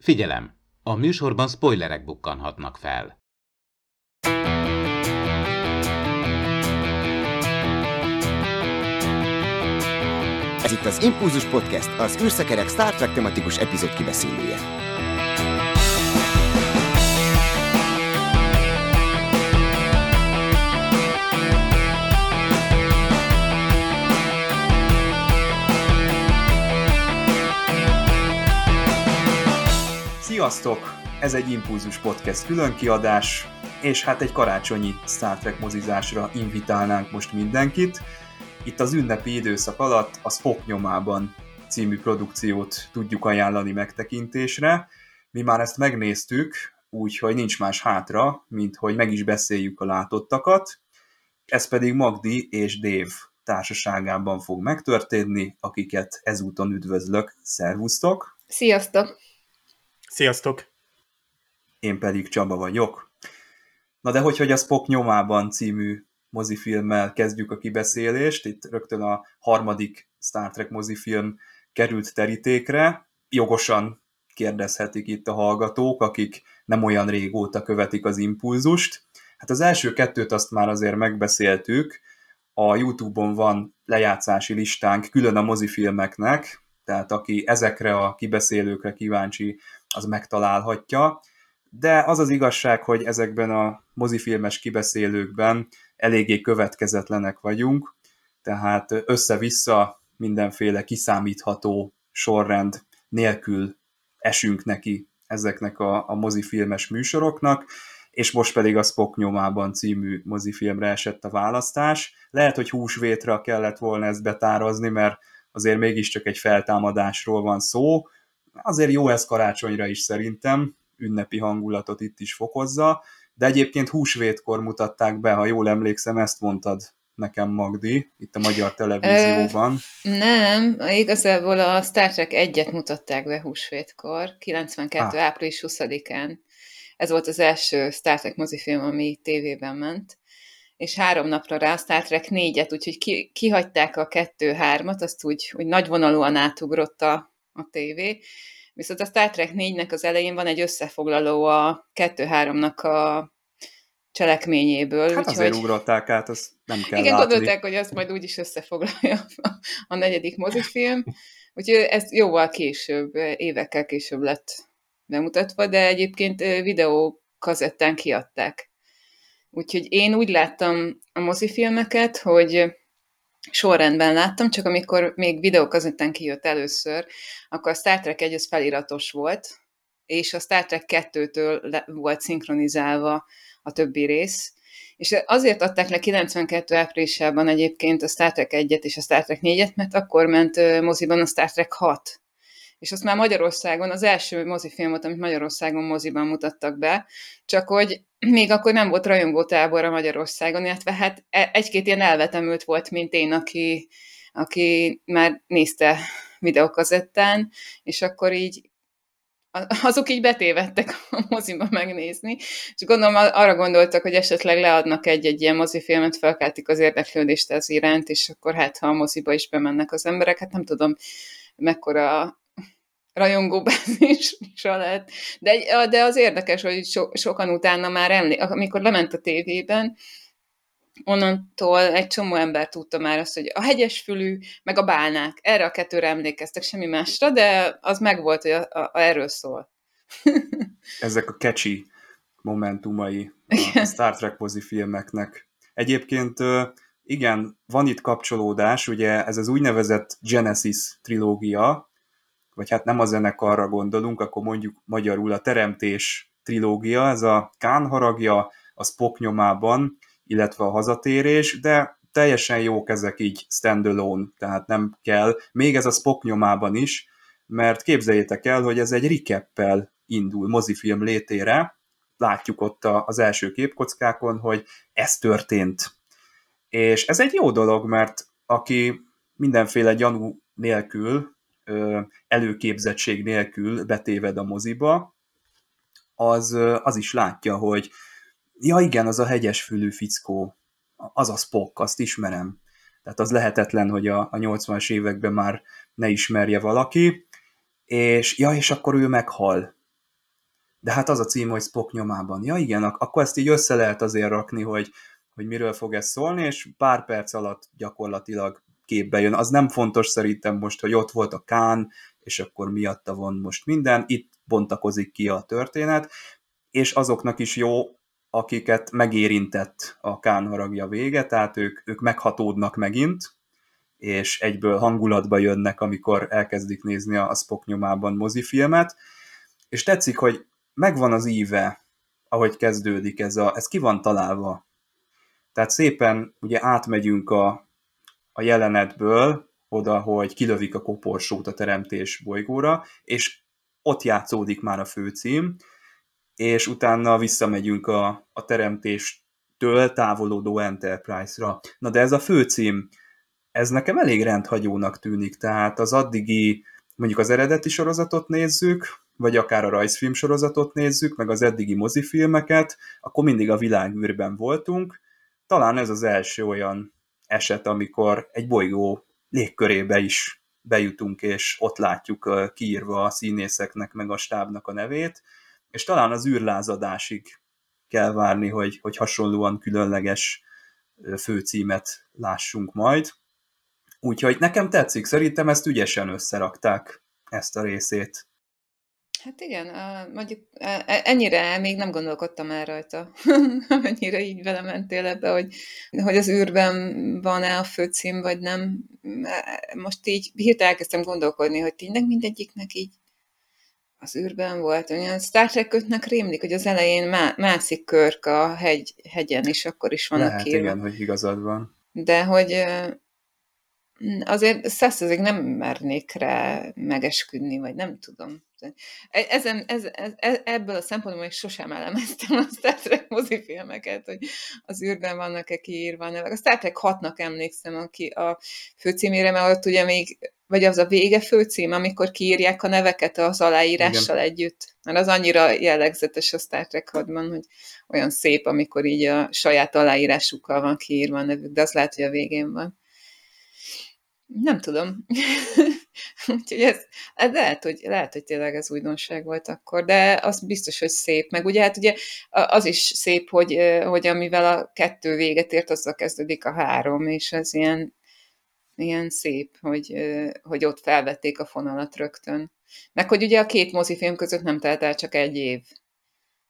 Figyelem! A műsorban spoilerek bukkanhatnak fel. Ez itt az Impulzus Podcast, az űrszekerek Star Trek tematikus epizód kibeszélője. Sziasztok! Ez egy Impulzus Podcast különkiadás, és hát egy karácsonyi Star Trek mozizásra invitálnánk most mindenkit. Itt az ünnepi időszak alatt a Spock nyomában című produkciót tudjuk ajánlani megtekintésre. Mi már ezt megnéztük, úgyhogy nincs más hátra, mint hogy meg is beszéljük a látottakat. Ez pedig Magdi és Dave társaságában fog megtörténni, akiket ezúton üdvözlök. Szervusztok! Sziasztok! Sziasztok! Én pedig Csaba vagyok. Na de hogy, hogy a Spock nyomában című mozifilmmel kezdjük a kibeszélést, itt rögtön a harmadik Star Trek mozifilm került terítékre, jogosan kérdezhetik itt a hallgatók, akik nem olyan régóta követik az impulzust. Hát az első kettőt azt már azért megbeszéltük, a Youtube-on van lejátszási listánk külön a mozifilmeknek, tehát aki ezekre a kibeszélőkre kíváncsi, az megtalálhatja. De az az igazság, hogy ezekben a mozifilmes kibeszélőkben eléggé következetlenek vagyunk, tehát össze-vissza mindenféle kiszámítható sorrend nélkül esünk neki ezeknek a, a mozifilmes műsoroknak, és most pedig a Spock nyomában című mozifilmre esett a választás. Lehet, hogy húsvétra kellett volna ezt betározni, mert azért mégiscsak egy feltámadásról van szó. Azért jó ez karácsonyra is szerintem, ünnepi hangulatot itt is fokozza, de egyébként húsvétkor mutatták be, ha jól emlékszem, ezt mondtad nekem, Magdi, itt a magyar televízióban. Ö, nem, igazából a Star Trek egyet mutatták be húsvétkor, 92. Ah. április 20-án. Ez volt az első Star Trek mozifilm, ami tévében ment és három napra rá a Star Trek négyet, úgyhogy ki, kihagyták a kettő-hármat, azt úgy, úgy nagyvonalúan átugrott a, a tévé. Viszont a Star Trek 4-nek az elején van egy összefoglaló a kettő-háromnak a cselekményéből. Hát úgyhogy... azért ugrották át, azt nem kell Igen, látni. gondolták, hogy azt majd úgyis összefoglalja a negyedik mozifilm. Úgyhogy ez jóval később, évekkel később lett bemutatva, de egyébként videó kazettán kiadták. Úgyhogy én úgy láttam a mozifilmeket, hogy sorrendben láttam, csak amikor még videókazettán kijött először, akkor a Star Trek 1 az feliratos volt, és a Star Trek 2-től volt szinkronizálva a többi rész, és azért adták le 92. áprilisában egyébként a Star Trek 1-et és a Star Trek 4-et, mert akkor ment moziban a Star Trek 6 és azt már Magyarországon, az első mozifilm volt, amit Magyarországon moziban mutattak be, csak hogy még akkor nem volt rajongótábor a Magyarországon, illetve hát e- egy-két ilyen elvetemült volt, mint én, aki, aki már nézte videókazettán, és akkor így azok így betévettek a moziba megnézni, és gondolom arra gondoltak, hogy esetleg leadnak egy-egy ilyen mozifilmet, felkeltik az érdeklődést az iránt, és akkor hát, ha a moziba is bemennek az emberek, hát nem tudom, mekkora rajongóbázis is lehet. De, de az érdekes, hogy so, sokan utána már emlé, amikor lement a tévében, onnantól egy csomó ember tudta már azt, hogy a hegyesfülű, meg a bálnák, erre a kettőre emlékeztek, semmi másra, de az megvolt, hogy a, a, a erről szól. Ezek a catchy momentumai a, Star Trek mozi filmeknek. Egyébként igen, van itt kapcsolódás, ugye ez az úgynevezett Genesis trilógia, vagy hát nem a zenekarra gondolunk, akkor mondjuk magyarul a Teremtés trilógia, ez a Kán haragja, a Spock nyomában, illetve a hazatérés, de teljesen jók ezek így standalone, tehát nem kell, még ez a Spock nyomában is, mert képzeljétek el, hogy ez egy rikeppel indul mozifilm létére, látjuk ott az első képkockákon, hogy ez történt. És ez egy jó dolog, mert aki mindenféle gyanú nélkül előképzettség nélkül betéved a moziba, az, az is látja, hogy ja igen, az a hegyes fülű fickó, az a Spock, azt ismerem. Tehát az lehetetlen, hogy a, a 80-as években már ne ismerje valaki, és ja, és akkor ő meghal. de hát az a cím, hogy Spock nyomában. Ja igen, ak- akkor ezt így össze lehet azért rakni, hogy, hogy miről fog ez szólni, és pár perc alatt gyakorlatilag képbe jön. Az nem fontos szerintem most, hogy ott volt a Kán, és akkor miatta van most minden, itt bontakozik ki a történet, és azoknak is jó, akiket megérintett a Kán haragja vége, tehát ők, ők meghatódnak megint, és egyből hangulatba jönnek, amikor elkezdik nézni a Spock nyomában mozifilmet, és tetszik, hogy megvan az íve, ahogy kezdődik ez a, ez ki van találva. Tehát szépen ugye átmegyünk a, a jelenetből oda, hogy kilövik a koporsót a teremtés bolygóra, és ott játszódik már a főcím, és utána visszamegyünk a, a teremtéstől távolodó Enterprise-ra. Na de ez a főcím, ez nekem elég rendhagyónak tűnik, tehát az addigi, mondjuk az eredeti sorozatot nézzük, vagy akár a rajzfilm sorozatot nézzük, meg az eddigi mozifilmeket, akkor mindig a világűrben voltunk. Talán ez az első olyan eset, amikor egy bolygó légkörébe is bejutunk, és ott látjuk kiírva a színészeknek, meg a stábnak a nevét, és talán az űrlázadásig kell várni, hogy, hogy hasonlóan különleges főcímet lássunk majd. Úgyhogy nekem tetszik, szerintem ezt ügyesen összerakták, ezt a részét. Hát igen, mondjuk ennyire még nem gondolkodtam el rajta, mennyire így vele mentél ebbe, hogy, hogy az űrben van-e a főcím, vagy nem. Most így hirtelen elkezdtem gondolkodni, hogy tényleg mindegyiknek így az űrben volt. Olyan Star Trek rémlik, hogy az elején má, mászik körk a hegy, hegyen, és akkor is vannak Lehet, írva. igen, hogy igazad van. De hogy azért százszerzék nem mernék rá megesküdni, vagy nem tudom. E, ezen, ez, ez, e, ebből a szempontból még sosem elemeztem a Star Trek mozifilmeket, hogy az űrben vannak-e kiírva a nevek. A Star Trek 6-nak emlékszem aki a főcímére, mert ott ugye még, vagy az a vége főcím, amikor kiírják a neveket az aláírással Igen. együtt. Mert az annyira jellegzetes a Star Trek 6-ban, hogy olyan szép, amikor így a saját aláírásukkal van kiírva a nevük, de az lehet, hogy a végén van. Nem tudom. Úgyhogy ez, ez lehet, hogy, lehet, hogy tényleg ez újdonság volt akkor, de az biztos, hogy szép. Meg ugye hát ugye az is szép, hogy, hogy amivel a kettő véget ért, azzal kezdődik a három, és ez ilyen, ilyen szép, hogy, hogy ott felvették a fonalat rögtön. Meg hogy ugye a két mozifilm között nem telt el csak egy év.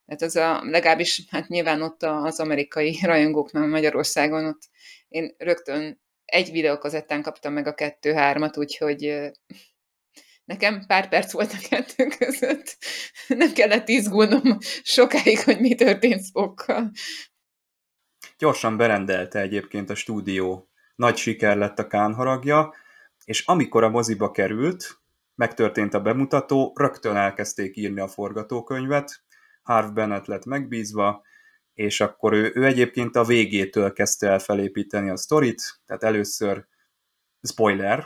Tehát az a, legalábbis, hát nyilván ott az amerikai rajongóknak Magyarországon, ott én rögtön egy videókazettán kaptam meg a kettő-hármat, úgyhogy nekem pár perc volt a kettő között. Nem kellett izgulnom sokáig, hogy mi történt Spockkal. Gyorsan berendelte egyébként a stúdió. Nagy siker lett a Kán haragja, és amikor a moziba került, megtörtént a bemutató, rögtön elkezdték írni a forgatókönyvet, Harv Bennett lett megbízva, és akkor ő, ő egyébként a végétől kezdte el felépíteni a sztorit, tehát először spoiler,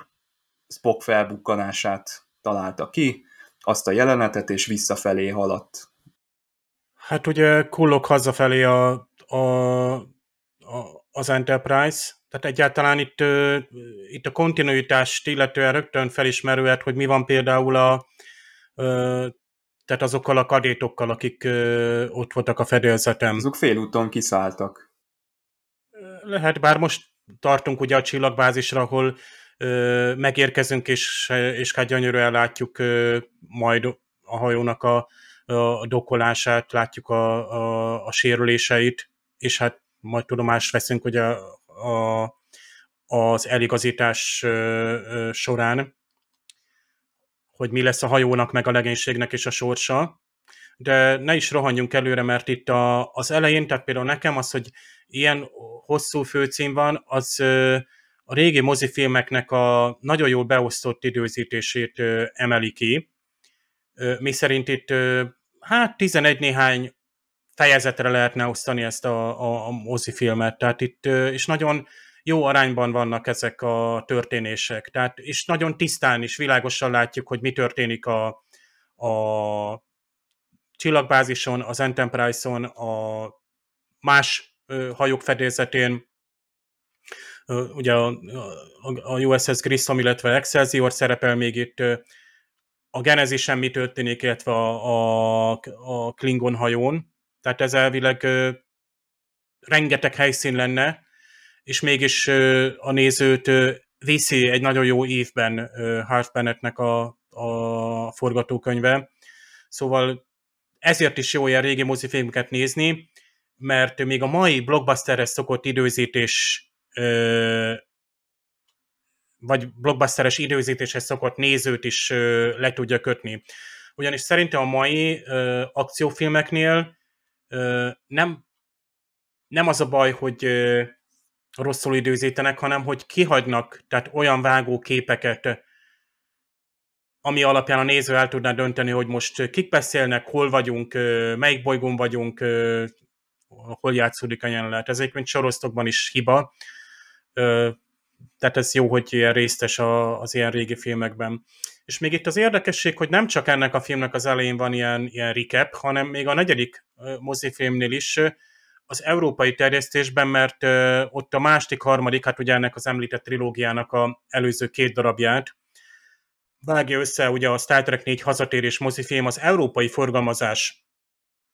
Spock felbukkanását találta ki, azt a jelenetet, és visszafelé haladt. Hát ugye kullog hazafelé a, a, a, az Enterprise, tehát egyáltalán itt, itt a kontinuitást illetően rögtön felismerőet, hogy mi van például a tehát azokkal a kadétokkal, akik ö, ott voltak a fedélzetem. Azok félúton kiszálltak. Lehet, bár most tartunk ugye a csillagbázisra, ahol ö, megérkezünk, és, és hát gyönyörűen látjuk ö, majd a hajónak a, a dokolását, látjuk a, a, a sérüléseit, és hát majd tudomást veszünk hogy a, a, az eligazítás ö, ö, során hogy mi lesz a hajónak, meg a legénységnek és a sorsa, de ne is rohanjunk előre, mert itt a, az elején, tehát például nekem az, hogy ilyen hosszú főcím van, az a régi mozifilmeknek a nagyon jól beosztott időzítését emeli ki, mi szerint itt hát 11 néhány fejezetre lehetne osztani ezt a, a, a mozifilmet, tehát itt, és nagyon jó arányban vannak ezek a történések. Tehát, és nagyon tisztán és világosan látjuk, hogy mi történik a, a csillagbázison, az Enterprise-on, a más hajók fedélzetén, ugye a, a USS Grissom, illetve Excelsior szerepel még itt, a genezisen mi történik, illetve a, a, a Klingon hajón. Tehát ez elvileg rengeteg helyszín lenne, és mégis a nézőt viszi egy nagyon jó évben Harv Bennettnek a, a forgatókönyve. Szóval ezért is jó ilyen régi mozifilmeket nézni, mert még a mai blockbusterres szokott időzítés vagy blockbusteres időzítéshez szokott nézőt is le tudja kötni. Ugyanis szerintem a mai akciófilmeknél nem, nem az a baj, hogy rosszul időzítenek, hanem hogy kihagynak tehát olyan vágóképeket, ami alapján a néző el tudná dönteni, hogy most kik beszélnek, hol vagyunk, melyik bolygón vagyunk, hol játszódik a jelenet. Ez egyébként sorosztokban is hiba. Tehát ez jó, hogy ilyen résztes az ilyen régi filmekben. És még itt az érdekesség, hogy nem csak ennek a filmnek az elején van ilyen, ilyen recap, hanem még a negyedik mozifilmnél is az európai terjesztésben, mert ott a második, harmadik, hát ugye ennek az említett trilógiának a előző két darabját, vágja össze ugye a Star Trek 4 hazatérés mozifilm az európai forgalmazás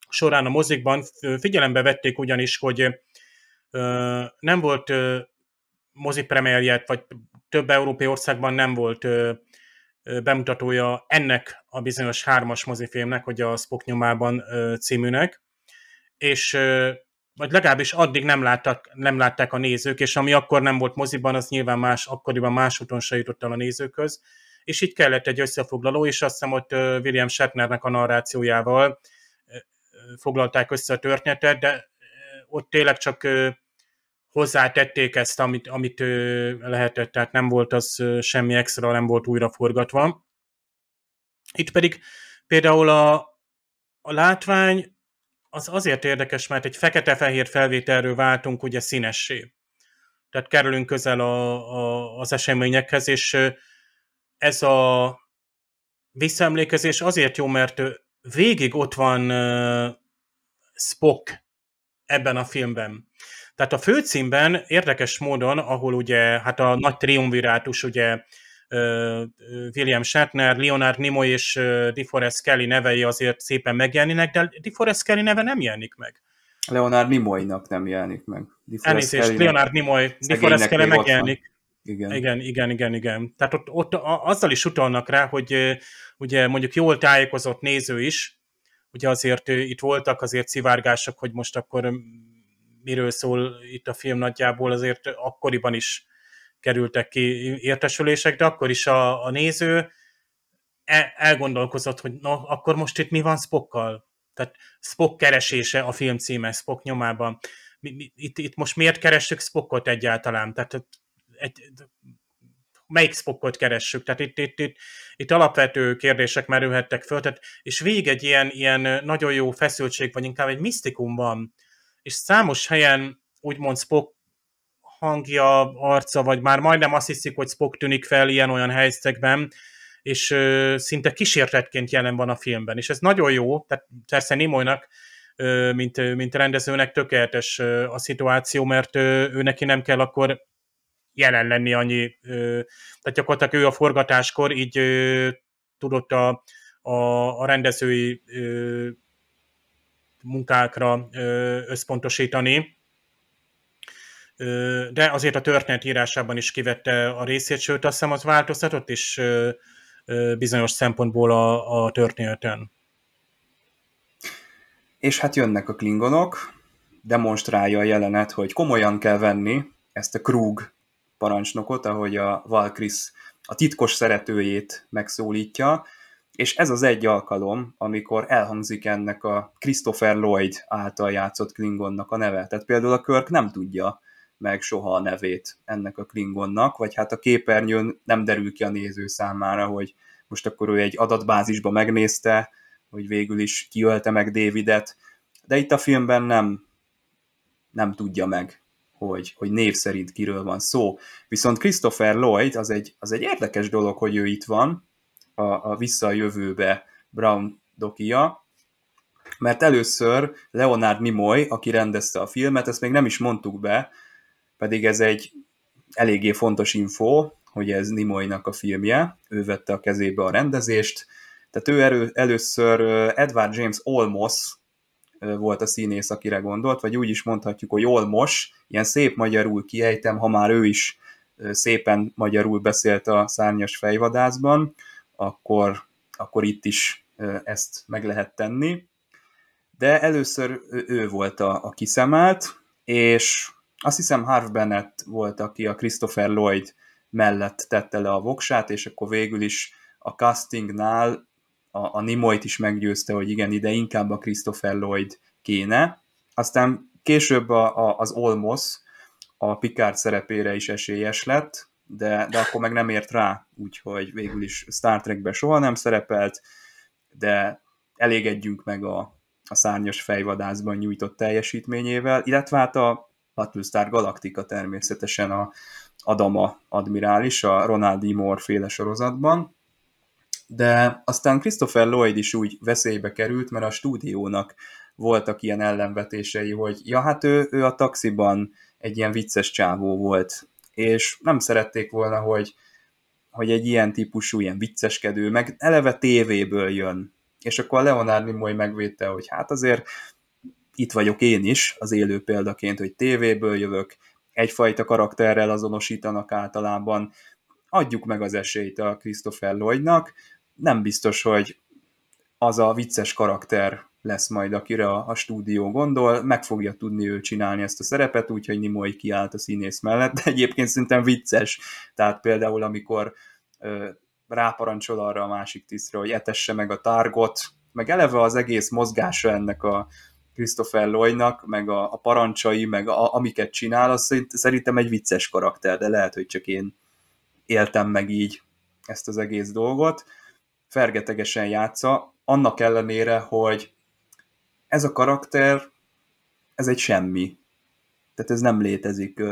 során a mozikban figyelembe vették ugyanis, hogy nem volt mozipremérjét, vagy több európai országban nem volt bemutatója ennek a bizonyos hármas mozifilmnek, hogy a Spock nyomában címűnek, és vagy legalábbis addig nem, láttak, nem látták a nézők, és ami akkor nem volt moziban, az nyilván más, akkoriban más úton se jutott el a nézőköz, és így kellett egy összefoglaló, és azt hiszem ott William Shatnernek a narrációjával foglalták össze a történetet, de ott tényleg csak hozzátették ezt, amit, amit lehetett, tehát nem volt az semmi extra, nem volt újra forgatva. Itt pedig például a, a látvány az azért érdekes, mert egy fekete-fehér felvételről váltunk ugye színessé. Tehát kerülünk közel a, a, az eseményekhez, és ez a visszaemlékezés azért jó, mert végig ott van Spock ebben a filmben. Tehát a főcímben érdekes módon, ahol ugye hát a nagy triumvirátus ugye William Shatner, Leonard Nimoy és DeForest Kelly nevei azért szépen megjelennek, de DeForest Kelly neve nem jelenik meg. Leonard Nimoynak nem jelenik meg. Elnézést, Leonard Nimoy, DeForest Kelly megjelenik. Igen. igen, igen, igen, igen. Tehát ott, ott azzal is utalnak rá, hogy ugye mondjuk jól tájékozott néző is, ugye azért itt voltak azért szivárgások, hogy most akkor miről szól itt a film nagyjából, azért akkoriban is kerültek ki értesülések, de akkor is a, a néző el, elgondolkozott, hogy na, akkor most itt mi van Spockkal? Tehát Spock keresése a film címe, Spock nyomában. Itt, itt most miért keressük Spockot egyáltalán? Tehát egy, melyik Spockot keressük? Tehát itt, itt, itt, itt alapvető kérdések merülhettek föl, tehát, és végig egy ilyen, ilyen nagyon jó feszültség, vagy inkább egy misztikum van, és számos helyen úgymond Spock hangja, arca, vagy már majdnem azt hiszik, hogy Spock tűnik fel ilyen-olyan helyzetekben, és ö, szinte kísérletként jelen van a filmben, és ez nagyon jó, tehát persze Nimoynak, ö, mint, mint rendezőnek tökéletes ö, a szituáció, mert ö, ő neki nem kell akkor jelen lenni annyi, ö, tehát gyakorlatilag ő a forgatáskor így ö, tudott a, a, a rendezői ö, munkákra összpontosítani, de azért a történet írásában is kivette a részét, sőt azt hiszem az változtatott is bizonyos szempontból a, a történeten. És hát jönnek a klingonok, demonstrálja a jelenet, hogy komolyan kell venni ezt a Krug parancsnokot, ahogy a Valkris a titkos szeretőjét megszólítja, és ez az egy alkalom, amikor elhangzik ennek a Christopher Lloyd által játszott Klingonnak a neve. Tehát például a Körk nem tudja meg soha a nevét ennek a Klingonnak, vagy hát a képernyőn nem derül ki a néző számára, hogy most akkor ő egy adatbázisba megnézte, hogy végül is kiölte meg Davidet, de itt a filmben nem, nem tudja meg, hogy, hogy név szerint kiről van szó. Viszont Christopher Lloyd az egy, az egy érdekes dolog, hogy ő itt van, a, a Vissza a jövőbe Brown dokia, mert először Leonard Nimoy, aki rendezte a filmet, ezt még nem is mondtuk be, pedig ez egy eléggé fontos info, hogy ez Nimoynak a filmje, ő vette a kezébe a rendezést, Tehát ő erő, először Edward James Olmos volt a színész, akire gondolt, vagy úgy is mondhatjuk, hogy Olmos, ilyen szép magyarul kiejtem, ha már ő is szépen magyarul beszélt a szárnyas fejvadászban, akkor, akkor itt is ezt meg lehet tenni. De először ő volt a, a kiszemelt, és azt hiszem Harv Bennett volt, aki a Christopher Lloyd mellett tette le a voksát, és akkor végül is a castingnál a, a Nimoyt is meggyőzte, hogy igen, ide inkább a Christopher Lloyd kéne. Aztán később a, a, az Olmos a Picard szerepére is esélyes lett, de, de akkor meg nem ért rá, úgyhogy végül is Star Trekben soha nem szerepelt, de elégedjünk meg a, a szárnyas fejvadászban nyújtott teljesítményével, illetve hát a Battlestar Galactica természetesen a Adama admirális, a Ronald D. Moore féle sorozatban, de aztán Christopher Lloyd is úgy veszélybe került, mert a stúdiónak voltak ilyen ellenvetései, hogy ja, hát ő, ő a taxiban egy ilyen vicces csávó volt, és nem szerették volna, hogy, hogy egy ilyen típusú, ilyen vicceskedő, meg eleve tévéből jön. És akkor a Leonard Nimoy megvédte, hogy hát azért itt vagyok én is, az élő példaként, hogy tévéből jövök, egyfajta karakterrel azonosítanak általában, adjuk meg az esélyt a Christopher Lloydnak, nem biztos, hogy az a vicces karakter lesz majd, akire a, a stúdió gondol, meg fogja tudni ő csinálni ezt a szerepet, úgyhogy Nimoy kiállt a színész mellett, de egyébként szerintem vicces. Tehát például, amikor ö, ráparancsol arra a másik tisztre, hogy etesse meg a targot, meg eleve az egész mozgása ennek a Christopher Lloydnak, meg a, a parancsai, meg a, amiket csinál, az szerintem egy vicces karakter, de lehet, hogy csak én éltem meg így ezt az egész dolgot. Fergetegesen játsza, annak ellenére, hogy ez a karakter, ez egy semmi. Tehát ez nem létezik.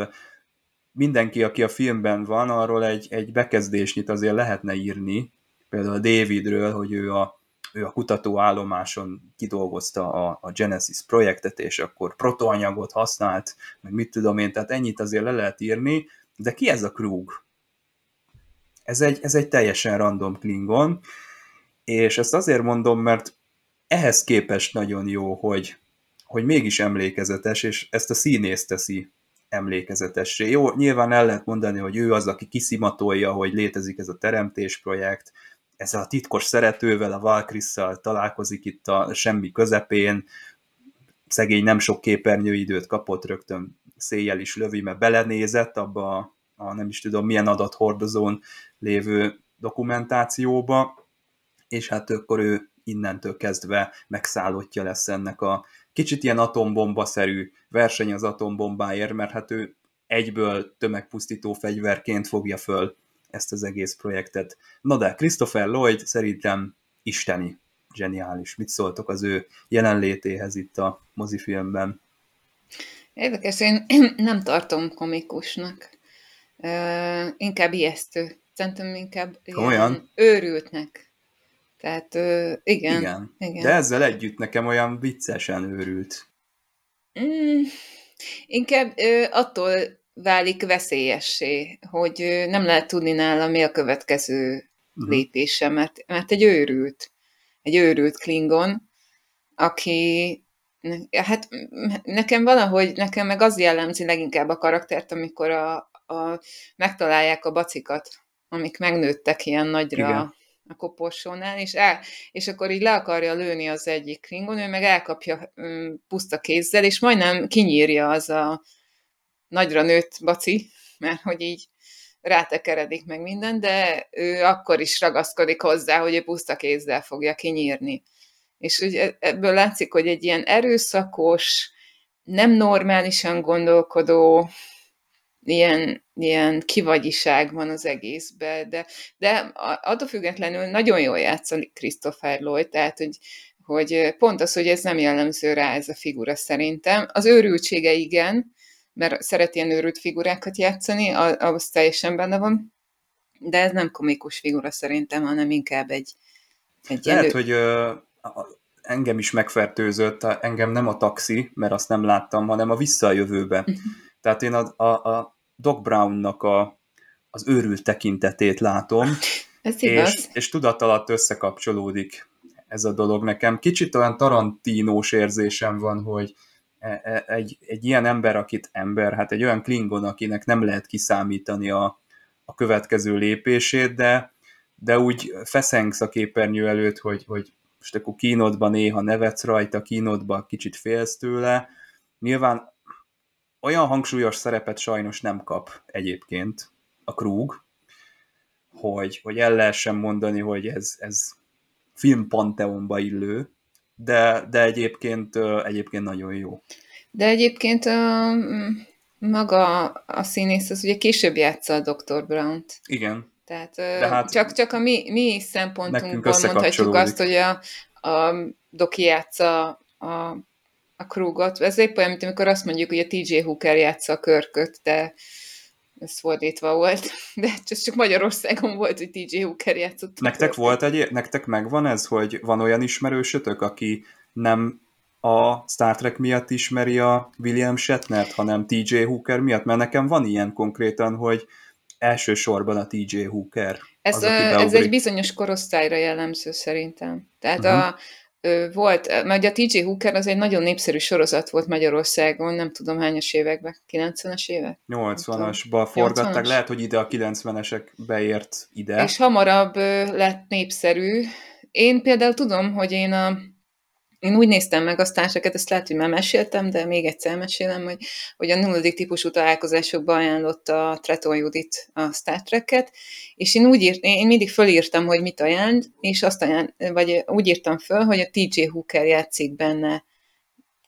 Mindenki, aki a filmben van, arról egy, egy bekezdésnyit azért lehetne írni, például a Davidről, hogy ő a, ő a kutatóállomáson kidolgozta a, a Genesis projektet, és akkor protoanyagot használt, meg mit tudom én, tehát ennyit azért le lehet írni, de ki ez a Krug? Ez egy, ez egy teljesen random Klingon, és ezt azért mondom, mert ehhez képest nagyon jó, hogy, hogy mégis emlékezetes, és ezt a színész teszi emlékezetessé. Jó, nyilván el lehet mondani, hogy ő az, aki kiszimatolja, hogy létezik ez a teremtés projekt, ezzel a titkos szeretővel, a Valkrisszal találkozik itt a semmi közepén, szegény nem sok képernyőidőt kapott, rögtön széjjel is lövi, mert belenézett abba a, a nem is tudom milyen adathordozón lévő dokumentációba, és hát akkor ő innentől kezdve megszállottja lesz ennek a kicsit ilyen atombomba-szerű verseny az atombombáért, mert hát ő egyből tömegpusztító fegyverként fogja föl ezt az egész projektet. Na de, Christopher Lloyd szerintem isteni, zseniális. Mit szóltok az ő jelenlétéhez itt a mozifilmben? Érdekes, én nem tartom komikusnak. Uh, inkább ijesztő. Szerintem inkább Olyan? őrültnek tehát igen, igen. igen. De ezzel együtt nekem olyan viccesen őrült. Mm, inkább ö, attól válik veszélyessé, hogy nem lehet tudni nála, mi a következő uh-huh. lépése, mert, mert egy őrült, egy őrült Klingon, aki hát nekem valahogy, nekem meg az jellemzi leginkább a karaktert, amikor a, a, megtalálják a bacikat, amik megnőttek ilyen nagyra, Igen a koporsónál, és, el, és akkor így le akarja lőni az egyik klingon, ő meg elkapja puszta kézzel, és majdnem kinyírja az a nagyra nőtt baci, mert hogy így rátekeredik meg minden, de ő akkor is ragaszkodik hozzá, hogy ő puszta kézzel fogja kinyírni. És ugye ebből látszik, hogy egy ilyen erőszakos, nem normálisan gondolkodó, ilyen, ilyen kivagyiság van az egészben, de, de attól függetlenül nagyon jól játszik Christopher Lloyd, tehát hogy, hogy pont az, hogy ez nem jellemző rá ez a figura szerintem. Az őrültsége igen, mert szeret ilyen őrült figurákat játszani, az teljesen benne van, de ez nem komikus figura szerintem, hanem inkább egy, egy Lehet, elő... hogy ö, engem is megfertőzött, engem nem a taxi, mert azt nem láttam, hanem a visszajövőbe. Uh-huh. Tehát én a, a, a Doc Brownnak a, az őrült tekintetét látom, Ez igaz. és, és tudat alatt összekapcsolódik ez a dolog nekem. Kicsit olyan tarantinós érzésem van, hogy egy, egy ilyen ember, akit ember, hát egy olyan klingon, akinek nem lehet kiszámítani a, a következő lépését, de, de úgy feszengsz a képernyő előtt, hogy, hogy most akkor kínodban néha nevetsz rajta, kínodban kicsit félsz tőle. Nyilván olyan hangsúlyos szerepet sajnos nem kap egyébként a Krúg, hogy, hogy el lehessen mondani, hogy ez, ez film panteonba illő, de, de egyébként, egyébként nagyon jó. De egyébként a, maga a színész az ugye később játsza a Dr. Brown-t. Igen. Tehát de hát csak, csak a mi, mi szempontunkból mondhatjuk azt, hogy a, a Doki játsza a, a Krugot. Ez épp olyan, mint amikor azt mondjuk, hogy a TJ Hooker játsza a körköt, de ez fordítva volt, de ez csak Magyarországon volt, hogy TJ Hooker játszott. Nektek volt egy, nektek megvan ez, hogy van olyan ismerősötök, aki nem a Star Trek miatt ismeri a William Shatnert, hanem TJ Hooker miatt, mert nekem van ilyen konkrétan, hogy elsősorban a TJ Hooker. Ez, az, ez egy bizonyos korosztályra jellemző szerintem. Tehát uh-huh. a, volt, mert a TJ Hooker az egy nagyon népszerű sorozat volt Magyarországon, nem tudom hányas években, 90-es évek? 80-asban forgatták, 80-as? lehet, hogy ide a 90-esek beért ide. És hamarabb lett népszerű. Én például tudom, hogy én a én úgy néztem meg a sztárseket, ezt lehet, hogy már meséltem, de még egyszer mesélem, hogy, hogy a nulladik típusú találkozásokban ajánlotta a Treton Judit a Star Trek-et, és én úgy írt, én mindig fölírtam, hogy mit ajánl, és azt ajánl, vagy úgy írtam föl, hogy a TJ Hooker játszik benne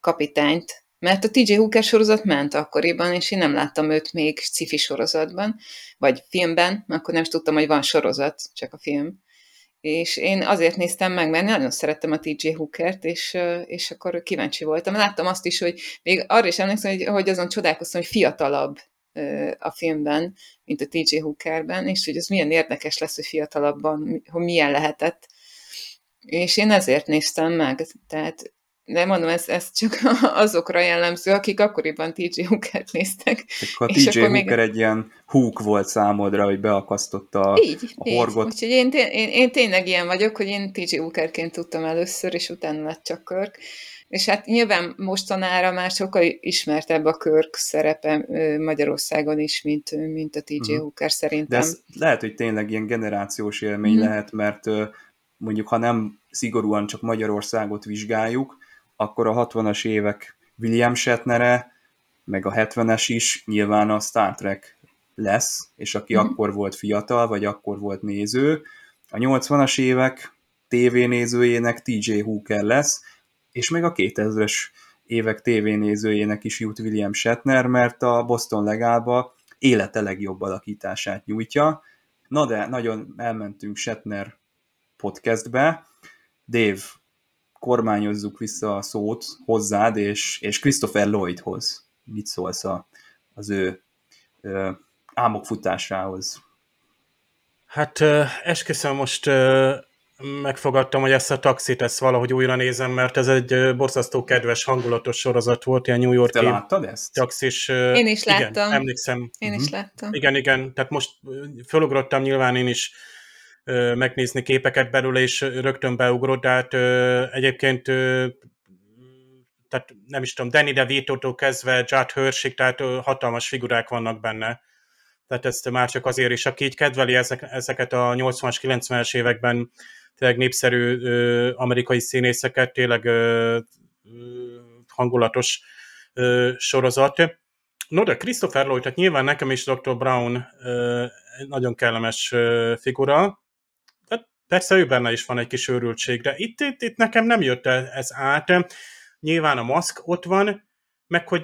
kapitányt, mert a TJ Hooker sorozat ment akkoriban, és én nem láttam őt még sci sorozatban, vagy filmben, akkor nem is tudtam, hogy van sorozat, csak a film és én azért néztem meg, mert nagyon szerettem a TJ Hookert, és, és akkor kíváncsi voltam. Láttam azt is, hogy még arra is emlékszem, hogy, hogy azon csodálkoztam, hogy fiatalabb a filmben, mint a TJ Hookerben, és hogy az milyen érdekes lesz, hogy fiatalabban, hogy milyen lehetett. És én ezért néztem meg, tehát de mondom, ez, ez csak azokra jellemző, akik akkoriban TJ Hookert néztek. Akkor a TJ Hooker még... egy ilyen húk volt számodra, hogy beakasztotta a, így, a horgot. Így. Úgyhogy én, én, én tényleg ilyen vagyok, hogy én TJ Hookerként tudtam először, és utána lett csak Körk. És hát nyilván mostanára már sokkal ismertebb a Körk szerepe Magyarországon is, mint, mint a TJ uh-huh. Mhm. Hooker szerintem. De ez lehet, hogy tényleg ilyen generációs élmény uh-huh. lehet, mert mondjuk ha nem szigorúan csak Magyarországot vizsgáljuk, akkor a 60-as évek William Shatnere, meg a 70-es is nyilván a Star Trek lesz, és aki mm-hmm. akkor volt fiatal, vagy akkor volt néző, a 80-as évek tévénézőjének TJ Hooker lesz, és meg a 2000-es évek tévénézőjének is jut William Shatner, mert a Boston legálba élete legjobb alakítását nyújtja. Na de nagyon elmentünk Shatner podcastbe. Dave, kormányozzuk vissza a szót hozzád, és, és Christopher Lloydhoz. Mit szólsz a, az ő ö, álmok futásához? Hát esküszöm, most megfogadtam, hogy ezt a taxit, ezt valahogy újra nézem, mert ez egy borzasztó kedves, hangulatos sorozat volt, ilyen New Yorki Te láttad ezt? taxis. Én is igen, láttam. emlékszem. Én is láttam. Igen, igen, tehát most fölugrottam nyilván én is megnézni képeket belőle, és rögtön beugrott, de hát egyébként tehát nem is tudom, Danny DeVito-tól kezdve Judd Hirschig, tehát hatalmas figurák vannak benne. Tehát ezt már csak azért is, aki így kedveli ezek, ezeket a 80-as, 90-es években tényleg népszerű ö, amerikai színészeket, tényleg ö, hangulatos ö, sorozat. No, de Christopher Lloyd, tehát nyilván nekem is Dr. Brown ö, nagyon kellemes ö, figura, Persze ő benne is van egy kis őrültség, de itt, itt, itt nekem nem jött ez át. Nyilván a maszk ott van, meg hogy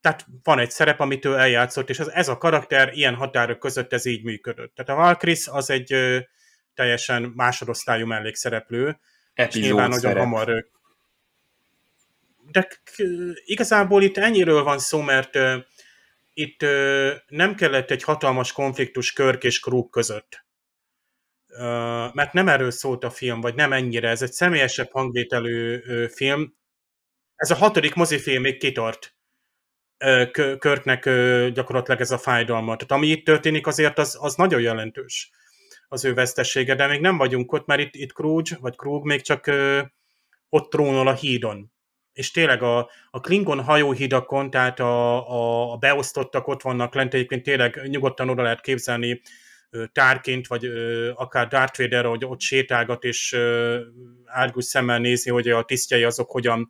tehát van egy szerep, amit ő eljátszott, és ez, ez a karakter ilyen határok között ez így működött. Tehát a Valkris az egy teljesen másodosztályú mellékszereplő, Epizód és nyilván nagyon hamar de igazából itt ennyiről van szó, mert uh, itt uh, nem kellett egy hatalmas konfliktus Körk és Krúk között mert nem erről szólt a film, vagy nem ennyire, ez egy személyesebb hangvételű film. Ez a hatodik mozifilm még kitart Körknek gyakorlatilag ez a fájdalma. Tehát ami itt történik azért, az, az nagyon jelentős. az ő vesztesége, de még nem vagyunk ott, mert itt, itt Krúgy, vagy Krúg még csak ott trónol a hídon. És tényleg a, a Klingon hajóhídakon, tehát a, a, a beosztottak ott vannak lent, egyébként tényleg nyugodtan oda lehet képzelni tárként, vagy akár Darth Vader, hogy ott sétálgat, és árgus szemmel nézi, hogy a tisztjei azok hogyan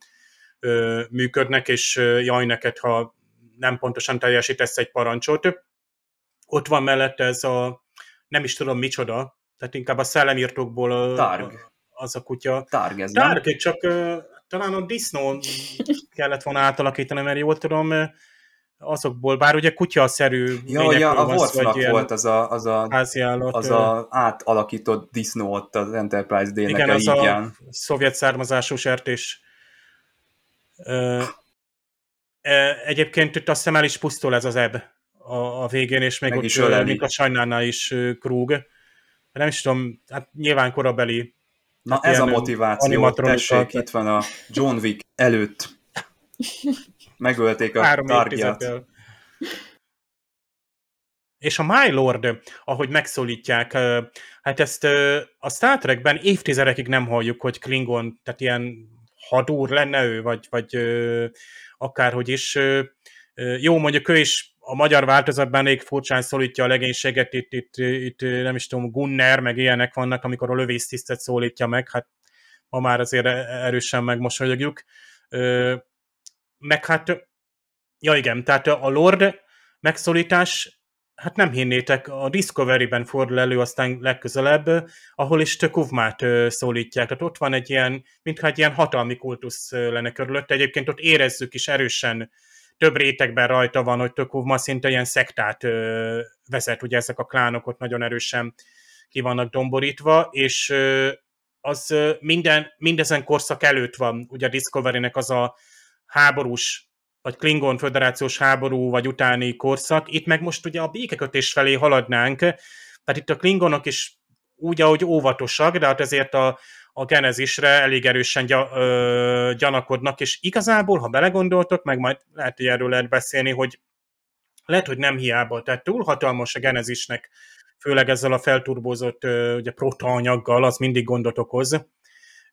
működnek, és jaj neked, ha nem pontosan teljesítesz egy parancsot. Ott van mellette ez a, nem is tudom micsoda, tehát inkább a szellemírtókból Targ. az a kutya. Targ ez, nem? Targ, csak uh, talán a disznó kellett volna átalakítani, mert jól tudom, azokból, bár ugye kutya-szerű Ja, ja, a ilyen volt az a, az a, házi állat. az a átalakított disznó ott az Enterprise D-nek igen, az a hídján. szovjet származású sertés. E, Egyébként itt azt hiszem el is pusztul ez az ebb a, a végén, és még Meg ott, is még a Sajnánál is ö, Krúg. Nem is tudom, hát nyilván korabeli Na Hát ez a ilyen motiváció, tessék, itt van a John Wick előtt. Megölték a három Targját. És a My Lord, ahogy megszólítják, hát ezt a Star Trekben évtizedekig nem halljuk, hogy Klingon, tehát ilyen hadúr lenne ő, vagy, vagy akárhogy is. Jó, mondjuk ő is a magyar változatban elég furcsán szólítja a legénységet, itt, itt, itt nem is tudom, Gunner, meg ilyenek vannak, amikor a lövésztisztet szólítja meg, hát ma már azért erősen megmosolyogjuk. Meg hát Ja igen, tehát a Lord megszólítás, hát nem hinnétek, a Discovery-ben fordul elő aztán legközelebb, ahol is Tökuvmát ö, szólítják. Tehát ott van egy ilyen, mintha egy ilyen hatalmi kultusz lenne körülötte. Egyébként ott érezzük is erősen, több rétegben rajta van, hogy Tökuvma szinte ilyen szektát vezet, ugye ezek a klánok ott nagyon erősen ki vannak domborítva, és az minden, mindezen korszak előtt van, ugye a Discovery-nek az a háborús vagy Klingon föderációs háború, vagy utáni korszak. Itt meg most ugye a békekötés felé haladnánk, tehát itt a Klingonok is úgy, ahogy óvatosak, de hát ezért a, a genezisre elég erősen gya, ö, gyanakodnak, és igazából, ha belegondoltok, meg majd lehet, hogy erről lehet beszélni, hogy lehet, hogy nem hiába, tehát túl hatalmas a genezisnek, főleg ezzel a felturbózott ugye, protaanyaggal, az mindig gondot okoz.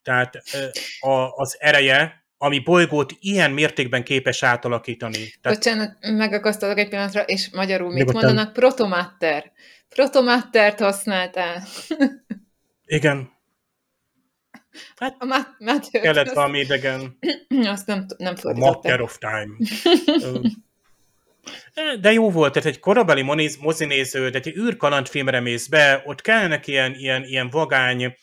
Tehát ö, a, az ereje, ami bolygót ilyen mértékben képes átalakítani. Tehát, Bocsánat, megakasztalak egy pillanatra, és magyarul mit Nyugodtan. mondanak? Protomatter. Protomattert használtál. igen, A mat- matter kellett azt, valami idegen, azt nem, nem a fordították. Matter of Time. De jó volt, tehát egy korabeli mozinéző, de egy űrkalandfilmre mész be, ott kellnek ilyen, ilyen, ilyen vagány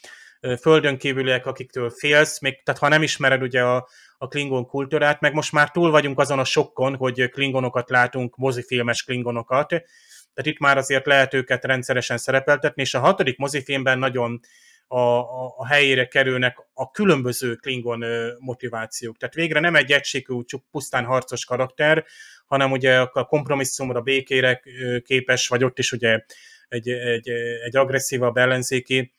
földön kívüliek, akiktől félsz, még, tehát ha nem ismered ugye a, a klingon kultúrát, meg most már túl vagyunk azon a sokkon, hogy klingonokat látunk, mozifilmes klingonokat, tehát itt már azért lehet őket rendszeresen szerepeltetni, és a hatodik mozifilmben nagyon a, a, a helyére kerülnek a különböző klingon motivációk. Tehát végre nem egy egységű, csak pusztán harcos karakter, hanem ugye a kompromisszumra, békére képes, vagy ott is ugye egy, egy, egy agresszívabb ellenzéki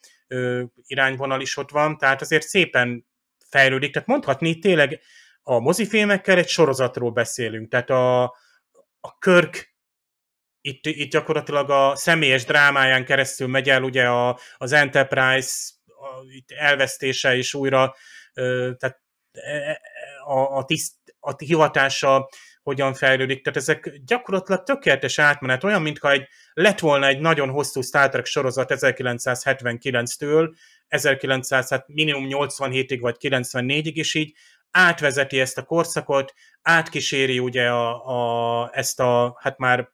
irányvonal is ott van, tehát azért szépen fejlődik, tehát mondhatni tényleg a mozifilmekkel egy sorozatról beszélünk, tehát a, a Körk itt, itt gyakorlatilag a személyes drámáján keresztül megy el ugye a, az Enterprise a, itt elvesztése és újra ö, tehát e- a, a, tiszt, a hivatása hogyan fejlődik. Tehát ezek gyakorlatilag tökéletes átmenet, olyan, mintha egy, lett volna egy nagyon hosszú Star Trek sorozat 1979-től, 1900, hát minimum 87-ig vagy 94-ig is így átvezeti ezt a korszakot, átkíséri ugye a, a, ezt a, hát már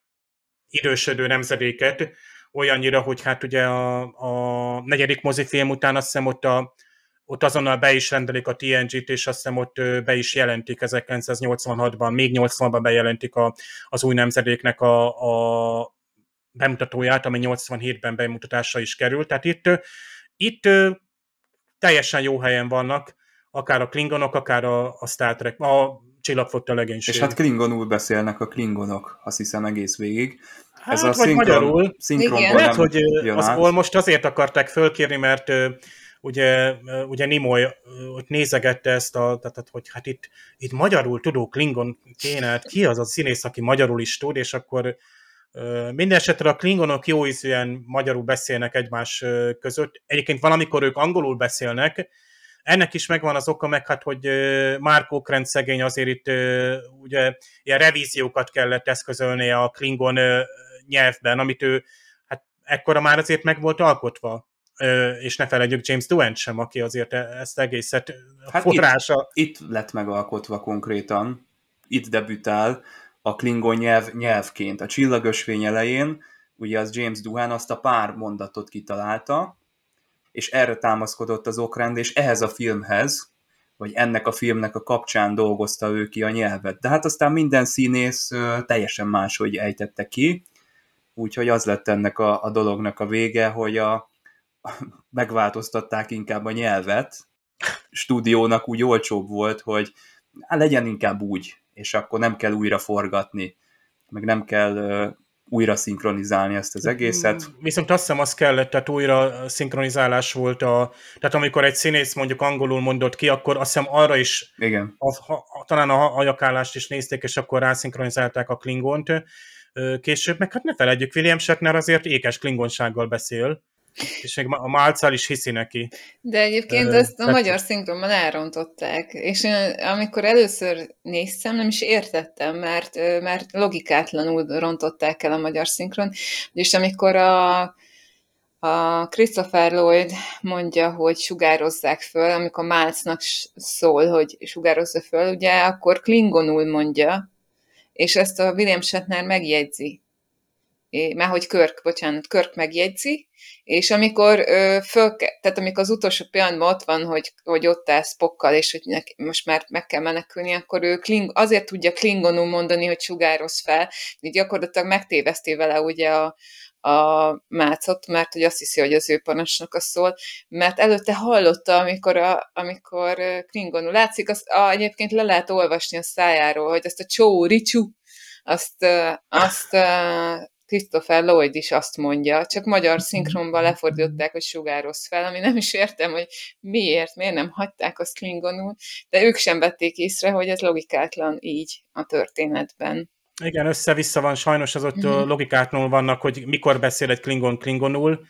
idősödő nemzedéket, olyannyira, hogy hát ugye a, a negyedik mozifilm után azt hiszem ott, a, ott azonnal be is rendelik a TNG-t, és azt hiszem ott be is jelentik 1986-ban, még 80-ban bejelentik a, az új nemzedéknek a, a bemutatóját, ami 87-ben bemutatásra is került. Tehát itt, itt teljesen jó helyen vannak, akár a Klingonok, akár a, a Star Trek, a csillagfotta legénység. És hát klingonul beszélnek a klingonok, azt hiszem egész végig. hát, Ez a vagy szinkron, magyarul. szinkronból Igen. Lehet, hogy az most azért akarták fölkérni, mert ugye, ugye Nimoy ott nézegette ezt a, tehát, hogy hát itt, itt magyarul tudó Klingon kéne, hát ki az a színész, aki magyarul is tud, és akkor Mindenesetre a klingonok jó ízűen magyarul beszélnek egymás között. Egyébként valamikor ők angolul beszélnek, ennek is megvan az oka, meg hát, hogy Mark Okrend szegény azért itt ugye ilyen revíziókat kellett eszközölnie a Klingon nyelvben, amit ő hát ekkora már azért meg volt alkotva. És ne felejtjük James Duant sem, aki azért ezt egészet hát forrása. Itt, itt lett megalkotva konkrétan, itt debütál a Klingon nyelv nyelvként. A csillagösvény elején ugye az James Duhan azt a pár mondatot kitalálta, és erre támaszkodott az okrend, és ehhez a filmhez, vagy ennek a filmnek a kapcsán dolgozta ő ki a nyelvet. De hát aztán minden színész teljesen máshogy ejtette ki, úgyhogy az lett ennek a, a dolognak a vége, hogy a, megváltoztatták inkább a nyelvet, stúdiónak úgy olcsóbb volt, hogy hát legyen inkább úgy, és akkor nem kell újra forgatni, meg nem kell újra szinkronizálni ezt az egészet. Mm, viszont azt hiszem, az kellett, tehát újra szinkronizálás volt a... Tehát amikor egy színész mondjuk angolul mondott ki, akkor azt hiszem arra is... Igen. A, a, talán a hajakállást is nézték, és akkor rászinkronizálták a klingont. Később, meg hát ne felejtjük, William Shatner azért ékes klingonsággal beszél és még a Málcál is hiszi neki. De egyébként Ö, ezt a tehát... magyar szinkronban elrontották, és én amikor először néztem, nem is értettem, mert, mert logikátlanul rontották el a magyar szinkron, és amikor a, a Christopher Lloyd mondja, hogy sugározzák föl, amikor Málcnak szól, hogy sugározza föl, ugye akkor klingonul mondja, és ezt a William Shatner megjegyzi. Mert hogy Körk, bocsánat, Körk megjegyzi, és amikor ö, föl, tehát amikor az utolsó pillanatban ott van, hogy, hogy ott áll Spockkal, és hogy neki, most már meg kell menekülni, akkor ő kling, azért tudja klingonul mondani, hogy sugároz fel, így gyakorlatilag megtéveszté vele ugye a, a mácot, mert hogy azt hiszi, hogy az ő a szól, mert előtte hallotta, amikor, a, amikor klingonul. Látszik, azt a, egyébként le lehet olvasni a szájáról, hogy azt a csó, ricsú, azt, azt Christopher Lloyd is azt mondja, csak magyar szinkronban lefordították, hogy sugároz fel, ami nem is értem, hogy miért, miért nem hagyták azt klingonul, de ők sem vették észre, hogy ez logikátlan így a történetben. Igen, össze-vissza van, sajnos az ott mm-hmm. logikátlanul vannak, hogy mikor beszél egy klingon klingonul,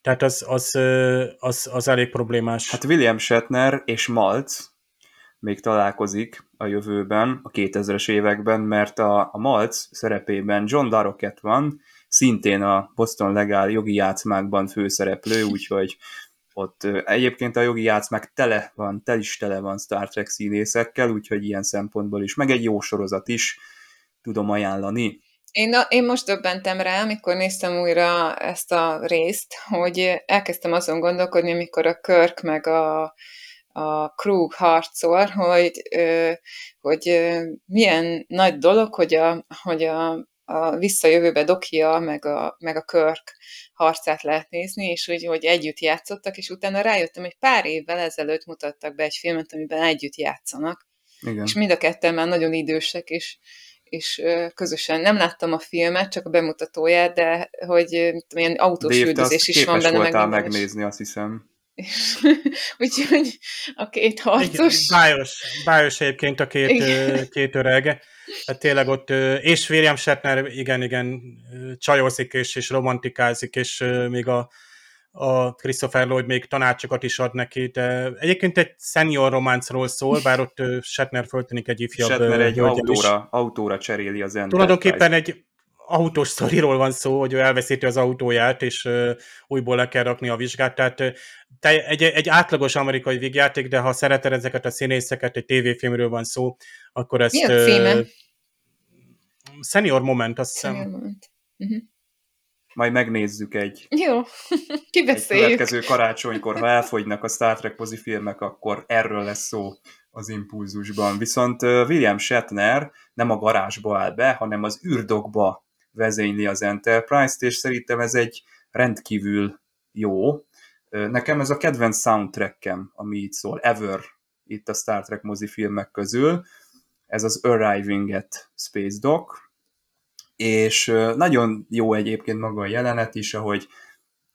tehát az, az, az, az elég problémás. Hát William Shatner és Maltz még találkozik a jövőben, a 2000-es években, mert a, a Malc szerepében John Daroket van, szintén a Boston Legál jogi játszmákban főszereplő, úgyhogy ott egyébként a jogi játszmák tele van, tel is tele van Star Trek színészekkel, úgyhogy ilyen szempontból is, meg egy jó sorozat is tudom ajánlani. Én, én most döbbentem rá, amikor néztem újra ezt a részt, hogy elkezdtem azon gondolkodni, amikor a Körk meg a, a Krug harcol, hogy, hogy milyen nagy dolog, hogy a, hogy a, a visszajövőbe Dokia, meg a, meg a Körk harcát lehet nézni, és hogy, hogy együtt játszottak, és utána rájöttem, hogy pár évvel ezelőtt mutattak be egy filmet, amiben együtt játszanak. Igen. És mind a ketten már nagyon idősek, és, és közösen nem láttam a filmet, csak a bemutatóját, de hogy ilyen autós üldözés is van benne. meg megnézni, azt hiszem. Úgyhogy a két harcos... Bájos, bájos egyébként a két, igen. két öreg. Hát tényleg ott, és William Shatner, igen, igen, csajozik és, és romantikázik, és még a, a Christopher Lloyd még tanácsokat is ad neki, de egyébként egy senior románcról szól, bár ott Shatner föltűnik egy ifjabb Shatner egy autóra, autóra cseréli az Enterprise. Tulajdonképpen egy autós sztoriról van szó, hogy ő elveszíti az autóját, és uh, újból le kell rakni a vizsgát. Tehát te, egy, egy átlagos amerikai vígjáték, de ha szereted ezeket a színészeket, egy tévéfilmről van szó, akkor ezt... Mi a címe? Uh, Senior Moment, azt hiszem. Moment. Uh-huh. Majd megnézzük egy, Jó, egy következő karácsonykor, ha elfogynak a Star Trek filmek, akkor erről lesz szó az impulzusban. Viszont William Shatner nem a garázsba áll be, hanem az űrdokba vezényli az Enterprise-t, és szerintem ez egy rendkívül jó. Nekem ez a kedvenc soundtrackem, ami itt szól, Ever, itt a Star Trek mozifilmek közül, ez az Arriving at Space Dock, és nagyon jó egyébként maga a jelenet is, ahogy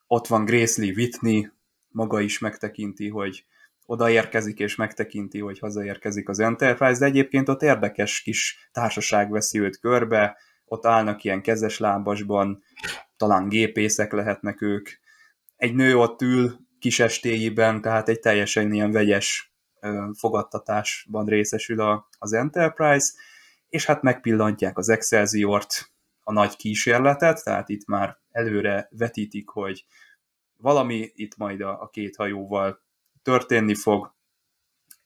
ott van Grace Lee Whitney, maga is megtekinti, hogy odaérkezik és megtekinti, hogy hazaérkezik az Enterprise, de egyébként ott érdekes kis társaság veszi őt körbe, ott állnak ilyen kezes lábasban, talán gépészek lehetnek ők. Egy nő ott ül kis estéiben, tehát egy teljesen ilyen vegyes fogadtatásban részesül a, az Enterprise, és hát megpillantják az Excelsiort, a nagy kísérletet, tehát itt már előre vetítik, hogy valami itt majd a, a két hajóval történni fog,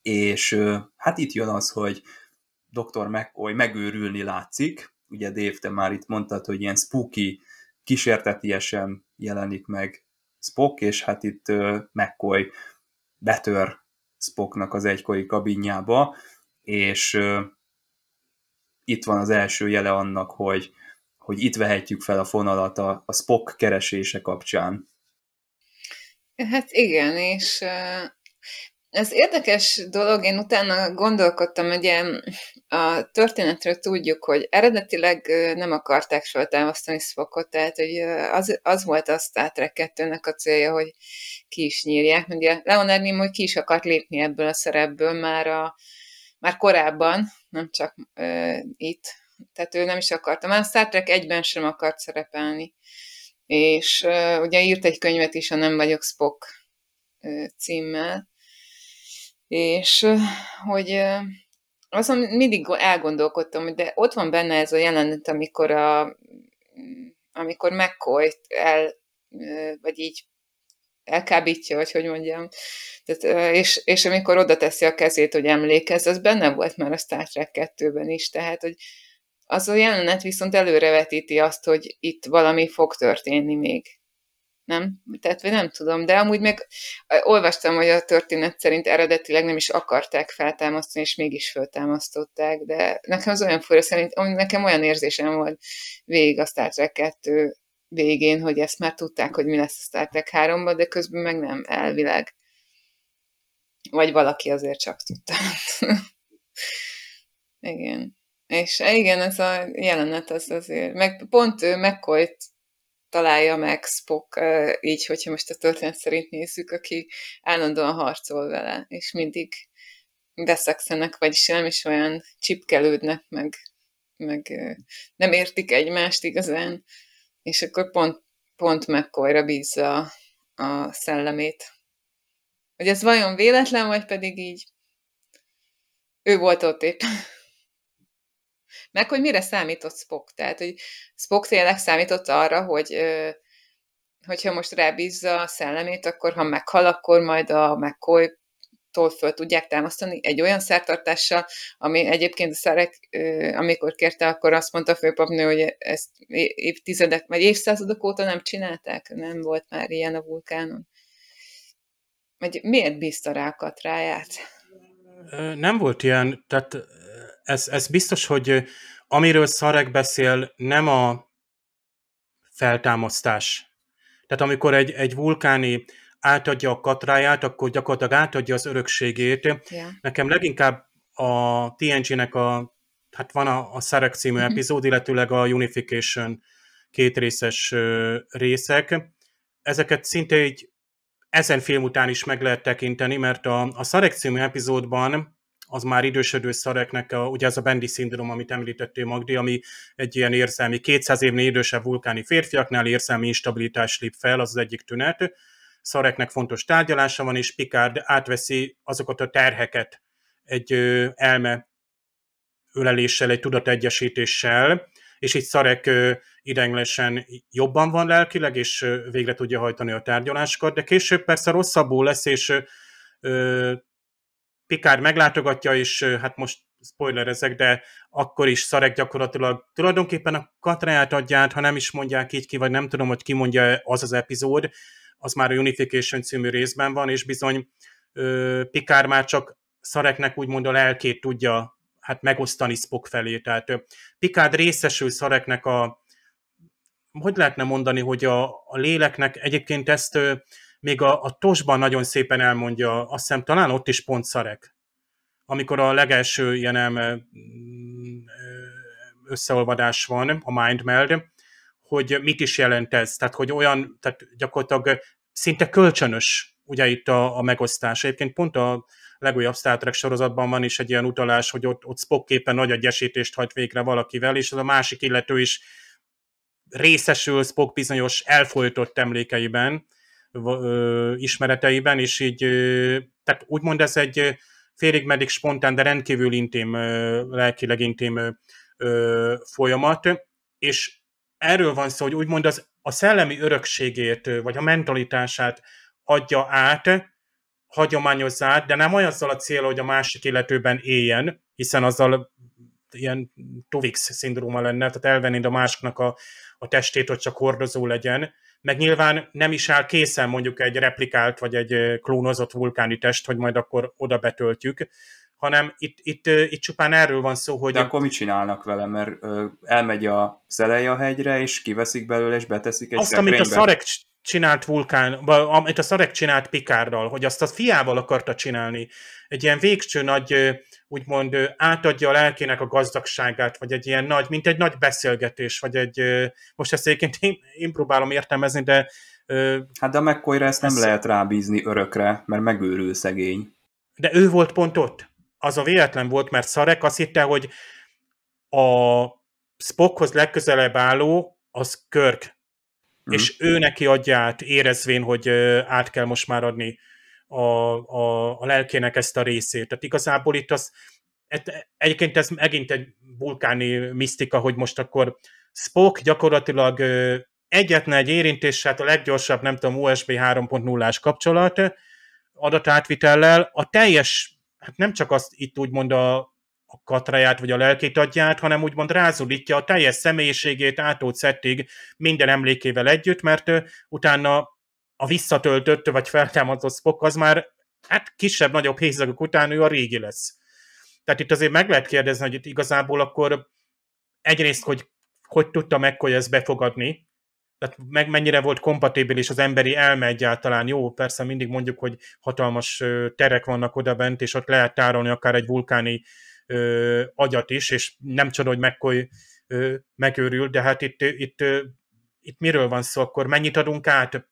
és hát itt jön az, hogy Dr. McCoy megőrülni látszik, ugye Dave, te már itt mondtad, hogy ilyen spooky, kísértetiesen jelenik meg Spock, és hát itt McCoy betör Spocknak az egykori kabinjába, és itt van az első jele annak, hogy, hogy itt vehetjük fel a fonalat a, a Spock keresése kapcsán. Hát igen, és ez érdekes dolog, én utána gondolkodtam, ugye a történetről tudjuk, hogy eredetileg nem akarták feltámasztani Spockot, tehát hogy az, az volt a Star Trek 2-nek a célja, hogy ki is nyírják. Ugye Leonard Nimoy ki is akart lépni ebből a szerepből már, a, már korábban, nem csak uh, itt, tehát ő nem is akarta. Már a Star Trek egyben sem akart szerepelni. És uh, ugye írt egy könyvet is, a Nem vagyok Spock uh, címmel, és hogy azon mindig elgondolkodtam, de ott van benne ez a jelenet, amikor a amikor mccoy el, vagy így elkábítja, vagy hogy mondjam, tehát, és, és amikor oda teszi a kezét, hogy emlékezz, az benne volt már a Star Trek 2-ben is, tehát, hogy az a jelenet viszont előrevetíti azt, hogy itt valami fog történni még nem? Tehát, vagy nem tudom, de amúgy meg olvastam, hogy a történet szerint eredetileg nem is akarták feltámasztani, és mégis feltámasztották, de nekem az olyan fura szerint, nekem olyan érzésem volt végig a Star Trek 2 végén, hogy ezt már tudták, hogy mi lesz a Star Trek 3 de közben meg nem, elvileg. Vagy valaki azért csak tudta. igen. És igen, ez a jelenet az azért, meg pont ő találja meg Spock, így, hogyha most a történet szerint nézzük, aki állandóan harcol vele, és mindig veszekszenek, vagyis nem is olyan csipkelődnek, meg, meg nem értik egymást igazán, és akkor pont, pont McCoy-ra bízza a szellemét. Hogy ez vajon véletlen, vagy pedig így ő volt ott éppen. Meg hogy mire számított Spock. Tehát, hogy Spock tényleg számított arra, hogy hogyha most rábízza a szellemét, akkor ha meghal, akkor majd a McCoy tól föl tudják támasztani egy olyan szertartással, ami egyébként a szerek, amikor kérte, akkor azt mondta a főpapnő, hogy ezt évtizedek, vagy évszázadok óta nem csinálták, nem volt már ilyen a vulkánon. Vagy miért bízta rá a katráját? Nem volt ilyen, tehát ez, ez biztos, hogy amiről Szarek beszél, nem a feltámasztás. Tehát amikor egy, egy vulkáni átadja a katráját, akkor gyakorlatilag átadja az örökségét. Yeah. Nekem leginkább a TNG-nek a, hát van a, a Szarek című mm-hmm. epizód, illetőleg a Unification két részes részek. Ezeket szinte egy ezen film után is meg lehet tekinteni, mert a, a Szarek című epizódban az már idősödő szareknek, a, ugye az a Bendi szindrom, amit említettél Magdi, ami egy ilyen érzelmi, 200 évnél idősebb vulkáni férfiaknál érzelmi instabilitás lép fel, az az egyik tünet. Szareknek fontos tárgyalása van, és Picard átveszi azokat a terheket egy elme öleléssel, egy tudategyesítéssel, és itt Szarek ö, ideiglenesen jobban van lelkileg, és végre tudja hajtani a tárgyalásokat, de később persze rosszabbul lesz, és Pikár meglátogatja, és hát most spoiler ezek, de akkor is Szarek gyakorlatilag tulajdonképpen a katráját adja át, ha nem is mondják így ki, vagy nem tudom, hogy ki mondja az az epizód, az már a Unification című részben van, és bizony Pikár már csak Szareknek úgymond a lelkét tudja hát megosztani Spock felé. Tehát Pikár részesül Szareknek a hogy lehetne mondani, hogy a, a léleknek egyébként ezt még a, a tosban nagyon szépen elmondja, azt hiszem talán ott is pont szarek, amikor a legelső ilyen összeolvadás van, a mindmeld, hogy mit is jelent ez. Tehát, hogy olyan, tehát gyakorlatilag szinte kölcsönös ugye itt a, a megosztás. Egyébként pont a legújabb Star Trek sorozatban van is egy ilyen utalás, hogy ott, ott Spock éppen nagy egyesítést hajt végre valakivel, és az a másik illető is részesül Spock bizonyos elfolytott emlékeiben, ö, ismereteiben, és így, ö, tehát úgymond ez egy félig meddig spontán, de rendkívül intim, ö, lelkileg intim ö, folyamat, és erről van szó, hogy úgymond az, a szellemi örökségét, vagy a mentalitását adja át, hagyományozza át, de nem olyannal a cél, hogy a másik illetőben éljen, hiszen azzal ilyen Tuvix szindróma lenne, tehát elvennéd a másiknak a, a testét, hogy csak hordozó legyen, meg nyilván nem is áll készen mondjuk egy replikált vagy egy klónozott vulkáni test, hogy majd akkor oda betöltjük, hanem itt, itt, itt csupán erről van szó, hogy... De akkor mit csinálnak vele? Mert elmegy a Szeleja hegyre, és kiveszik belőle, és beteszik egy Azt, amit a Szarek csinált vulkán, amit a Szarek csinált Pikárral, hogy azt a fiával akarta csinálni. Egy ilyen végső nagy, úgymond átadja a lelkének a gazdagságát, vagy egy ilyen nagy, mint egy nagy beszélgetés, vagy egy, most ezt egyébként én, én próbálom értelmezni, de... Hát de a mccoy ezt nem ez... lehet rábízni örökre, mert megőrül szegény. De ő volt pont ott az a véletlen volt, mert Szarek azt hitte, hogy a Spockhoz legközelebb álló az Körk, mm. és ő neki adja át, érezvén, hogy át kell most már adni a, a, a lelkének ezt a részét. Tehát igazából itt az, egyébként ez megint egy vulkáni misztika, hogy most akkor Spock gyakorlatilag egyetlen egy érintéssel, hát a leggyorsabb, nem tudom, USB 3.0-ás kapcsolat adatátvitellel a teljes hát nem csak azt itt úgymond a, a katráját vagy a lelkét adját, hanem úgymond rázudítja a teljes személyiségét ától szettig minden emlékével együtt, mert utána a visszatöltött vagy feltámadott Spock az már hát kisebb-nagyobb hézagok után ő a régi lesz. Tehát itt azért meg lehet kérdezni, hogy itt igazából akkor egyrészt, hogy hogy tudta meg, hogy ezt befogadni, tehát meg mennyire volt kompatibilis az emberi elme egyáltalán. Jó, persze mindig mondjuk, hogy hatalmas terek vannak oda bent, és ott lehet tárolni akár egy vulkáni ö, agyat is, és nem csoda, hogy McCoy ö, megőrül, de hát itt, itt, itt miről van szó, akkor mennyit adunk át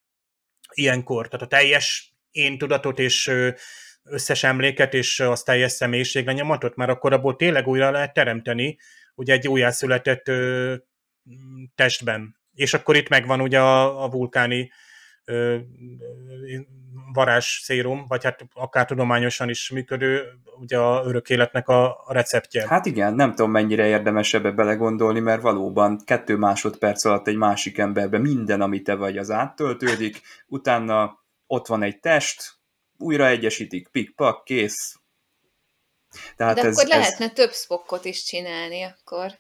ilyenkor? Tehát a teljes én tudatot és összes emléket és az teljes személyiséglenyomatot, mert akkor abból tényleg újra lehet teremteni, ugye egy újjászületett testben. És akkor itt megvan ugye a, a vulkáni ö, varázs szérum, vagy hát akár tudományosan is működő, ugye a örök életnek a, receptje. Hát igen, nem tudom mennyire érdemes ebbe belegondolni, mert valóban kettő másodperc alatt egy másik emberbe minden, amit te vagy, az áttöltődik, utána ott van egy test, újra egyesítik, pik-pak, kész. Tehát De ez, akkor lehetne ez... több spokkot is csinálni akkor.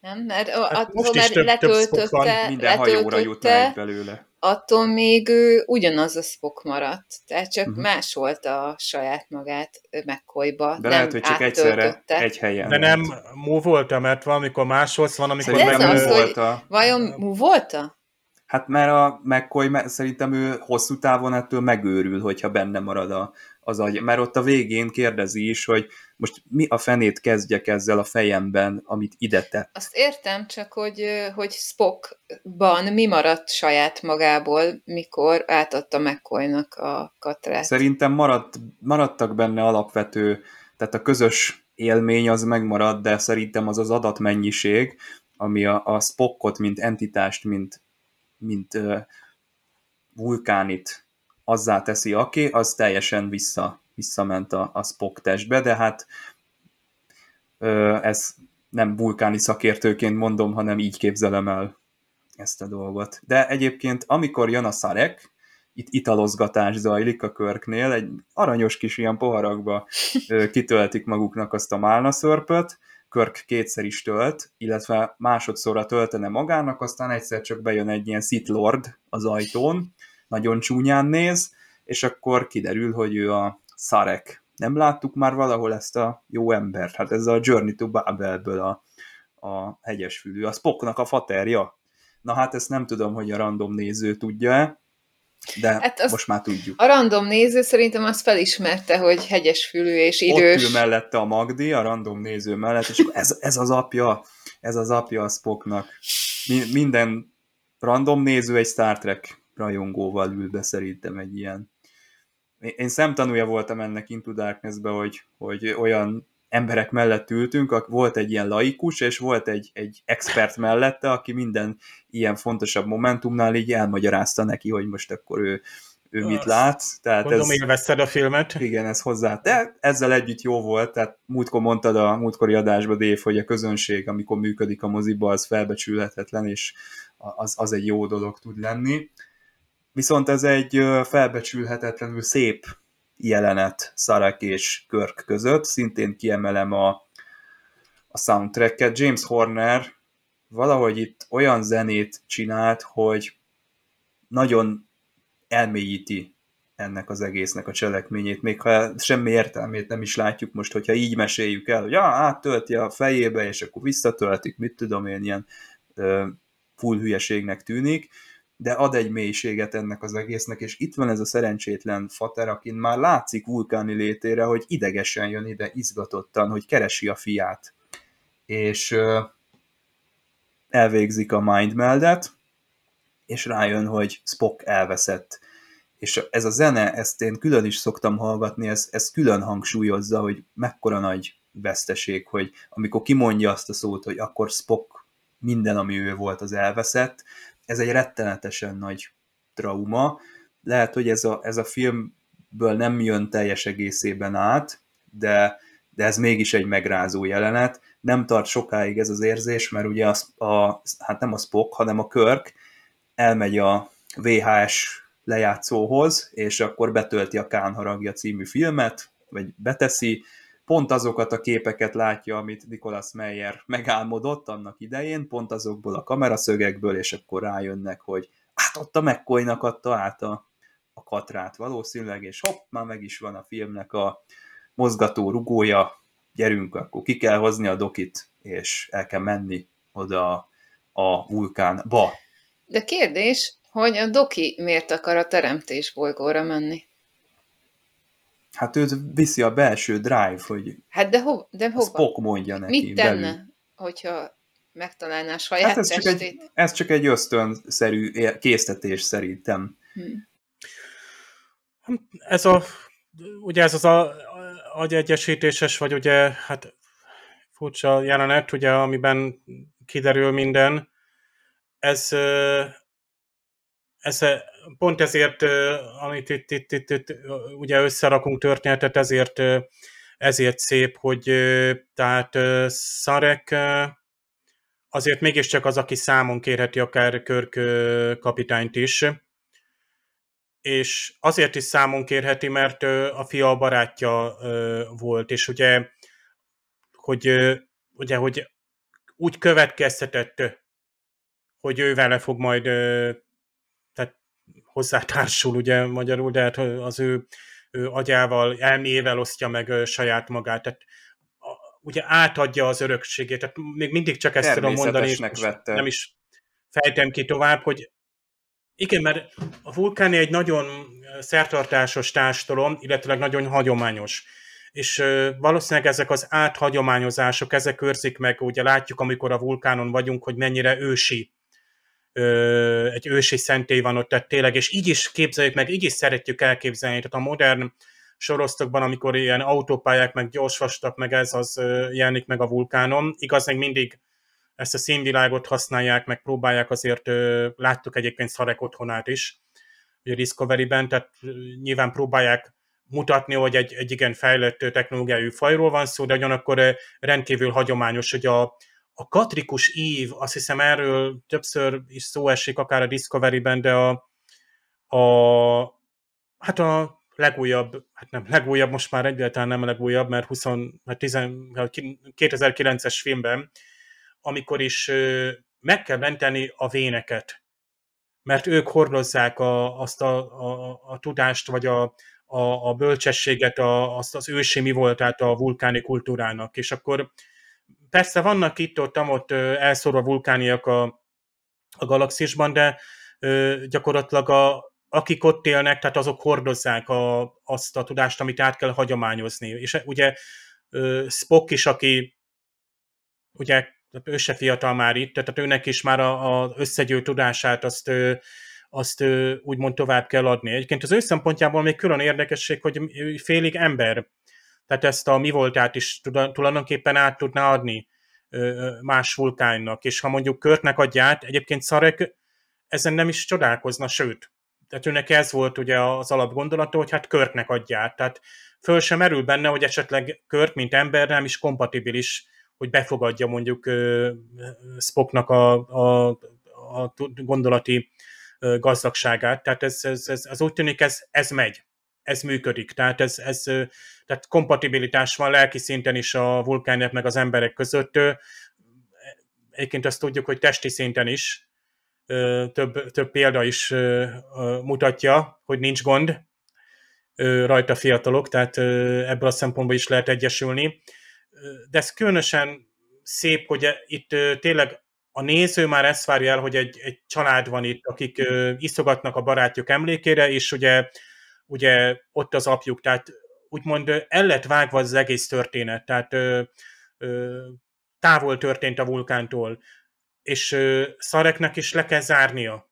Nem? Mert hát attól már több, letöltötte, minden hajóra jutna egy belőle. Attól még ő ugyanaz a Spock maradt. Tehát csak uh-huh. más volt a saját magát megkolyba. De nem lehet, hogy csak egyszerre egy helyen. De nem mú volt mert valamikor más volt, van, amikor nem az, volt. Hogy vajon mú volt -a? Hát mert a McCoy szerintem ő hosszú távon ettől megőrül, hogyha benne marad a, az agy. Mert ott a végén kérdezi is, hogy most mi a fenét kezdjek ezzel a fejemben, amit ide tett. Azt értem, csak hogy, hogy Spockban mi maradt saját magából, mikor átadta McCoynak a katrát. Szerintem maradt, maradtak benne alapvető, tehát a közös élmény az megmarad, de szerintem az az adatmennyiség, ami a, a Spockot, mint entitást, mint, mint uh, vulkánit azzá teszi, aki, az teljesen vissza, visszament a, a Spock testbe, de hát ö, ez nem vulkáni szakértőként mondom, hanem így képzelem el ezt a dolgot. De egyébként, amikor jön a Szarek, itt italozgatás zajlik a körknél, egy aranyos kis ilyen poharakba ö, kitöltik maguknak azt a málnaszörpöt, Körk kétszer is tölt, illetve másodszorra töltene magának, aztán egyszer csak bejön egy ilyen Sith Lord az ajtón, nagyon csúnyán néz, és akkor kiderül, hogy ő a Szarek. Nem láttuk már valahol ezt a jó embert? Hát ez a Journey to Babelből a, a hegyesfülű, a Spocknak a faterja. Na hát ezt nem tudom, hogy a random néző tudja-e, de hát most már tudjuk. A random néző szerintem azt felismerte, hogy hegyesfülű és idős. Ott ül mellette a Magdi, a random néző mellett, és ez, ez az apja, ez az apja a Spocknak. Mi, minden random néző egy Star Trek rajongóval ül be szerintem egy ilyen én szemtanúja voltam ennek Into Darkness-be, hogy, hogy olyan emberek mellett ültünk, volt egy ilyen laikus, és volt egy, egy expert mellette, aki minden ilyen fontosabb momentumnál így elmagyarázta neki, hogy most akkor ő, ő mit lát. Tehát Gondolom, ez, veszed a filmet. Igen, ez hozzá. De ezzel együtt jó volt, tehát múltkor mondtad a múltkori adásba, Dave, hogy a közönség, amikor működik a moziba, az felbecsülhetetlen, és az, az egy jó dolog tud lenni. Viszont ez egy felbecsülhetetlenül szép jelenet Szarek és Körk között. Szintén kiemelem a, a soundtracket. James Horner valahogy itt olyan zenét csinált, hogy nagyon elmélyíti ennek az egésznek a cselekményét, még ha semmi értelmét nem is látjuk most, hogyha így meséljük el, hogy ah, áttölti a fejébe, és akkor visszatöltik, mit tudom én, ilyen uh, full hülyeségnek tűnik, de ad egy mélységet ennek az egésznek, és itt van ez a szerencsétlen fater, akin már látszik vulkáni létére, hogy idegesen jön ide, izgatottan, hogy keresi a fiát. És elvégzik a mindmeldet, és rájön, hogy Spock elveszett. És ez a zene, ezt én külön is szoktam hallgatni, ez, ez külön hangsúlyozza, hogy mekkora nagy veszteség, hogy amikor kimondja azt a szót, hogy akkor Spock minden, ami ő volt, az elveszett, ez egy rettenetesen nagy trauma. Lehet, hogy ez a, ez a filmből nem jön teljes egészében át, de, de ez mégis egy megrázó jelenet. Nem tart sokáig ez az érzés, mert ugye a, a, hát nem a Spock, hanem a Körk elmegy a VHS lejátszóhoz, és akkor betölti a Kán haragja című filmet, vagy beteszi, pont azokat a képeket látja, amit Nicholas Meyer megálmodott annak idején, pont azokból a kameraszögekből, és akkor rájönnek, hogy hát ott a mccoy adta át a, a katrát valószínűleg, és hopp, már meg is van a filmnek a mozgató rugója, gyerünk, akkor ki kell hozni a dokit, és el kell menni oda a vulkánba. De kérdés, hogy a doki miért akar a teremtés bolygóra menni? Hát őt viszi a belső drive, hogy hát de, ho, de hova? Spock mondja neki. Mit tenne, belül. hogyha megtalálná saját hát ez testét? Csak egy, ez csak egy ösztönszerű késztetés szerintem. Hmm. Ez a, ugye ez az a agyegyesítéses, vagy ugye, hát furcsa jelenet, ugye, amiben kiderül minden, ez, ez pont ezért, amit itt, itt, itt, itt ugye összerakunk történetet, ezért, ezért szép, hogy tehát Szarek azért mégiscsak az, aki számon kérheti akár Körk kapitányt is, és azért is számon kérheti, mert a fia a barátja volt, és ugye, hogy, ugye, hogy úgy következtetett hogy ő vele fog majd hozzátársul, ugye magyarul, de hát az ő, ő agyával, elmével osztja meg saját magát. Tehát ugye átadja az örökségét. Tehát még mindig csak ezt tudom mondani, és vette. nem is fejtem ki tovább, hogy igen, mert a vulkáni egy nagyon szertartásos társadalom, illetve nagyon hagyományos. És valószínűleg ezek az áthagyományozások, ezek őrzik meg, ugye látjuk, amikor a vulkánon vagyunk, hogy mennyire ősi ö, egy ősi szentély van ott, tehát tényleg, és így is képzeljük meg, így is szeretjük elképzelni, tehát a modern sorosztokban, amikor ilyen autópályák, meg gyorsvastak, meg ez az jelenik meg a vulkánon, igaz, meg mindig ezt a színvilágot használják, meg próbálják azért, láttuk egyébként Szarek otthonát is, a Discovery-ben, tehát nyilván próbálják mutatni, hogy egy, egy igen fejlett technológiájú fajról van szó, de ugyanakkor rendkívül hagyományos, hogy a, a katrikus ív, azt hiszem erről többször is szó esik, akár a Discovery-ben, de a, a hát a legújabb, hát nem legújabb, most már egyáltalán nem a legújabb, mert 20, hát 10, 2009-es filmben, amikor is meg kell menteni a véneket, mert ők hordozzák a, azt a, a, a tudást, vagy a, a, a bölcsességet, a, azt az ősi mi voltát a vulkáni kultúrának, és akkor persze vannak itt-ott, ott elszórva vulkániak a, a galaxisban, de ö, gyakorlatilag a, akik ott élnek, tehát azok hordozzák a, azt a tudást, amit át kell hagyományozni. És ugye ö, Spock is, aki ugye ő se fiatal már itt, tehát őnek is már az összegyűlt tudását azt, ö, azt úgymond tovább kell adni. Egyébként az ő szempontjából még külön érdekesség, hogy félig ember, tehát ezt a mi voltát is tulajdonképpen át tudná adni más vulkánnak, és ha mondjuk Körtnek adja át, egyébként Szarek ezen nem is csodálkozna, sőt, tehát őnek ez volt ugye az alapgondolata, hogy hát Körtnek adja át, tehát föl sem merül benne, hogy esetleg Kört, mint ember nem is kompatibilis, hogy befogadja mondjuk Spocknak a, a, a gondolati gazdagságát, tehát ez, ez, ez, ez úgy tűnik, ez, ez megy, ez működik, tehát ez, ez tehát kompatibilitás van lelki szinten is a vulkánok meg az emberek között. Egyébként azt tudjuk, hogy testi szinten is, több, több példa is mutatja, hogy nincs gond rajta fiatalok, tehát ebből a szempontból is lehet egyesülni. De ez különösen szép, hogy itt tényleg a néző már ezt várja el, hogy egy, egy család van itt, akik iszogatnak a barátjuk emlékére, és ugye, ugye ott az apjuk, tehát úgymond el lett vágva az egész történet, tehát ö, ö, távol történt a vulkántól, és ö, Szareknek is le kell zárnia.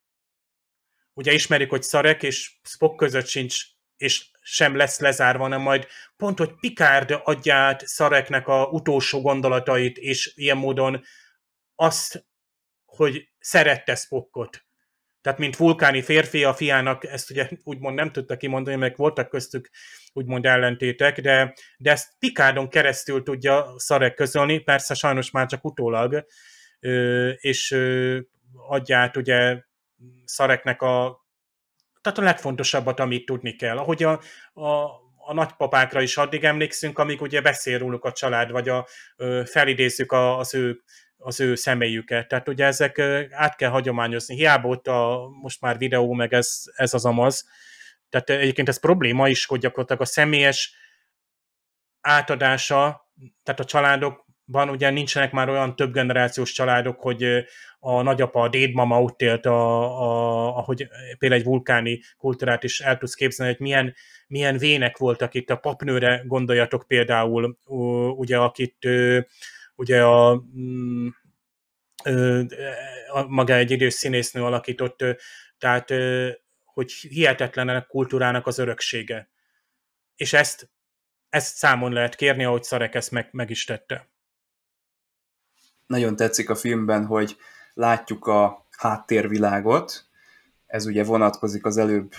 Ugye ismerik, hogy Szarek és Spock között sincs, és sem lesz lezárva, hanem majd pont, hogy Picard adja át Szareknek a utolsó gondolatait, és ilyen módon azt, hogy szerette Spockot. Tehát, mint vulkáni férfi, a fiának ezt ugye úgymond nem tudta kimondani, meg voltak köztük úgymond ellentétek, de, de ezt Pikádon keresztül tudja Szarek közölni, persze sajnos már csak utólag, és adja át ugye Szareknek a tehát a legfontosabbat, amit tudni kell. Ahogy a, a, a nagypapákra is addig emlékszünk, amíg ugye beszél róluk a család, vagy a, felidézzük az ő az ő személyüket. Tehát ugye ezek át kell hagyományozni. Hiába ott a, most már videó, meg ez, ez az amaz. Tehát egyébként ez probléma is, hogy gyakorlatilag a személyes átadása, tehát a családokban ugye nincsenek már olyan több generációs családok, hogy a nagyapa, a dédmama ott élt, a, a, ahogy például egy vulkáni kultúrát is el tudsz képzelni, hogy milyen, milyen vének voltak itt. A papnőre gondoljatok például, ugye, akit ugye a, mm, maga egy idős színésznő alakított, tehát hogy hihetetlen a kultúrának az öröksége. És ezt, ezt számon lehet kérni, ahogy Szarek ezt meg, meg is tette. Nagyon tetszik a filmben, hogy látjuk a háttérvilágot, ez ugye vonatkozik az előbb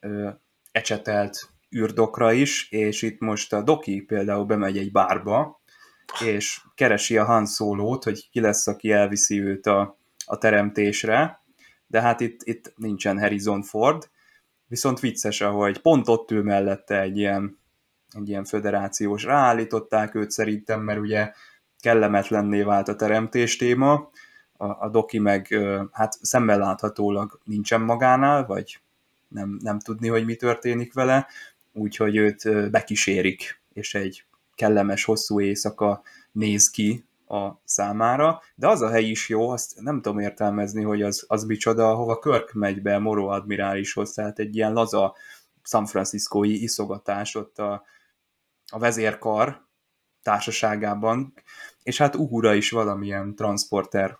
ö, ecsetelt űrdokra is, és itt most a Doki például bemegy egy bárba, és keresi a Han Solo-t, hogy ki lesz, aki elviszi őt a, a teremtésre, de hát itt, itt nincsen Harrison Ford, viszont vicces, ahogy pont ott ül mellette egy ilyen, egy ilyen föderációs, ráállították őt szerintem, mert ugye kellemetlenné vált a teremtés téma, a, a doki meg hát szemmel láthatólag nincsen magánál, vagy nem, nem tudni, hogy mi történik vele, úgyhogy őt bekísérik, és egy kellemes, hosszú éjszaka néz ki a számára, de az a hely is jó, azt nem tudom értelmezni, hogy az, az micsoda, ahova Körk megy be Moro admirálishoz, tehát egy ilyen laza San Franciscói iszogatás ott a, a vezérkar társaságában, és hát Uhura is valamilyen transporter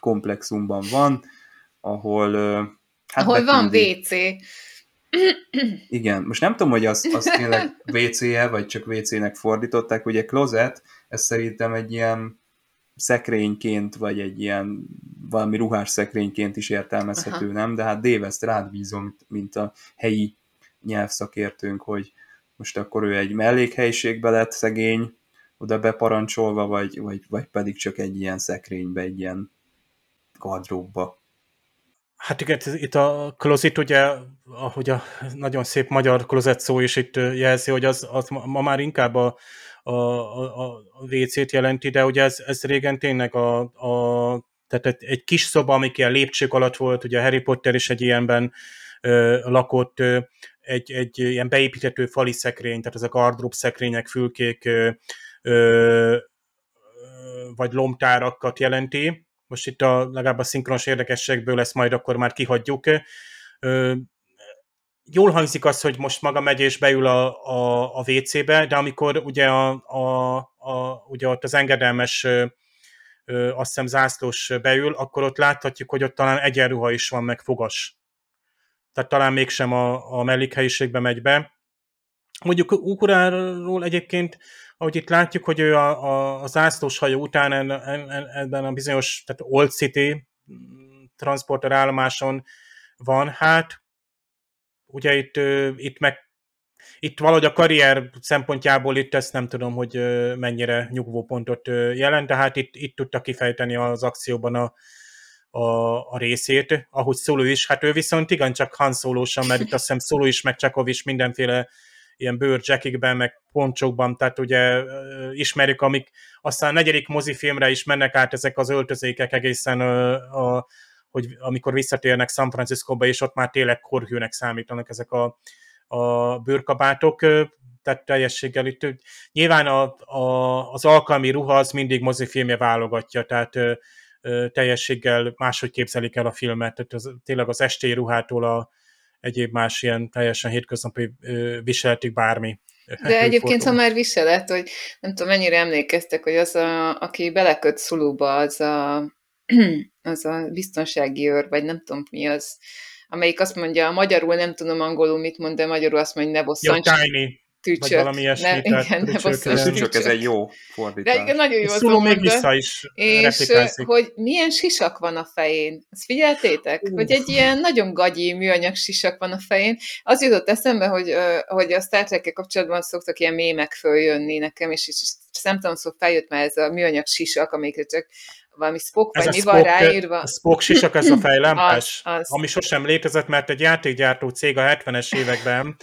komplexumban van, ahol hát ahol van WC. Igen, most nem tudom, hogy az, az tényleg WC-je, vagy csak WC-nek fordították, ugye closet, ez szerintem egy ilyen szekrényként, vagy egy ilyen valami ruhás szekrényként is értelmezhető, Aha. nem? De hát Dave, ezt rád bízom, mint a helyi nyelvszakértőnk, hogy most akkor ő egy mellékhelyiségbe lett szegény, oda beparancsolva, vagy, vagy, vagy pedig csak egy ilyen szekrénybe, egy ilyen gardróbba. Hát igen, itt a closet ugye, ahogy a nagyon szép magyar closet szó is itt jelzi, hogy az, az ma már inkább a, a, a, a WC-t jelenti, de ugye ez, ez régen tényleg a, a tehát egy, kis szoba, amik ilyen lépcsők alatt volt, ugye Harry Potter is egy ilyenben ö, lakott, ö, egy, egy ilyen beépíthető fali szekrény, tehát ezek a gardrób szekrények, fülkék, ö, ö, vagy lomtárakat jelenti, most itt a, legalább a szinkronos érdekességből ezt majd akkor már kihagyjuk. Jól hangzik az, hogy most maga megy és beül a, a, a WC-be, de amikor ugye, a, a, a, ugye ott az engedelmes azt hiszem zászlós beül, akkor ott láthatjuk, hogy ott talán egyenruha is van, meg fogas. tehát talán mégsem a, a mellékhelyiségbe megy be. Mondjuk Ukuráról egyébként, ahogy itt látjuk, hogy ő a, a, a zászlós hajó után en, en, ebben a bizonyos, tehát Old City transporter állomáson van, hát ugye itt, itt meg itt valahogy a karrier szempontjából itt ezt nem tudom, hogy mennyire nyugvópontot jelent, de hát itt, itt tudta kifejteni az akcióban a, a, a részét, ahogy Szóló is, hát ő viszont igencsak Han Szólósan, mert itt azt hiszem Szóló is, meg Csekov is mindenféle ilyen bőrcsekikben, meg poncsokban, tehát ugye ismerjük, amik aztán a negyedik mozifilmre is mennek át ezek az öltözékek egészen a, a hogy amikor visszatérnek San Franciscóba, és ott már tényleg korhűnek számítanak ezek a, a bőrkabátok, tehát teljességgel itt. Nyilván a, a, az alkalmi ruha az mindig mozifilmje válogatja, tehát ö, ö, teljességgel máshogy képzelik el a filmet, tehát az, tényleg az estély ruhától a egyéb más ilyen teljesen hétköznapi viseletig bármi. De egyébként, ha már viselet, hogy nem tudom, mennyire emlékeztek, hogy az, a, aki beleköt szuluba, az a, az a biztonsági őr, vagy nem tudom mi az, amelyik azt mondja, magyarul nem tudom angolul mit mond, de magyarul azt mondja, hogy ne bosszants. Ja, tiny. Tücsök. Vagy valami ilyesmi. Ne, igen, ne bosszants Tücsök, ez egy jó fordítás. De igen, nagyon jó És még vissza is És hogy milyen sisak van a fején. Ezt figyeltétek? Uff. Hogy egy ilyen nagyon gagyi műanyag sisak van a fején. Az jutott eszembe, hogy, hogy a Star trek kapcsolatban szoktak ilyen mémek följönni nekem, és, és, és nem tudom, szóval feljött már ez a műanyag sisak, amikre csak valami Spock, Ez vagy mi van Spock, ráírva. a Spock sisak, ez a fejlámpás, Az, az. ami sosem létezett, mert egy játékgyártó cég a 70-es években,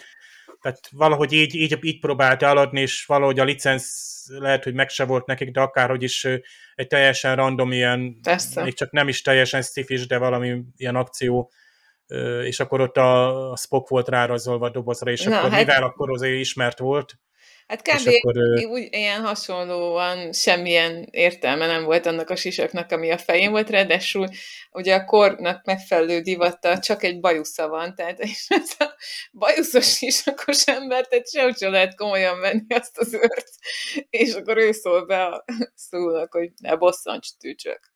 tehát valahogy így, így, így próbálta eladni, és valahogy a licensz lehet, hogy meg se volt nekik, de akárhogy is egy teljesen random ilyen, Persze. még csak nem is teljesen szifis, de valami ilyen akció, és akkor ott a, a Spock volt rárajzolva a dobozra, és Na, akkor hát- mivel akkor azért ismert volt, Hát kb. akkor úgy, ilyen hasonlóan semmilyen értelme nem volt annak a sisaknak, ami a fején volt, ráadásul ugye a kornak megfelelő divattal csak egy bajusza van, tehát és ez a bajuszos sisakos ember, tehát sehogy sem lehet komolyan venni azt az őrt, és akkor ő szól be a szólnak, hogy ne bosszancs tücsök.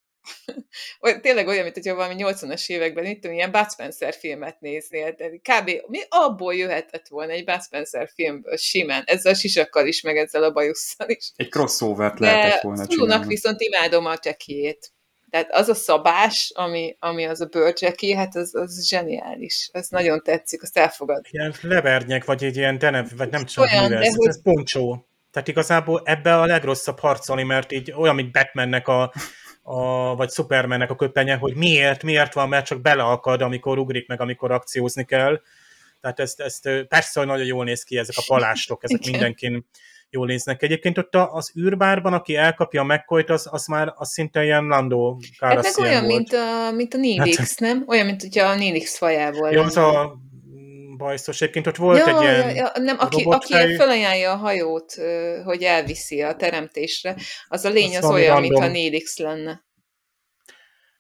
Olyan, tényleg olyan, mint hogyha valami 80-as években, itt ilyen Bud Spencer filmet néznél, de kb. mi abból jöhetett volna egy Bud Spencer filmből simán, ezzel a sisakkal is, meg ezzel a bajusszal is. Egy crossovert lehetett volna csinálni. viszont imádom a csekiét. Tehát az a szabás, ami, ami az a bőrcseki, hát az, az zseniális. Ez nagyon tetszik, azt elfogad. ilyen levernyek, vagy egy ilyen denev, vagy nem tudom, Olyan, de ez, hogy- ez poncsó. Tehát igazából ebbe a legrosszabb harcolni, mert így olyan, mint Batmannek a, a, vagy Supermannek a köpenye, hogy miért, miért van, mert csak beleakad, amikor ugrik meg, amikor akciózni kell. Tehát ezt, ezt persze, hogy nagyon jól néz ki ezek a palástok, ezek mindenkin jól néznek. Egyébként ott az űrbárban, aki elkapja a mccoy az, az már az szinte ilyen Lando Hát meg olyan, volt. mint a, mint a Nilix, nem? Olyan, mint hogyha a Nilix fajából Jó, az a bajszos. Egyébként ott volt ja, egy ilyen... ja, ja, nem, aki, aki felajánlja a hajót, hogy elviszi a teremtésre, az a lény Az az olyan, random. mintha Nilix lenne.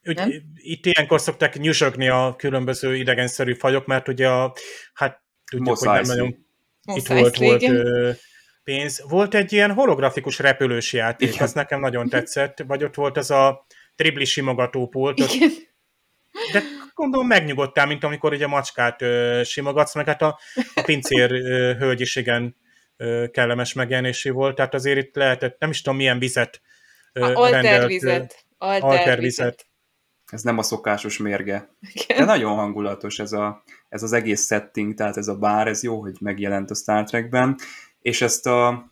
Úgy, Nem? itt ilyenkor szokták nyüzsögni a különböző idegenszerű fajok, mert ugye a, hát tudjuk, Mos hogy nem nagyon itt volt, volt ö, pénz. Volt egy ilyen holografikus repülős játék, Igen. az nekem nagyon tetszett, vagy ott volt ez a tribli simogató pult, ott. De gondolom megnyugodtál, mint amikor ugye macskát ö, simogatsz, meg hát a, a pincér ö, hölgy is igen ö, kellemes megjelenésé volt, tehát azért itt lehetett, nem is tudom milyen vizet ö, A rendelt, altervizet. Altervizet. Ez nem a szokásos mérge. De Igen. nagyon hangulatos ez, a, ez az egész setting, tehát ez a bár, ez jó, hogy megjelent a Star Trekben, és ezt a,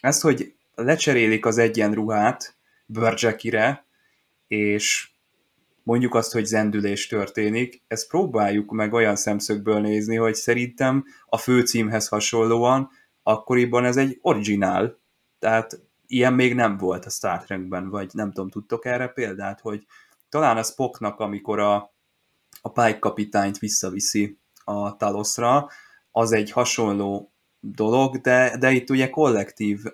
ezt, hogy lecserélik az egyenruhát Bördzsekire, és mondjuk azt, hogy zendülés történik, ezt próbáljuk meg olyan szemszögből nézni, hogy szerintem a főcímhez hasonlóan akkoriban ez egy originál, tehát ilyen még nem volt a Star Trekben, vagy nem tudom, tudtok erre példát, hogy talán a Spocknak, amikor a, a Pike kapitányt visszaviszi a Talosra, az egy hasonló dolog, de, de itt ugye kollektív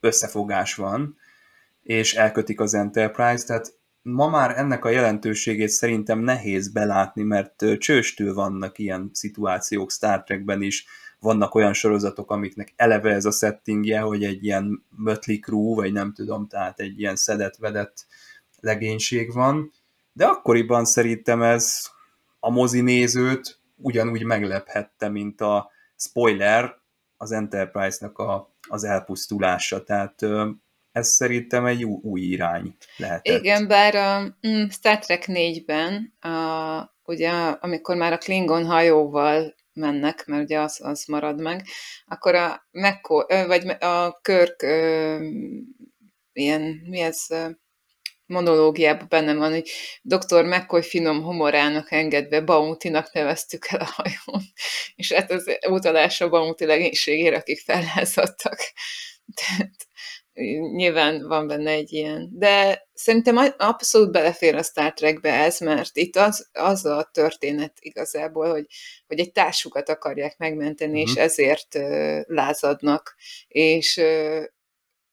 összefogás van, és elkötik az Enterprise, tehát ma már ennek a jelentőségét szerintem nehéz belátni, mert ö, csőstől vannak ilyen szituációk Star Trekben is, vannak olyan sorozatok, amiknek eleve ez a settingje, hogy egy ilyen Mötley Crew, vagy nem tudom, tehát egy ilyen szedett-vedett legénység van, de akkoriban szerintem ez a mozi nézőt ugyanúgy meglephette, mint a spoiler az Enterprise-nak a, az elpusztulása. Tehát ez szerintem egy új, új irány lehetett. Igen, bár a mm, Star Trek 4-ben, a, ugye, amikor már a Klingon hajóval mennek, mert ugye az, az marad meg, akkor a McCoy, vagy a Körk ilyen, mi ez, monológiában benne van, hogy dr. McCoy finom humorának engedve Bounty-nak neveztük el a hajón. És hát az utalás a Bounty legénységére, akik fellázadtak. Tehát nyilván van benne egy ilyen. De szerintem abszolút belefér a Star Trekbe ez, mert itt az, az a történet igazából, hogy, hogy egy társukat akarják megmenteni, uh-huh. és mhm. ezért uh, lázadnak. És uh,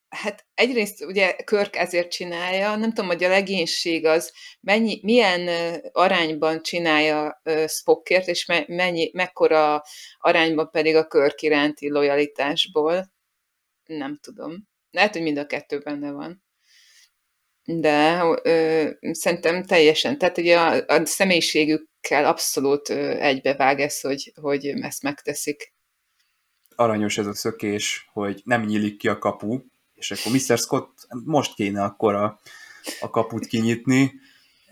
hát egyrészt ugye Körk ezért csinálja, nem tudom, hogy a legénység az mennyi, milyen arányban csinálja Spockért, és mennyi, mekkora arányban pedig a Körk iránti lojalitásból. Nem tudom. Lehet, hogy mind a kettő benne van. De ö, szerintem teljesen. Tehát ugye a, a személyiségükkel abszolút egybevág ez, hogy, hogy ezt megteszik. Aranyos ez a szökés, hogy nem nyílik ki a kapu, és akkor Mr. Scott most kéne akkor a, a kaput kinyitni,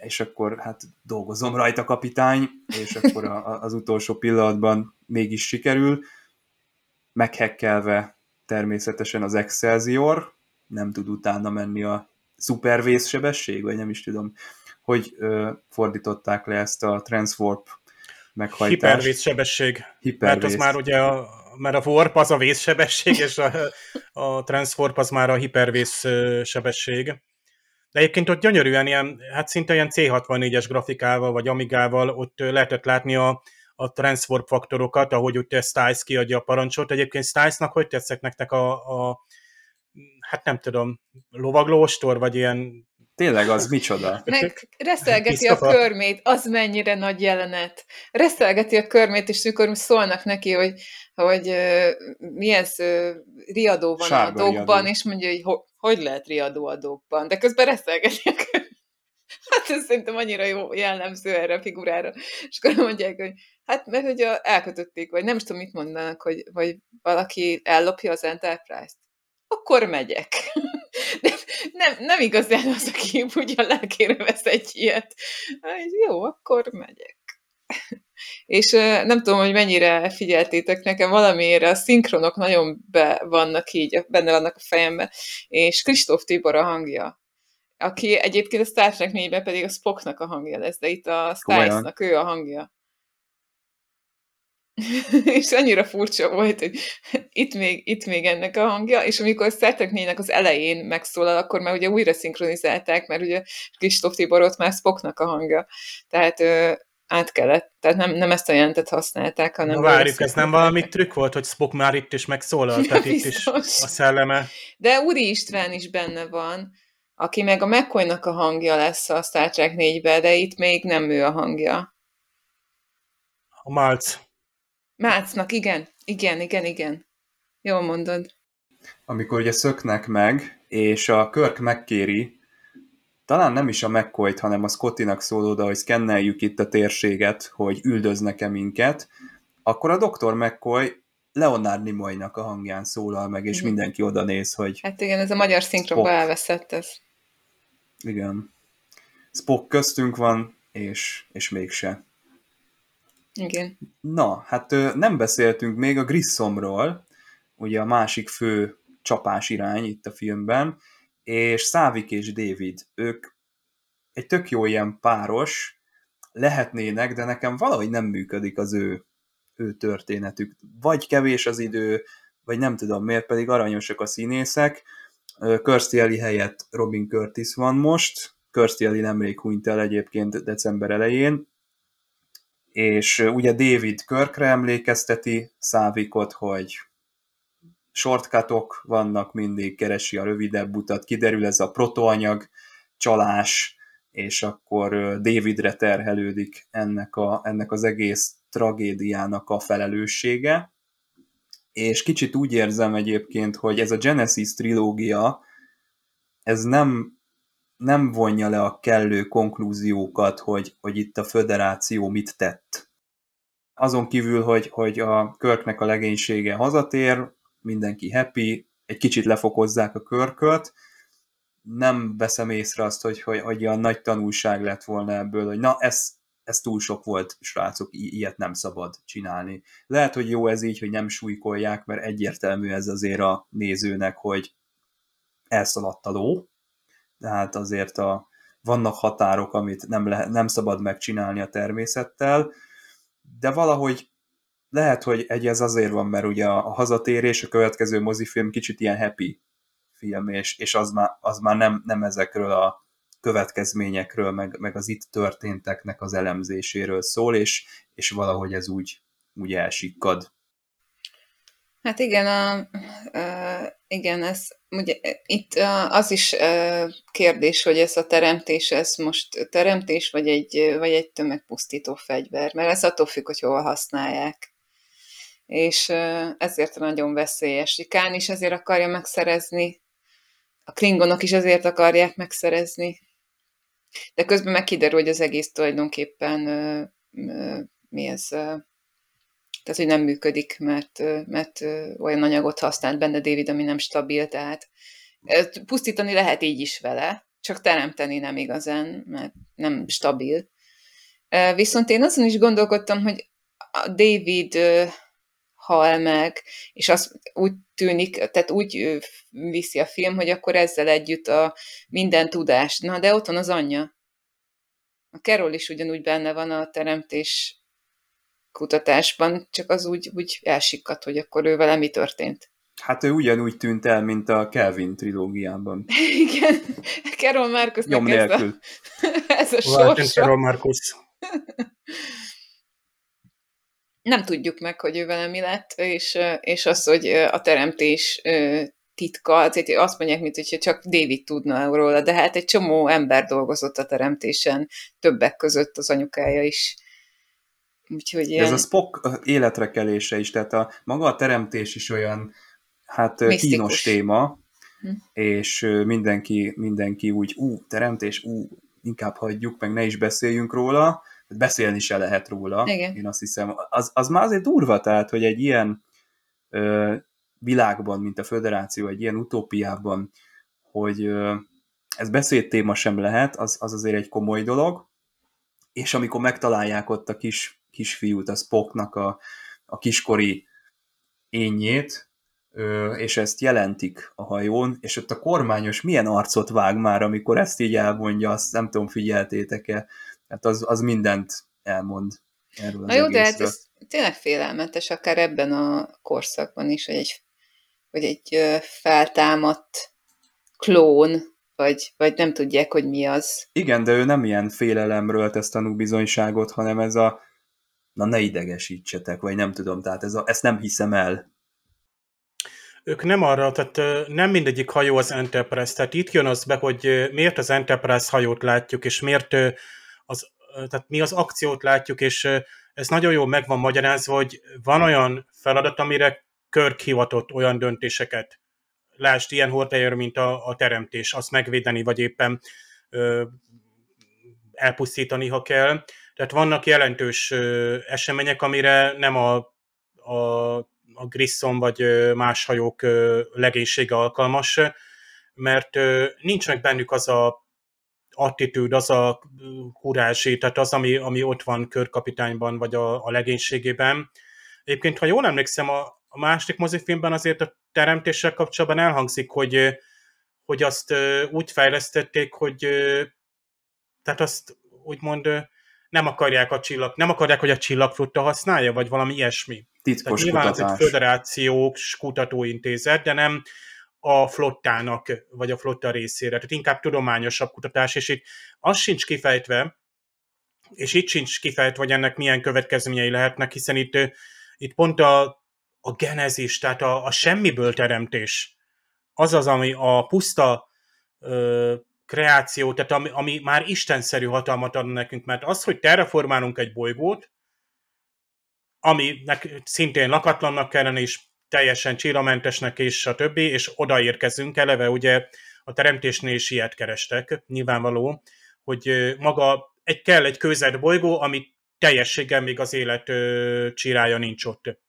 és akkor hát dolgozom rajta kapitány, és akkor a, a, az utolsó pillanatban mégis sikerül, meghekkelve természetesen az Excelsior, nem tud utána menni a szupervészsebesség, vagy nem is tudom, hogy ö, fordították le ezt a transwarp meghajtást. Hipervészsebesség. Hipervész. Mert az már ugye a, mert a warp az a vészsebesség, és a, a transwarp az már a hipervész sebesség. De egyébként ott gyönyörűen ilyen, hát szinte ilyen C64-es grafikával, vagy Amigával ott lehetett látni a, a transwarp faktorokat, ahogy úgy Stiles kiadja a parancsot. Egyébként Stilesnak hogy tetszek nektek a, a hát nem tudom, lovaglóstor, vagy ilyen Tényleg, az micsoda? Meg reszelgeti a körmét, az mennyire nagy jelenet. Reszelgeti a körmét, és mikor szólnak neki, hogy, hogy uh, mi ez, uh, riadó van Sárga a dokban, riadó. és mondja, hogy ho, hogy lehet riadó a dokban, de közben reszelgeti a körmét. Hát ez szerintem annyira jó jellemző erre a figurára. És akkor mondják, hogy hát mert hogy elkötötték, vagy nem is tudom, mit mondanak, hogy vagy valaki ellopja az Enterprise-t. Akkor megyek. De nem, nem igazán az, aki úgy a lelkére vesz egy ilyet. Jó, akkor megyek. És nem tudom, hogy mennyire figyeltétek nekem, valamiért a szinkronok nagyon be vannak így, benne vannak a fejemben, és Kristóf Tibor a hangja, aki egyébként a Star Trek 4 pedig a Spocknak a hangja lesz, de itt a Stiles-nak ő a hangja. és annyira furcsa volt, hogy itt még, itt még ennek a hangja, és amikor Star Trek az elején megszólal, akkor már ugye újra szinkronizálták, mert ugye Kristóf Tibor ott már Spocknak a hangja. Tehát ö, át kellett, tehát nem, nem ezt a jelentet használták, hanem... Na várjuk, ez nem valami trükk volt, hogy Spock már itt is megszólal, tehát itt is a szelleme. De Uri István is benne van, aki meg a mccoy a hangja lesz a Star Trek 4-be, de itt még nem ő a hangja. A Malc. Mácnak, igen. Igen, igen, igen. Jól mondod. Amikor ugye szöknek meg, és a Körk megkéri, talán nem is a mccoy hanem a Scottinak szól oda, hogy szkenneljük itt a térséget, hogy üldöznek-e minket, akkor a Dr. McCoy Leonard Nimoynak a hangján szólal meg, és mm. mindenki oda néz, hogy... Hát igen, ez a magyar szinkronba elveszett ez. Igen. Spock köztünk van, és, és mégse. Igen. Na, hát nem beszéltünk még a Grissomról, ugye a másik fő csapás irány itt a filmben, és Szávik és David, ők egy tök jó ilyen páros lehetnének, de nekem valahogy nem működik az ő, ő történetük. Vagy kevés az idő, vagy nem tudom miért, pedig aranyosak a színészek. Kirstie Alley helyett Robin Curtis van most, Kirstie Alley nemrég hunyt el egyébként december elején, és ugye David Körkre emlékezteti Szávikot, hogy shortcutok vannak, mindig keresi a rövidebb utat, kiderül ez a protoanyag, csalás, és akkor Davidre terhelődik ennek, a, ennek az egész tragédiának a felelőssége. És kicsit úgy érzem egyébként, hogy ez a Genesis trilógia, ez nem nem vonja le a kellő konklúziókat, hogy, hogy itt a föderáció mit tett. azon kívül, hogy, hogy a körknek a legénysége hazatér, mindenki happy, egy kicsit lefokozzák a körköt, nem veszem észre azt, hogy, hogy, hogy a nagy tanulság lett volna ebből, hogy na, ez, ez túl sok volt, srácok, i- ilyet nem szabad csinálni. Lehet, hogy jó ez így, hogy nem súlykolják, mert egyértelmű ez azért a nézőnek, hogy elszaladt a ló, tehát azért a, vannak határok, amit nem, lehet, nem szabad megcsinálni a természettel, de valahogy lehet, hogy egy ez azért van, mert ugye a, a hazatérés, a következő mozifilm kicsit ilyen happy film, és, és az már, az már nem, nem ezekről a következményekről, meg, meg az itt történteknek az elemzéséről szól, és, és valahogy ez úgy, úgy elsikkad. Hát igen, a, a, igen, ez ugye itt az is kérdés, hogy ez a teremtés, ez most teremtés, vagy egy, vagy egy tömegpusztító fegyver, mert ez attól függ, hogy hol használják. És ezért nagyon veszélyes. Kán is ezért akarja megszerezni, a klingonok is ezért akarják megszerezni, de közben meg kiderül, hogy az egész tulajdonképpen mi ez, tehát, hogy nem működik, mert, mert olyan anyagot használt benne David, ami nem stabil, tehát pusztítani lehet így is vele, csak teremteni nem igazán, mert nem stabil. Viszont én azon is gondolkodtam, hogy a David hal meg, és az úgy tűnik, tehát úgy viszi a film, hogy akkor ezzel együtt a minden tudást. Na, de ott van az anyja. A Carol is ugyanúgy benne van a teremtés kutatásban, csak az úgy, úgy elsikkadt, hogy akkor ő vele mi történt. Hát ő ugyanúgy tűnt el, mint a Kelvin trilógiában. Igen, Carol Marcus Nyom nélkül. Ez a, ez a sorsa. Carol Marcus. Nem tudjuk meg, hogy ő vele mi lett, és, és az, hogy a teremtés titka, azért azt mondják, mint hogyha csak David tudna róla, de hát egy csomó ember dolgozott a teremtésen, többek között az anyukája is Úgyhogy ilyen... Ez a Spock életrekelése is, tehát a maga a teremtés is olyan hát Misztikus. kínos téma, hm. és mindenki, mindenki úgy, ú, teremtés, ú, inkább hagyjuk, meg ne is beszéljünk róla, beszélni se lehet róla, Igen. én azt hiszem. Az, az már azért durva, tehát, hogy egy ilyen ö, világban, mint a Föderáció, egy ilyen utópiában, hogy ö, ez beszédtéma sem lehet, az, az azért egy komoly dolog, és amikor megtalálják ott a kis kisfiút, a Spocknak a, a kiskori énjét, és ezt jelentik a hajón, és ott a kormányos milyen arcot vág már, amikor ezt így elmondja, azt nem tudom, figyeltétek-e, hát az, az mindent elmond erről az Na jó, egészről. de hát ez tényleg félelmetes, akár ebben a korszakban is, hogy egy, hogy egy feltámadt klón, vagy, vagy nem tudják, hogy mi az. Igen, de ő nem ilyen félelemről tesz tanúbizonyságot, hanem ez a na ne idegesítsetek, vagy nem tudom, tehát ez a, ezt nem hiszem el. Ők nem arra, tehát nem mindegyik hajó az Enterprise, tehát itt jön az be, hogy miért az Enterprise hajót látjuk, és miért az, tehát mi az akciót látjuk, és ez nagyon jól meg van magyarázva, hogy van olyan feladat, amire Körk hivatott olyan döntéseket. Lásd, ilyen hordájör, mint a, a teremtés, azt megvédeni, vagy éppen ö, elpusztítani, ha kell. Tehát vannak jelentős események, amire nem a, a, a Grissom vagy más hajók legénysége alkalmas, mert nincs meg bennük az a attitűd, az a kurázsi, tehát az, ami, ami ott van körkapitányban, vagy a, a legénységében. Egyébként, ha jól emlékszem, a, a második mozifilmben azért a teremtéssel kapcsolatban elhangzik, hogy, hogy azt úgy fejlesztették, hogy tehát azt úgymond nem akarják a csillag, nem akarják, hogy a csillagflotta használja, vagy valami ilyesmi. Titkos Tehát nyilván kutatás. ez egy föderációs kutatóintézet, de nem a flottának, vagy a flotta részére. Tehát inkább tudományosabb kutatás, és itt az sincs kifejtve, és itt sincs kifejtve, hogy ennek milyen következményei lehetnek, hiszen itt, itt pont a, a genezis, tehát a, a semmiből teremtés, az az, ami a puszta ö, kreáció, tehát ami, ami már istenszerű hatalmat ad nekünk, mert az, hogy terraformálunk egy bolygót, aminek szintén lakatlannak kellene, és teljesen csillamentesnek, és a többi, és odaérkezünk, eleve ugye a teremtésnél is ilyet kerestek, nyilvánvaló, hogy maga egy kell egy kőzet bolygó, amit teljességgel még az élet ö, csirája nincs ott.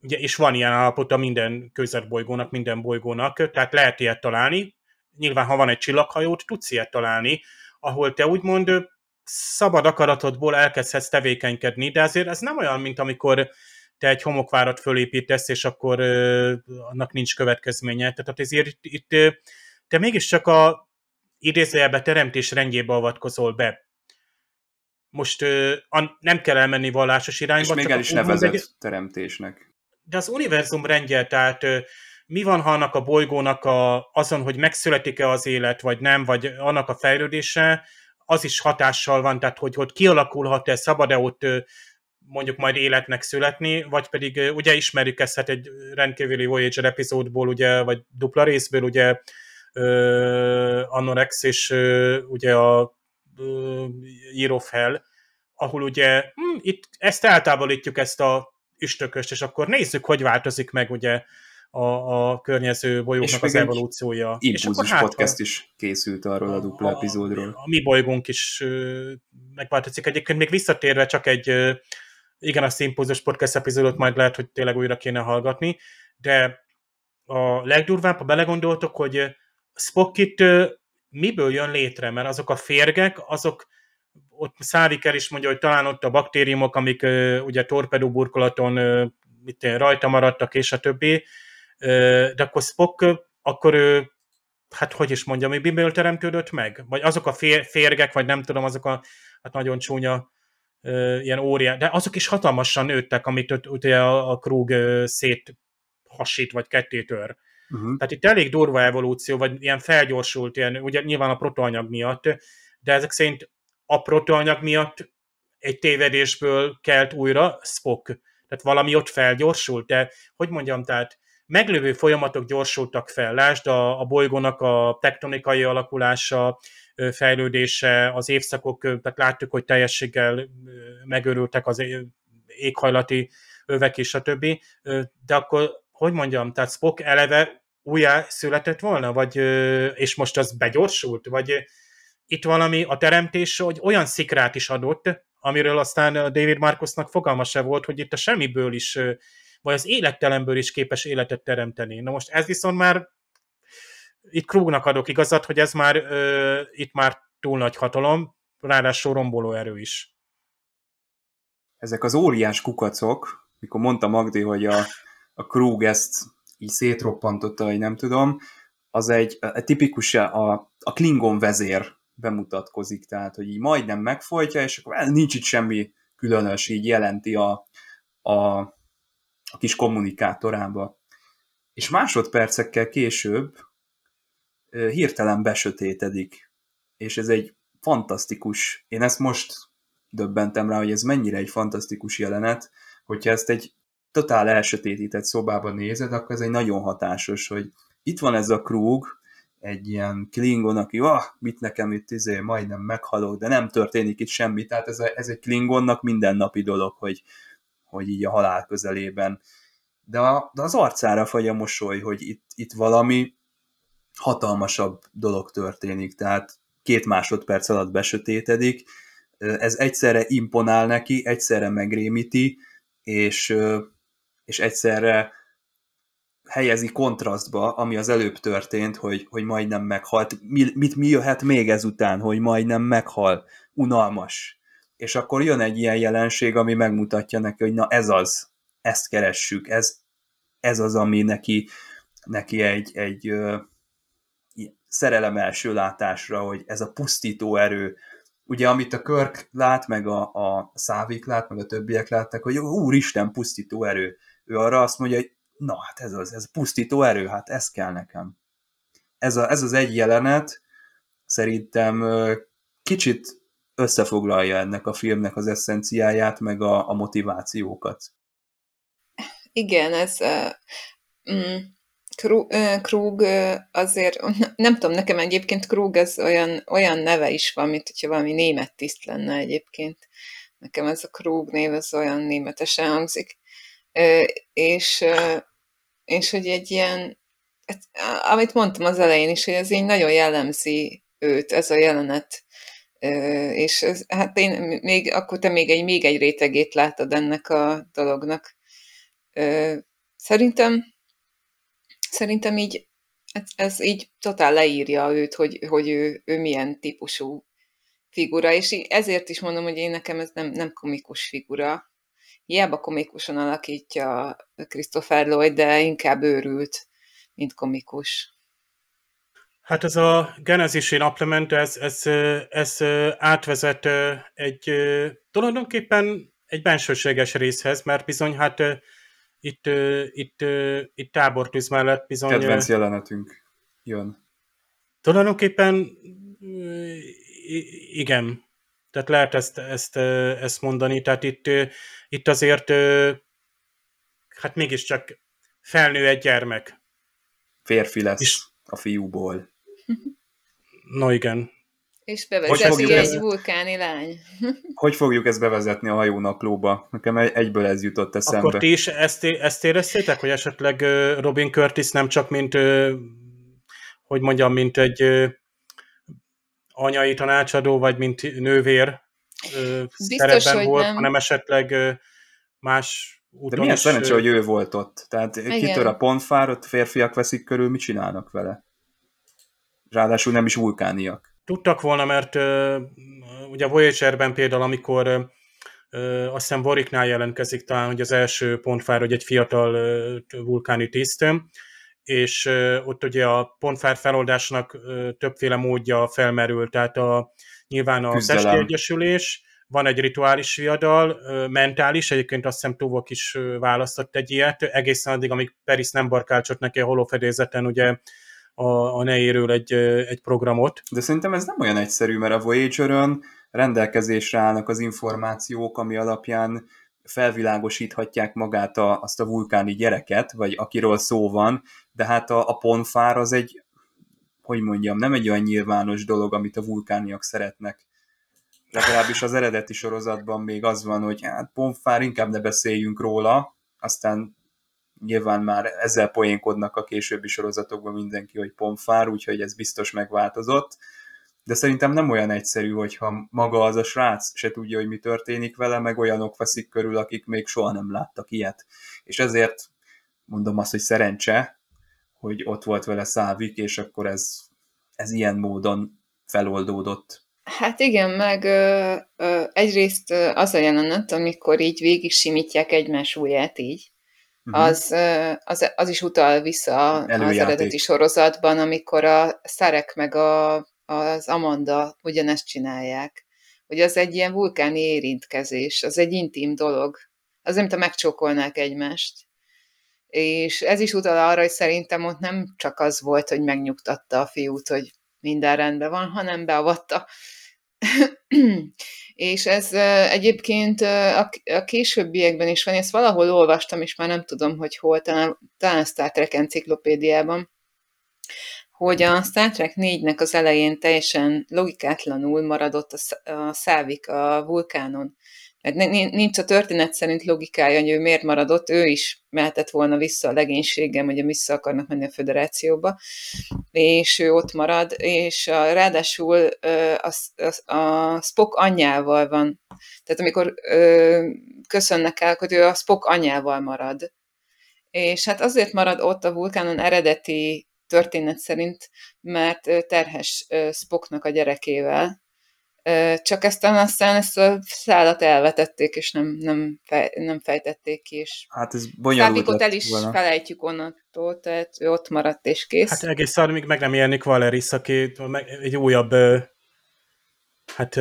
Ugye, és van ilyen állapota minden közelbolygónak, minden bolygónak, tehát lehet ilyet találni. Nyilván, ha van egy csillaghajót, tudsz ilyet találni, ahol te úgymond szabad akaratodból elkezdhetsz tevékenykedni, de azért ez nem olyan, mint amikor te egy homokvárat fölépítesz, és akkor annak nincs következménye. Tehát ezért itt, te mégiscsak a idézőjelbe teremtés rendjébe avatkozol be. Most nem kell elmenni vallásos irányba. És még el is nevezett egy... teremtésnek. De az univerzum rendje, tehát mi van, ha annak a bolygónak a, azon, hogy megszületik-e az élet, vagy nem, vagy annak a fejlődése, az is hatással van, tehát hogy hogy kialakulhat-e, szabad-e ott mondjuk majd életnek születni, vagy pedig ugye ismerjük ezt hát egy rendkívüli Voyager epizódból, ugye, vagy dupla részből, ugye uh, Anorex és uh, ugye a uh, Year of Hell, ahol ugye hm, itt ezt eltávolítjuk ezt a üstököst, és akkor nézzük, hogy változik meg ugye a, a környező bolygóknak az evolúciója. És akkor hát, podcast is készült arról a, a dupla epizódról. A, a mi bolygónk is megváltozik. Egyébként még visszatérve csak egy igen, a Szimpózus podcast epizódot majd lehet, hogy tényleg újra kéne hallgatni, de a legdurvább, ha belegondoltok, hogy Spock itt miből jön létre, mert azok a férgek, azok ott Száviker is mondja, hogy talán ott a baktériumok, amik ugye torpedóburkolaton mit én, rajta maradtak, és a többi, de akkor Spock, akkor ő, hát hogy is mondjam, mi miből teremtődött meg? Vagy azok a férgek, vagy nem tudom, azok a hát nagyon csúnya ilyen óriás, de azok is hatalmasan nőttek, amit ugye a, a Krug szét hasít, vagy kettétör. Uh-huh. Tehát itt elég durva evolúció, vagy ilyen felgyorsult, ilyen, ugye nyilván a protoanyag miatt, de ezek szerint a protoanyag miatt egy tévedésből kelt újra Spock. Tehát valami ott felgyorsult, de hogy mondjam, tehát meglévő folyamatok gyorsultak fel. Lásd a, a bolygónak a tektonikai alakulása, fejlődése, az évszakok, tehát láttuk, hogy teljességgel megörültek az éghajlati övek és a többi, de akkor, hogy mondjam, tehát Spock eleve újjá született volna, vagy, és most az begyorsult, vagy itt valami a teremtés, hogy olyan szikrát is adott, amiről aztán David Marcusnak fogalma se volt, hogy itt a semmiből is, vagy az élettelenből is képes életet teremteni. Na most ez viszont már itt Krugnak adok igazat, hogy ez már ö, itt már túl nagy hatalom, ráadásul romboló erő is. Ezek az óriás kukacok, mikor mondta Magdi, hogy a, a Krug ezt így szétroppantotta, vagy nem tudom, az egy, egy tipikus a, a Klingon vezér bemutatkozik, tehát, hogy így majdnem megfojtja, és akkor nincs itt semmi különös, így jelenti a, a, a kis kommunikátorába. És másodpercekkel később hirtelen besötétedik, és ez egy fantasztikus, én ezt most döbbentem rá, hogy ez mennyire egy fantasztikus jelenet, hogyha ezt egy totál elsötétített szobában nézed, akkor ez egy nagyon hatásos, hogy itt van ez a Krug, egy ilyen Klingon, aki, ah, mit nekem itt izé, majdnem meghalok, de nem történik itt semmi, tehát ez, a, ez egy Klingonnak mindennapi dolog, hogy, hogy így a halál közelében. De, a, de az arcára fagy a mosoly, hogy itt, itt valami hatalmasabb dolog történik, tehát két másodperc alatt besötétedik, ez egyszerre imponál neki, egyszerre megrémíti, és, és egyszerre helyezi kontrasztba, ami az előbb történt, hogy, hogy majdnem meghalt. Mi, mit mi jöhet még ezután, hogy majdnem meghal? Unalmas. És akkor jön egy ilyen jelenség, ami megmutatja neki, hogy na ez az, ezt keressük, ez, ez az, ami neki, neki egy, egy szerelem első látásra, hogy ez a pusztító erő, ugye amit a Körk lát, meg a, a Szávik lát, meg a többiek láttak, hogy úristen, pusztító erő. Ő arra azt mondja, hogy na hát ez az, ez pusztító erő, hát ez kell nekem. Ez, a, ez az egy jelenet szerintem kicsit összefoglalja ennek a filmnek az eszenciáját, meg a, a motivációkat. Igen, ez uh, Krug azért, nem tudom, nekem egyébként Krug ez olyan, olyan neve is van, mint hogyha valami német tiszt lenne egyébként. Nekem ez a Krug név, ez olyan németesen hangzik. És, és hogy egy ilyen, amit mondtam az elején is, hogy ez így nagyon jellemzi őt, ez a jelenet. És ez, hát én még, akkor te még egy, még egy rétegét látod ennek a dolognak. Szerintem, szerintem így ez, ez így totál leírja őt, hogy, hogy ő, ő milyen típusú figura, és ezért is mondom, hogy én nekem ez nem, nem komikus figura. Hiába komikusan alakítja Christopher Lloyd, de inkább őrült, mint komikus. Hát ez a genezisi naplement, ez, ez, ez átvezet egy tulajdonképpen egy bensőséges részhez, mert bizony hát itt, itt, itt tábortűz mellett bizony... Kedvenc jelenetünk jön. Tulajdonképpen igen. Tehát lehet ezt, ezt, ezt mondani. Tehát itt, itt azért hát mégiscsak felnő egy gyermek. Férfi lesz és, a fiúból. No igen. És bevezeti egy ezt, vulkáni lány. hogy fogjuk ezt bevezetni a hajónaplóba? Nekem egyből ez jutott eszembe. Akkor ti is ezt, ezt éreztétek, hogy esetleg Robin Curtis nem csak mint, hogy mondjam, mint egy anyai tanácsadó, vagy mint nővér Biztos, szerepben volt, nem. hanem esetleg más úton De milyen is, szerencsé, hogy ő volt ott. Tehát Igen. kitör a pontfár, ott férfiak veszik körül, mit csinálnak vele? Ráadásul nem is vulkániak. Tudtak volna, mert ugye a Voyager-ben például, amikor azt hiszem Warwicknál jelentkezik talán, hogy az első pontfár, hogy egy fiatal vulkáni tiszt, és ott ugye a pontfár feloldásnak többféle módja felmerül, tehát a, nyilván a egyesülés, van egy rituális viadal, mentális, egyébként azt hiszem Tuvok is választott egy ilyet, egészen addig, amíg Peris nem barkálcsott neki a holofedélzeten, ugye a, a nejéről egy, egy programot. De szerintem ez nem olyan egyszerű, mert a Voyager-ön rendelkezésre állnak az információk, ami alapján felvilágosíthatják magát a, azt a vulkáni gyereket, vagy akiről szó van, de hát a, a ponfár az egy, hogy mondjam, nem egy olyan nyilvános dolog, amit a vulkániak szeretnek. Legalábbis az eredeti sorozatban még az van, hogy hát ponfár, inkább ne beszéljünk róla, aztán nyilván már ezzel poénkodnak a későbbi sorozatokban mindenki, hogy pomfár, úgyhogy ez biztos megváltozott. De szerintem nem olyan egyszerű, hogyha maga az a srác se tudja, hogy mi történik vele, meg olyanok veszik körül, akik még soha nem láttak ilyet. És ezért mondom azt, hogy szerencse, hogy ott volt vele Szávik, és akkor ez, ez ilyen módon feloldódott. Hát igen, meg ö, ö, egyrészt az a jelenet, amikor így végig simítják egymás ujját így, uh-huh. az, az, az is utal vissza Előjáték. az eredeti sorozatban, amikor a Szarek meg a, az Amanda ugyanezt csinálják. Hogy az egy ilyen vulkáni érintkezés, az egy intim dolog. Az nem, te megcsókolnák egymást. És ez is utal arra, hogy szerintem ott nem csak az volt, hogy megnyugtatta a fiút, hogy minden rendben van, hanem beavatta és ez egyébként a, későbbiekben is van, ezt valahol olvastam, és már nem tudom, hogy hol, talán, talán a Star Trek enciklopédiában, hogy a Star Trek 4-nek az elején teljesen logikátlanul maradott a, szávik a vulkánon. Hát nincs a történet szerint logikája, hogy ő miért maradott, ő is mehetett volna vissza a legénységem, hogy vissza akarnak menni a föderációba, és ő ott marad, és a, ráadásul a, a, a Spock anyjával van. Tehát amikor ö, köszönnek el, hogy ő a Spock anyjával marad. És hát azért marad ott a vulkánon eredeti történet szerint, mert terhes Spocknak a gyerekével, csak aztán aztán ezt a szállat elvetették, és nem, nem, fej, nem fejtették ki, és hát ez bonyolult el is volna. felejtjük onnantól, tehát ő ott maradt és kész. Hát egész még meg nem jelenik Valeris, aki egy újabb hát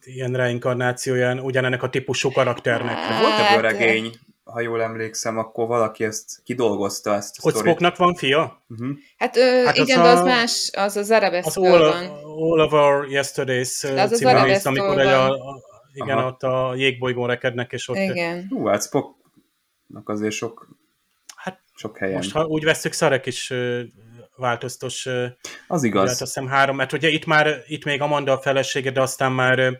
ilyen reinkarnációján ugyanennek a típusú karakternek. Hát, Volt egy regény, ha jól emlékszem, akkor valaki ezt kidolgozta ezt a Hogy Spocknak van fia? Uh-huh. Hát, ö, hát igen, az de az a, más, az az Arabesztől az van. All of Our Yesterdays az című rész, amikor egy a, a, igen, Aha. ott a jégbolygón rekednek, és ott... Igen. Hú, hát Spocknak azért sok, hát, sok helyen. Most, ha úgy veszük, Szarek is változtos. Az igaz. Hát azt hiszem három, mert ugye itt már, itt még Amanda a felesége, de aztán már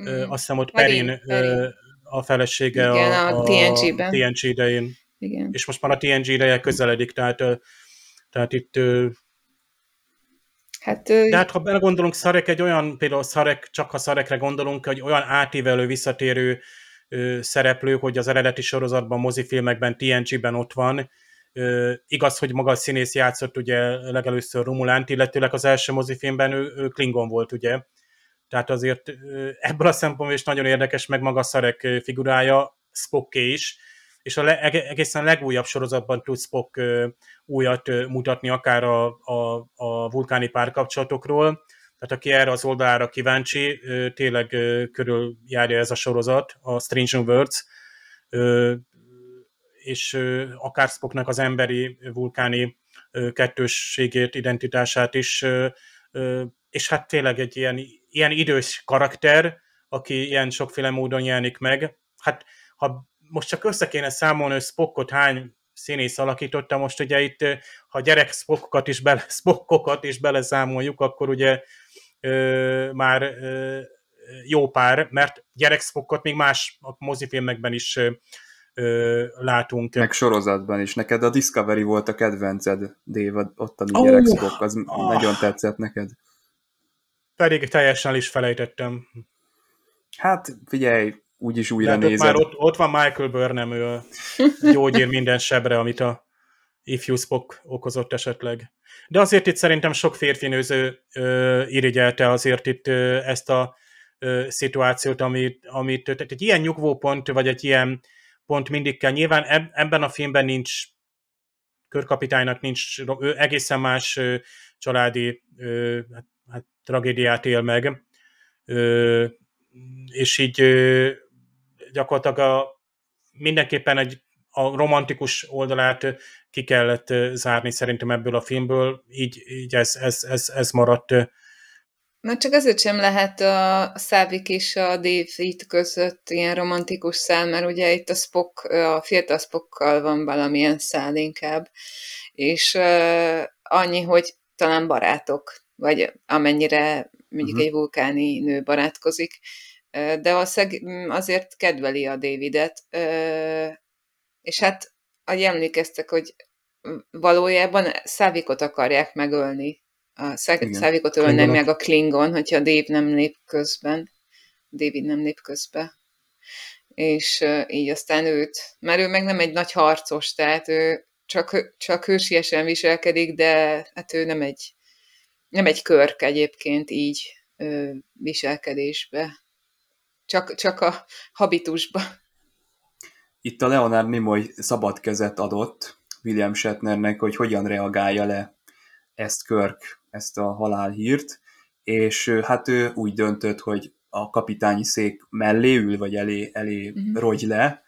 mm. azt hiszem ott Perin, Perin, Perin a felesége Igen, a, a TNG-ben. TNG idején. Igen. És most már a TNG ideje közeledik, tehát, tehát itt Hát, De hát ha belegondolunk, Szarek egy olyan, például Szarek, csak ha Szarekre gondolunk, hogy olyan átívelő, visszatérő ö, szereplő, hogy az eredeti sorozatban, mozifilmekben, TNG-ben ott van. Ö, igaz, hogy maga a színész játszott ugye legelőször Romulánt, illetőleg az első mozifilmben ő, ő Klingon volt, ugye. Tehát azért ebből a szempontból is nagyon érdekes meg maga Szarek figurája, Spocké is, és a le, egészen legújabb sorozatban tud Spock újat mutatni, akár a, a, a vulkáni párkapcsolatokról, tehát aki erre az oldalára kíváncsi, tényleg körüljárja ez a sorozat, a Strange New Worlds, és akár Spocknak az emberi vulkáni kettősségét, identitását is, és hát tényleg egy ilyen, ilyen idős karakter, aki ilyen sokféle módon jelenik meg. Hát ha most csak össze kéne számolni, hogy Spockot hány színész alakította, most ugye itt, ha gyerek Spockokat is, bele, Spockokat is beleszámoljuk, akkor ugye ö, már ö, jó pár, mert gyerek Spockot még más mozifilmekben is ö, látunk. Meg sorozatban is. Neked a Discovery volt a kedvenced, Dave, ottani oh, gyerek Spock, az oh. nagyon tetszett neked. Pedig teljesen is felejtettem. Hát figyelj, úgyis újra De nézed. Már ott, ott van Michael Burnham, ő gyógyír minden sebre, amit a ifjú Spock okozott esetleg. De azért itt szerintem sok férfi nőző ö, irigyelte azért itt ö, ezt a ö, szituációt, amit, amit tehát egy ilyen nyugvópont, vagy egy ilyen pont mindig kell. Nyilván eb, ebben a filmben nincs körkapitánynak nincs, ő egészen más ö, családi ö, hát, tragédiát él meg, ö, és így ö, gyakorlatilag a, mindenképpen egy, a romantikus oldalát ki kellett zárni szerintem ebből a filmből, így, így ez, ez, ez, ez maradt. Na csak azért sem lehet a Szávik és a David között ilyen romantikus szál, mert ugye itt a Spock, a fiatal Spockkal van valamilyen szál inkább, és uh, annyi, hogy talán barátok, vagy amennyire mondjuk uh-huh. egy vulkáni nő barátkozik, de szeg, azért kedveli a Davidet, és hát, ahogy emlékeztek, hogy valójában Szávikot akarják megölni. A Szávikot ölne meg a Klingon, hogyha Dave nem lép közben. David nem lép közbe. És így aztán őt, mert ő meg nem egy nagy harcos, tehát ő csak, csak hősiesen viselkedik, de hát ő nem egy, nem egy körk egyébként így viselkedésbe csak, csak a habitusba. Itt a Leonard Nimoy szabad kezet adott William Shatnernek, hogy hogyan reagálja le ezt Körk, ezt a halálhírt, és hát ő úgy döntött, hogy a kapitányi szék mellé ül, vagy elé, elé uh-huh. rogy le,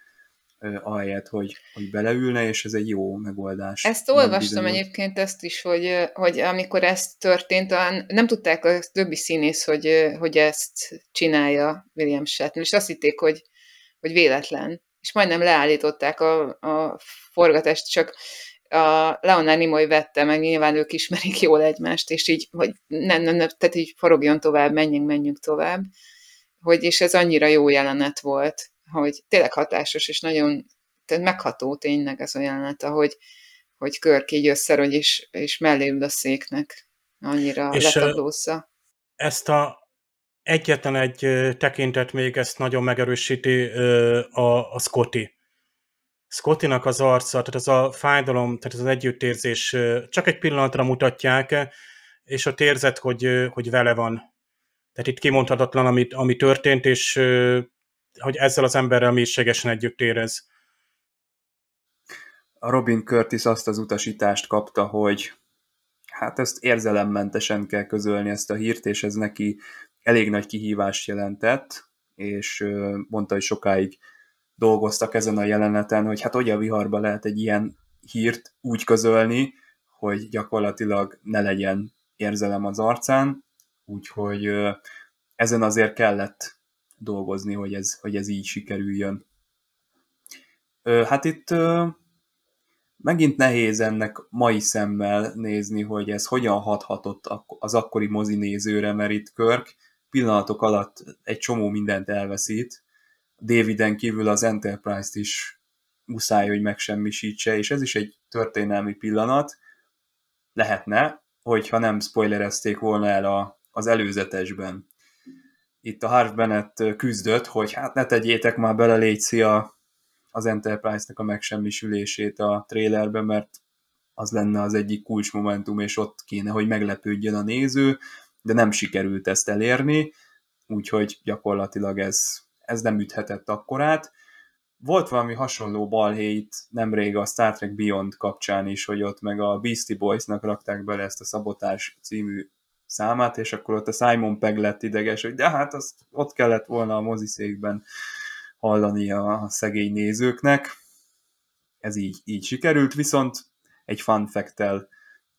ahelyett, hogy, hogy beleülne, és ez egy jó megoldás. Ezt olvastam egyébként ezt is, hogy, hogy amikor ez történt, nem tudták a többi színész, hogy, hogy ezt csinálja William Shatner, és azt hitték, hogy, hogy véletlen. És majdnem leállították a, a forgatást, csak a Leonard Nimoy vette, meg nyilván ők ismerik jól egymást, és így, hogy nem, nem, nem, tehát így forogjon tovább, menjünk, menjünk tovább. Hogy, és ez annyira jó jelenet volt, hogy tényleg hatásos, és nagyon tehát megható tényleg ez a jelenet, ahogy hogy Körk így összerogy, és, és mellé ül a széknek. Annyira és letaglózza. Ezt a egyetlen egy tekintet még ezt nagyon megerősíti a, a Scotty. Scottynak az arca, tehát az a fájdalom, tehát az együttérzés csak egy pillanatra mutatják, és ott érzed, hogy, hogy vele van. Tehát itt kimondhatatlan, ami, ami történt, és hogy ezzel az emberrel mélységesen együtt érez. A Robin Curtis azt az utasítást kapta, hogy hát ezt érzelemmentesen kell közölni ezt a hírt, és ez neki elég nagy kihívást jelentett, és mondta, hogy sokáig dolgoztak ezen a jeleneten, hogy hát hogy a viharba lehet egy ilyen hírt úgy közölni, hogy gyakorlatilag ne legyen érzelem az arcán, úgyhogy ezen azért kellett dolgozni, hogy ez, hogy ez így sikerüljön. Hát itt megint nehéz ennek mai szemmel nézni, hogy ez hogyan hathatott az akkori mozinézőre, mert itt Körk pillanatok alatt egy csomó mindent elveszít. Daviden kívül az Enterprise-t is muszáj, hogy megsemmisítse, és ez is egy történelmi pillanat. Lehetne, hogyha nem spoilerezték volna el a, az előzetesben. Itt a Harv Bennett küzdött, hogy hát ne tegyétek már bele létszi a, az Enterprise-nak a megsemmisülését a trailerbe, mert az lenne az egyik kulcsmomentum, és ott kéne, hogy meglepődjön a néző, de nem sikerült ezt elérni, úgyhogy gyakorlatilag ez, ez nem üthetett akkorát. Volt valami hasonló balhé itt nemrég a Star Trek Beyond kapcsán is, hogy ott meg a Beastie Boys-nak rakták bele ezt a Szabotás című számát, és akkor ott a Simon Pegg lett ideges, hogy de hát azt ott kellett volna a moziszékben hallani a szegény nézőknek. Ez így, így sikerült, viszont egy fun fact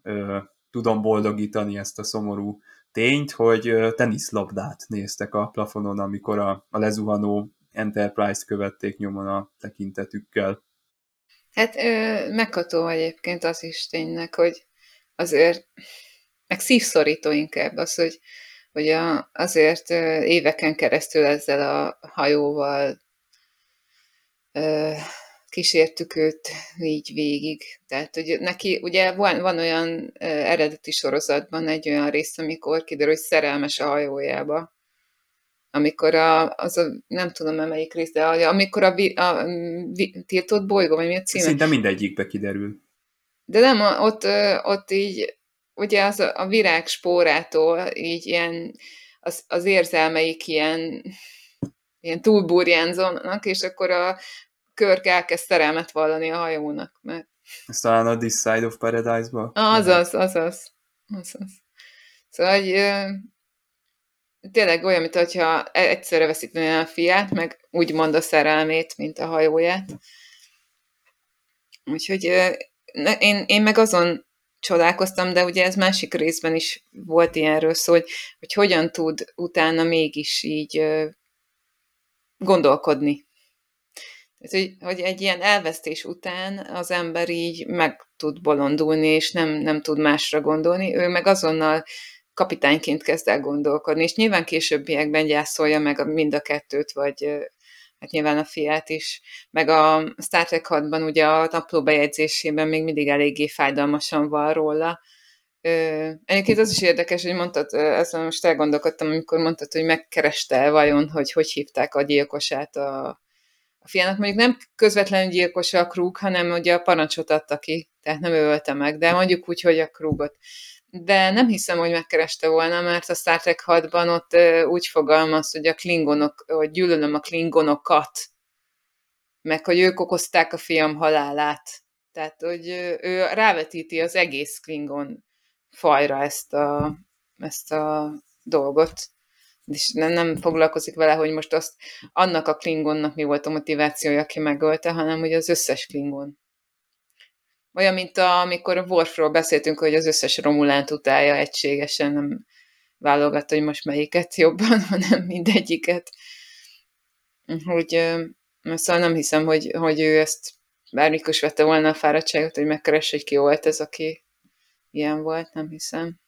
ö, tudom boldogítani ezt a szomorú tényt, hogy teniszlabdát néztek a plafonon, amikor a, a lezuhanó Enterprise-t követték nyomon a tekintetükkel. Hát ö, megható egyébként az is tényleg, hogy azért, meg szívszorító inkább az, hogy, hogy a, azért éveken keresztül ezzel a hajóval ö, kísértük őt így végig. Tehát, hogy neki, ugye van, van olyan eredeti sorozatban egy olyan rész, amikor kiderül, hogy szerelmes a hajójába, amikor a, az a, nem tudom melyik rész, de amikor a, a, a tiltott bolygó, vagy mi a címe? Szinte mindegyikbe kiderül. De nem, ott, ott így, ugye az a, a virág spórától így ilyen, az, az érzelmeik ilyen, ilyen túlburjánzónak, és akkor a körk elkezd szerelmet vallani a hajónak, mert... Ez talán a This Side of Paradise-ba? Azaz, azaz. azaz. Szóval, hogy tényleg olyan, mint hogyha egyszerre veszíteni a fiát, meg úgy mond a szerelmét, mint a hajóját. Úgyhogy én, én meg azon csodálkoztam, de ugye ez másik részben is volt ilyenről szó, hogy, hogy hogyan tud utána mégis így gondolkodni. Tehát, hogy, hogy egy ilyen elvesztés után az ember így meg tud bolondulni, és nem, nem tud másra gondolni. Ő meg azonnal kapitányként kezd el gondolkodni, és nyilván későbbiekben gyászolja meg mind a kettőt, vagy hát nyilván a fiát is, meg a Star Trek 6-ban ugye a napló bejegyzésében még mindig eléggé fájdalmasan van róla. Egyébként az is érdekes, hogy mondtad, ezzel most elgondolkodtam, amikor mondtad, hogy megkereste vajon, hogy hogy hívták a gyilkosát a, a fiának. Mondjuk nem közvetlenül gyilkos a krúg, hanem ugye a parancsot adta ki, tehát nem ölte meg, de mondjuk úgy, hogy a krúgot de nem hiszem, hogy megkereste volna, mert a Star Trek 6-ban ott úgy fogalmaz, hogy a klingonok, hogy gyűlölöm a klingonokat, meg hogy ők okozták a fiam halálát. Tehát, hogy ő rávetíti az egész klingon fajra ezt a, ezt a dolgot, és nem, nem foglalkozik vele, hogy most azt annak a klingonnak mi volt a motivációja, aki megölte, hanem hogy az összes klingon olyan, mint a, amikor a Worfról beszéltünk, hogy az összes Romulánt utálja egységesen, nem válogatta, hogy most melyiket jobban, hanem mindegyiket. Hogy, szóval nem hiszem, hogy, hogy ő ezt bármikor is vette volna a fáradtságot, hogy megkeresse, hogy ki volt ez, aki ilyen volt, nem hiszem.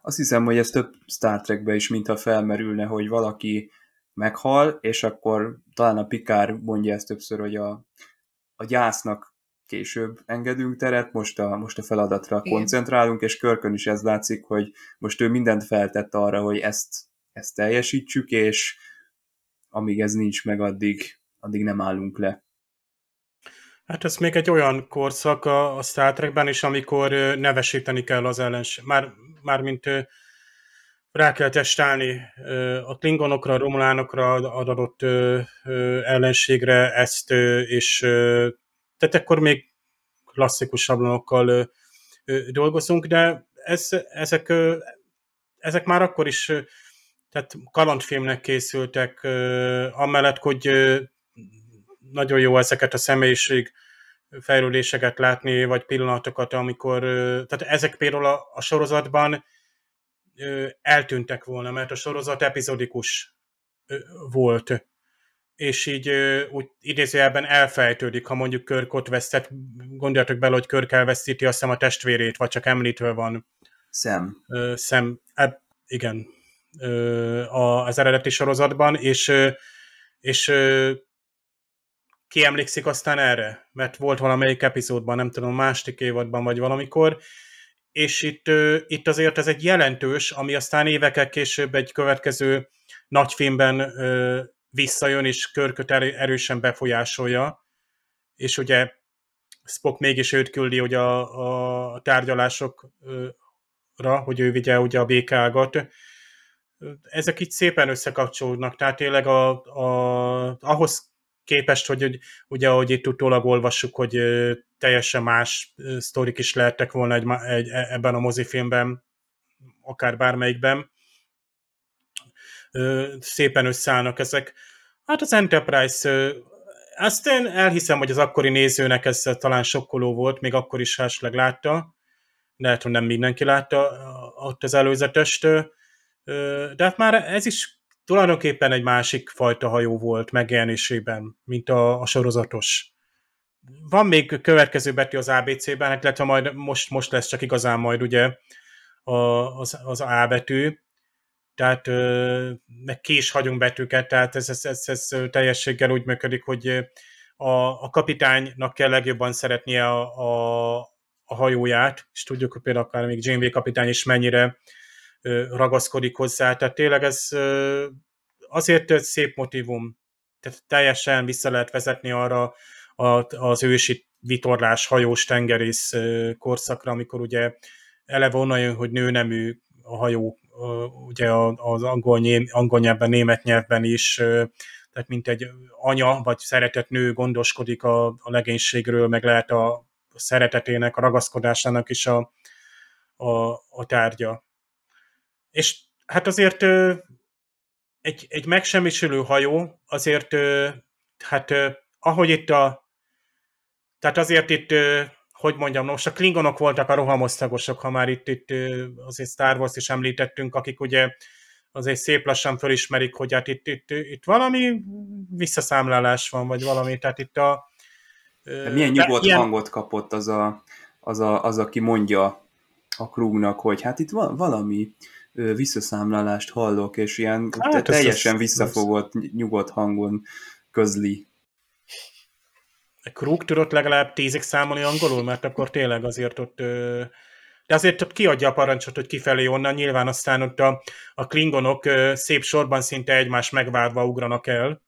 Azt hiszem, hogy ez több Star Trekbe is, mintha felmerülne, hogy valaki meghal, és akkor talán a Pikár mondja ezt többször, hogy a, a gyásznak később engedünk teret, most a, most a feladatra Igen. koncentrálunk, és Körkön is ez látszik, hogy most ő mindent feltett arra, hogy ezt, ezt teljesítsük, és amíg ez nincs meg, addig, addig nem állunk le. Hát ez még egy olyan korszak a, a Star Trekben is, amikor nevesíteni kell az ellenség. Már, már mint rá kell testálni a klingonokra, a romulánokra adott ellenségre ezt, és tehát akkor még klasszikus sablonokkal ö, ö, dolgozunk, de ez, ezek, ö, ezek már akkor is tehát kalandfilmnek készültek, amellett, hogy nagyon jó ezeket a személyiség fejlődéseket látni, vagy pillanatokat, amikor, tehát ezek például a, a sorozatban eltűntek volna, mert a sorozat epizodikus volt és így úgy idézőjelben elfejtődik, ha mondjuk Körk ott vesztett, gondoljatok bele, hogy Körk elveszíti azt hiszem a testvérét, vagy csak említve van. Szem. Szem, e, igen, a, az eredeti sorozatban, és, és ki emlékszik aztán erre? Mert volt valamelyik epizódban, nem tudom, másik évadban, vagy valamikor, és itt, itt azért ez egy jelentős, ami aztán évekkel később egy következő nagyfilmben visszajön, és körköt erősen befolyásolja, és ugye Spock mégis őt küldi ugye a, a tárgyalásokra, hogy ő vigye ugye a békágat. Ezek itt szépen összekapcsolódnak, tehát tényleg a, a, ahhoz képest, hogy ugye, ahogy itt utólag olvassuk, hogy teljesen más sztorik is lehettek volna egy, egy, e, ebben a mozifilmben, akár bármelyikben. Szépen összeállnak ezek. Hát az Enterprise, azt én elhiszem, hogy az akkori nézőnek ez talán sokkoló volt, még akkor is esetleg látta, lehet, hogy nem mindenki látta ott az előzetest, de hát már ez is tulajdonképpen egy másik fajta hajó volt megjelenésében, mint a, a sorozatos. Van még következő betű az ABC-ben, hát lehet, majd most, most lesz csak igazán majd ugye a, az, az A betű, tehát meg ki is betűket, tehát ez, ez, ez, ez teljességgel úgy működik, hogy a, a kapitánynak kell legjobban szeretnie a, a, a hajóját, és tudjuk, hogy például akár még Janeway kapitány is mennyire ragaszkodik hozzá, tehát tényleg ez azért egy szép motivum, tehát teljesen vissza lehet vezetni arra az ősi vitorlás, hajós, tengerész korszakra, amikor ugye eleve onnan jön, hogy nőnemű a hajó, ugye az angol, angol nyelvben, német nyelvben is, tehát mint egy anya vagy szeretett nő gondoskodik a, a legénységről, meg lehet a szeretetének, a ragaszkodásának is a, a, a tárgya. És hát azért egy, egy megsemmisülő hajó, azért hát ahogy itt a tehát azért itt hogy mondjam, most a klingonok voltak a rohamosztagosok, ha már itt, itt azért Star Wars is említettünk, akik ugye azért szép lassan fölismerik, hogy hát itt, itt, itt valami visszaszámlálás van, vagy valami, tehát itt a... De milyen nyugodt ilyen... hangot kapott az, a, az, a, az, aki mondja a krúgnak, hogy hát itt van valami visszaszámlálást hallok, és ilyen hát, teljesen visszafogott, nyugodt hangon közli Krug tudott legalább tízig számolni angolul, mert akkor tényleg azért ott... De azért ott kiadja a parancsot, hogy kifelé onnan, nyilván aztán ott a, a klingonok szép sorban szinte egymás megvárva ugranak el,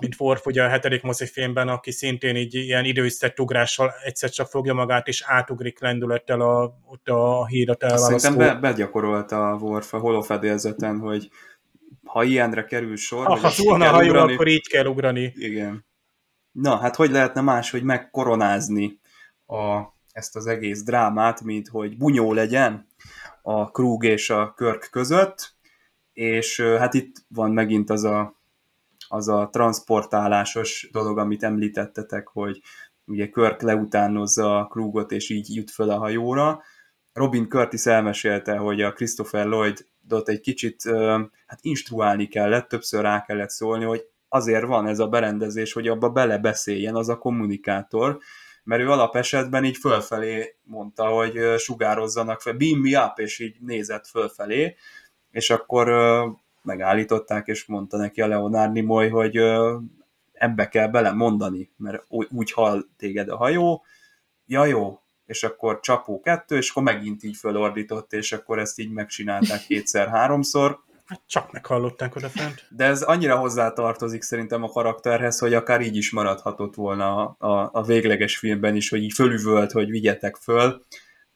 mint Worf ugye a hetedik mozifilmben, aki szintén így ilyen időztett ugrással egyszer csak fogja magát, és átugrik lendülettel a, ott a hírat elválasztó. Szerintem be, begyakorolta a Worf a holofedélzeten, hogy ha ilyenre kerül sor, ha, ha túl a hajó, ugrani, akkor így kell ugrani. Igen. Na, hát hogy lehetne más, hogy megkoronázni a, ezt az egész drámát, mint hogy bunyó legyen a Krug és a Körk között, és hát itt van megint az a, az a transportálásos dolog, amit említettetek, hogy ugye Körk leutánozza a Krugot, és így jut föl a hajóra. Robin Curtis elmesélte, hogy a Christopher Lloyd Dot egy kicsit hát instruálni kellett, többször rá kellett szólni, hogy azért van ez a berendezés, hogy abba belebeszéljen az a kommunikátor, mert ő alapesetben így fölfelé mondta, hogy sugározzanak fel, beam me up, és így nézett fölfelé, és akkor megállították, és mondta neki a Leonard Nimoy, hogy ebbe kell bele mondani, mert úgy hall téged a hajó, ja jó, és akkor csapó kettő, és akkor megint így fölordított, és akkor ezt így megcsinálták kétszer-háromszor, Hát csak meghallották odafent. De ez annyira hozzátartozik szerintem a karakterhez, hogy akár így is maradhatott volna a, a, a végleges filmben is, hogy így fölüvölt, hogy vigyetek föl.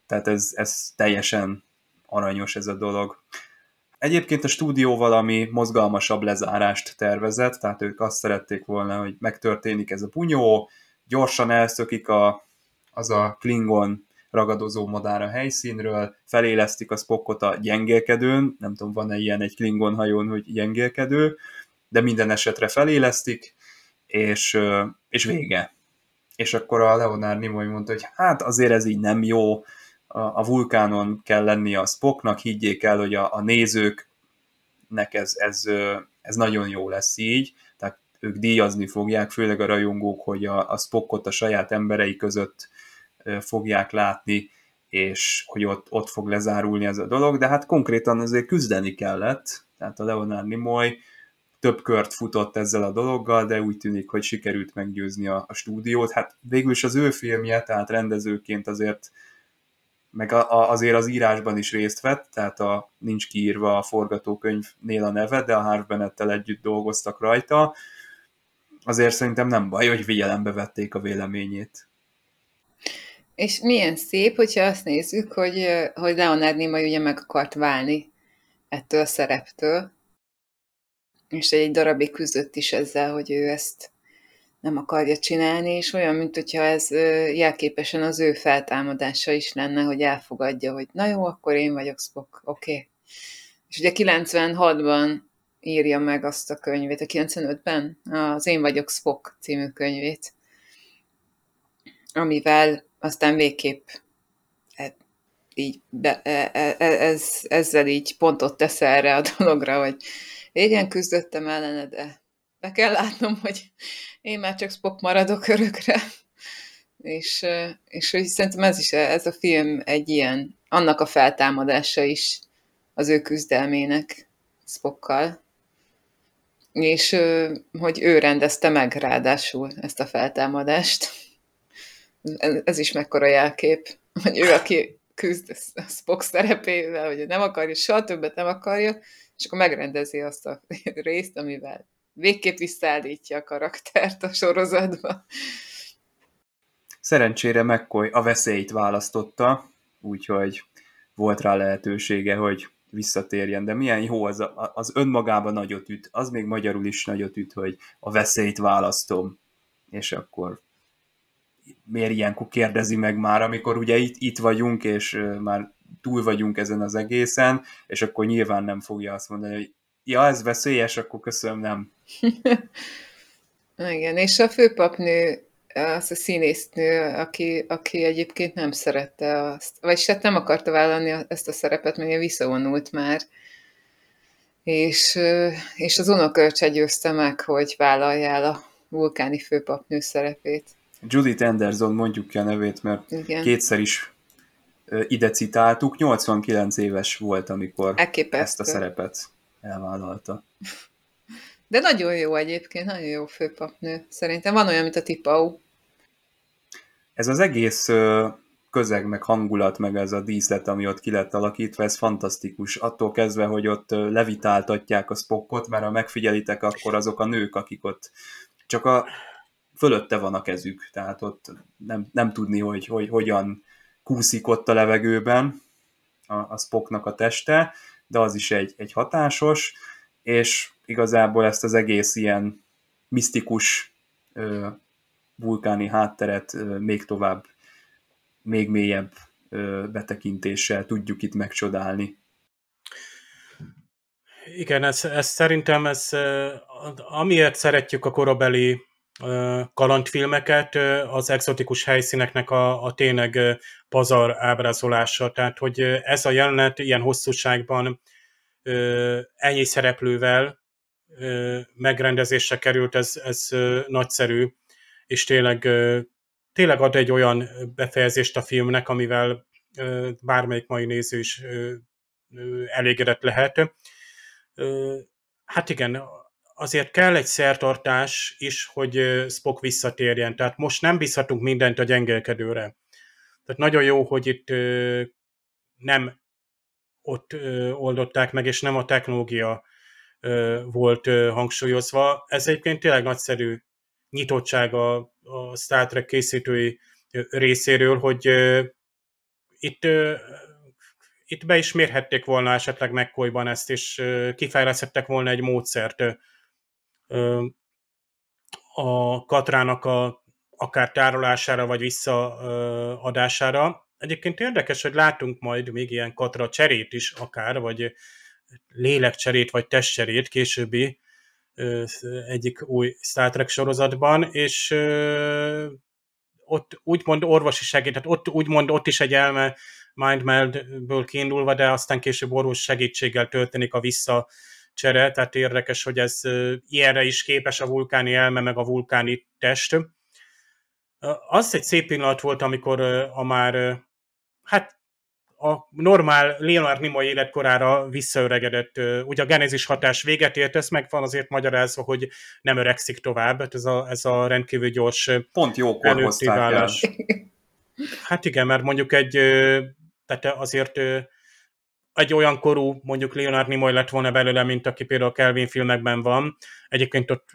Tehát ez, ez teljesen aranyos ez a dolog. Egyébként a stúdió valami mozgalmasabb lezárást tervezett, tehát ők azt szerették volna, hogy megtörténik ez a bunyó, gyorsan elszökik a, az a Klingon ragadozó madár a helyszínről, felélesztik a Spockot a gyengélkedőn, nem tudom, van-e ilyen egy Klingon hajón, hogy gyengélkedő, de minden esetre felélesztik, és, és vége. És akkor a Leonard Nimoy mondta, hogy hát azért ez így nem jó, a, vulkánon kell lenni a Spocknak, higgyék el, hogy a, a nézőknek ez, ez, ez nagyon jó lesz így, tehát ők díjazni fogják, főleg a rajongók, hogy a, a Spockot a saját emberei között fogják látni, és hogy ott, ott fog lezárulni ez a dolog, de hát konkrétan azért küzdeni kellett, tehát a Leonard Nimoy több kört futott ezzel a dologgal, de úgy tűnik, hogy sikerült meggyőzni a, a stúdiót. Hát végül is az ő filmje, tehát rendezőként azért meg a, a, azért az írásban is részt vett, tehát a, nincs kiírva a forgatókönyvnél a neve, de a Harv Bennettel együtt dolgoztak rajta. Azért szerintem nem baj, hogy figyelembe vették a véleményét. És milyen szép, hogyha azt nézzük, hogy, hogy Leonard Nimoy ugye meg akart válni ettől a szereptől, és egy darabig küzdött is ezzel, hogy ő ezt nem akarja csinálni, és olyan, mint hogyha ez jelképesen az ő feltámadása is lenne, hogy elfogadja, hogy na jó, akkor én vagyok Spock, oké. Okay. És ugye 96-ban írja meg azt a könyvét, a 95-ben az Én vagyok Spock című könyvét, amivel aztán végképp e, így be, e, e, ez, ezzel így pontot tesz erre a dologra, hogy régen küzdöttem ellene, de be kell látnom, hogy én már csak Spock maradok örökre. és, és hogy szerintem ez is, ez a film egy ilyen, annak a feltámadása is az ő küzdelmének Spockkal. És hogy ő rendezte meg ráadásul ezt a feltámadást. Ez is mekkora jelkép, hogy ő, aki küzd a Spock szerepével, hogy nem akarja, soha többet nem akarja, és akkor megrendezi azt a részt, amivel végképp visszaállítja a karaktert a sorozatba. Szerencsére McCoy a veszélyt választotta, úgyhogy volt rá lehetősége, hogy visszatérjen, de milyen jó az, az önmagában nagyot üt, az még magyarul is nagyot üt, hogy a veszélyt választom, és akkor miért ilyenkor kérdezi meg már, amikor ugye itt, itt vagyunk, és már túl vagyunk ezen az egészen, és akkor nyilván nem fogja azt mondani, hogy ja, ez veszélyes, akkor köszönöm, nem. Igen, és a főpapnő, az a színésznő, aki, aki egyébként nem szerette azt, vagy hát nem akarta vállalni ezt a szerepet, mert visszavonult már, és, és az unokölcse győzte meg, hogy vállalja el a vulkáni főpapnő szerepét. Judith Anderson mondjuk ki a nevét, mert Igen. kétszer is ide citáltuk, 89 éves volt, amikor Elképesztő. ezt a szerepet elvállalta. De nagyon jó egyébként, nagyon jó főpapnő. Szerintem van olyan, mint a Tipau. Ez az egész közeg, meg hangulat, meg ez a díszlet, ami ott ki lett alakítva, ez fantasztikus. Attól kezdve, hogy ott levitáltatják a spokkot, mert ha megfigyelitek, akkor azok a nők, akik ott csak a fölötte van a kezük, tehát ott nem, nem tudni, hogy, hogy hogyan kúszik ott a levegőben a, a Spocknak a teste, de az is egy, egy hatásos, és igazából ezt az egész ilyen misztikus ö, vulkáni hátteret ö, még tovább, még mélyebb ö, betekintéssel tudjuk itt megcsodálni. Igen, ez, ez szerintem ez, amiért szeretjük a korabeli kalandfilmeket, az exotikus helyszíneknek a, a tényleg pazar ábrázolása. Tehát, hogy ez a jelenet ilyen hosszúságban ennyi szereplővel megrendezésre került, ez, ez nagyszerű, és tényleg, tényleg ad egy olyan befejezést a filmnek, amivel bármelyik mai néző is elégedett lehet. Hát igen, azért kell egy szertartás is, hogy Spock visszatérjen. Tehát most nem bízhatunk mindent a gyengelkedőre. Tehát nagyon jó, hogy itt nem ott oldották meg, és nem a technológia volt hangsúlyozva. Ez egyébként tényleg nagyszerű nyitottság a, a Star Trek készítői részéről, hogy itt itt be is mérhették volna esetleg megkolyban ezt, és kifejlesztettek volna egy módszert a katrának a, akár tárolására, vagy visszaadására. Egyébként érdekes, hogy látunk majd még ilyen katra cserét is akár, vagy lélekcserét, vagy testcserét későbbi egyik új Star Trek sorozatban, és ott úgymond orvosi segít, tehát ott úgymond ott is egy elme mindmeldből kiindulva, de aztán később orvos segítséggel történik a vissza csere, tehát érdekes, hogy ez ilyenre is képes a vulkáni elme, meg a vulkáni test. Az egy szép pillanat volt, amikor a már, hát a normál Leonard Nimoy életkorára visszaöregedett, ugye a genezis hatás véget ért, ez meg van azért magyarázva, hogy nem öregszik tovább, ez a, ez a rendkívül gyors Pont jókor hozták el. Hát igen, mert mondjuk egy Tehát azért egy olyan korú, mondjuk Leonard Nimoy lett volna belőle, mint aki például a Kelvin filmekben van. Egyébként ott,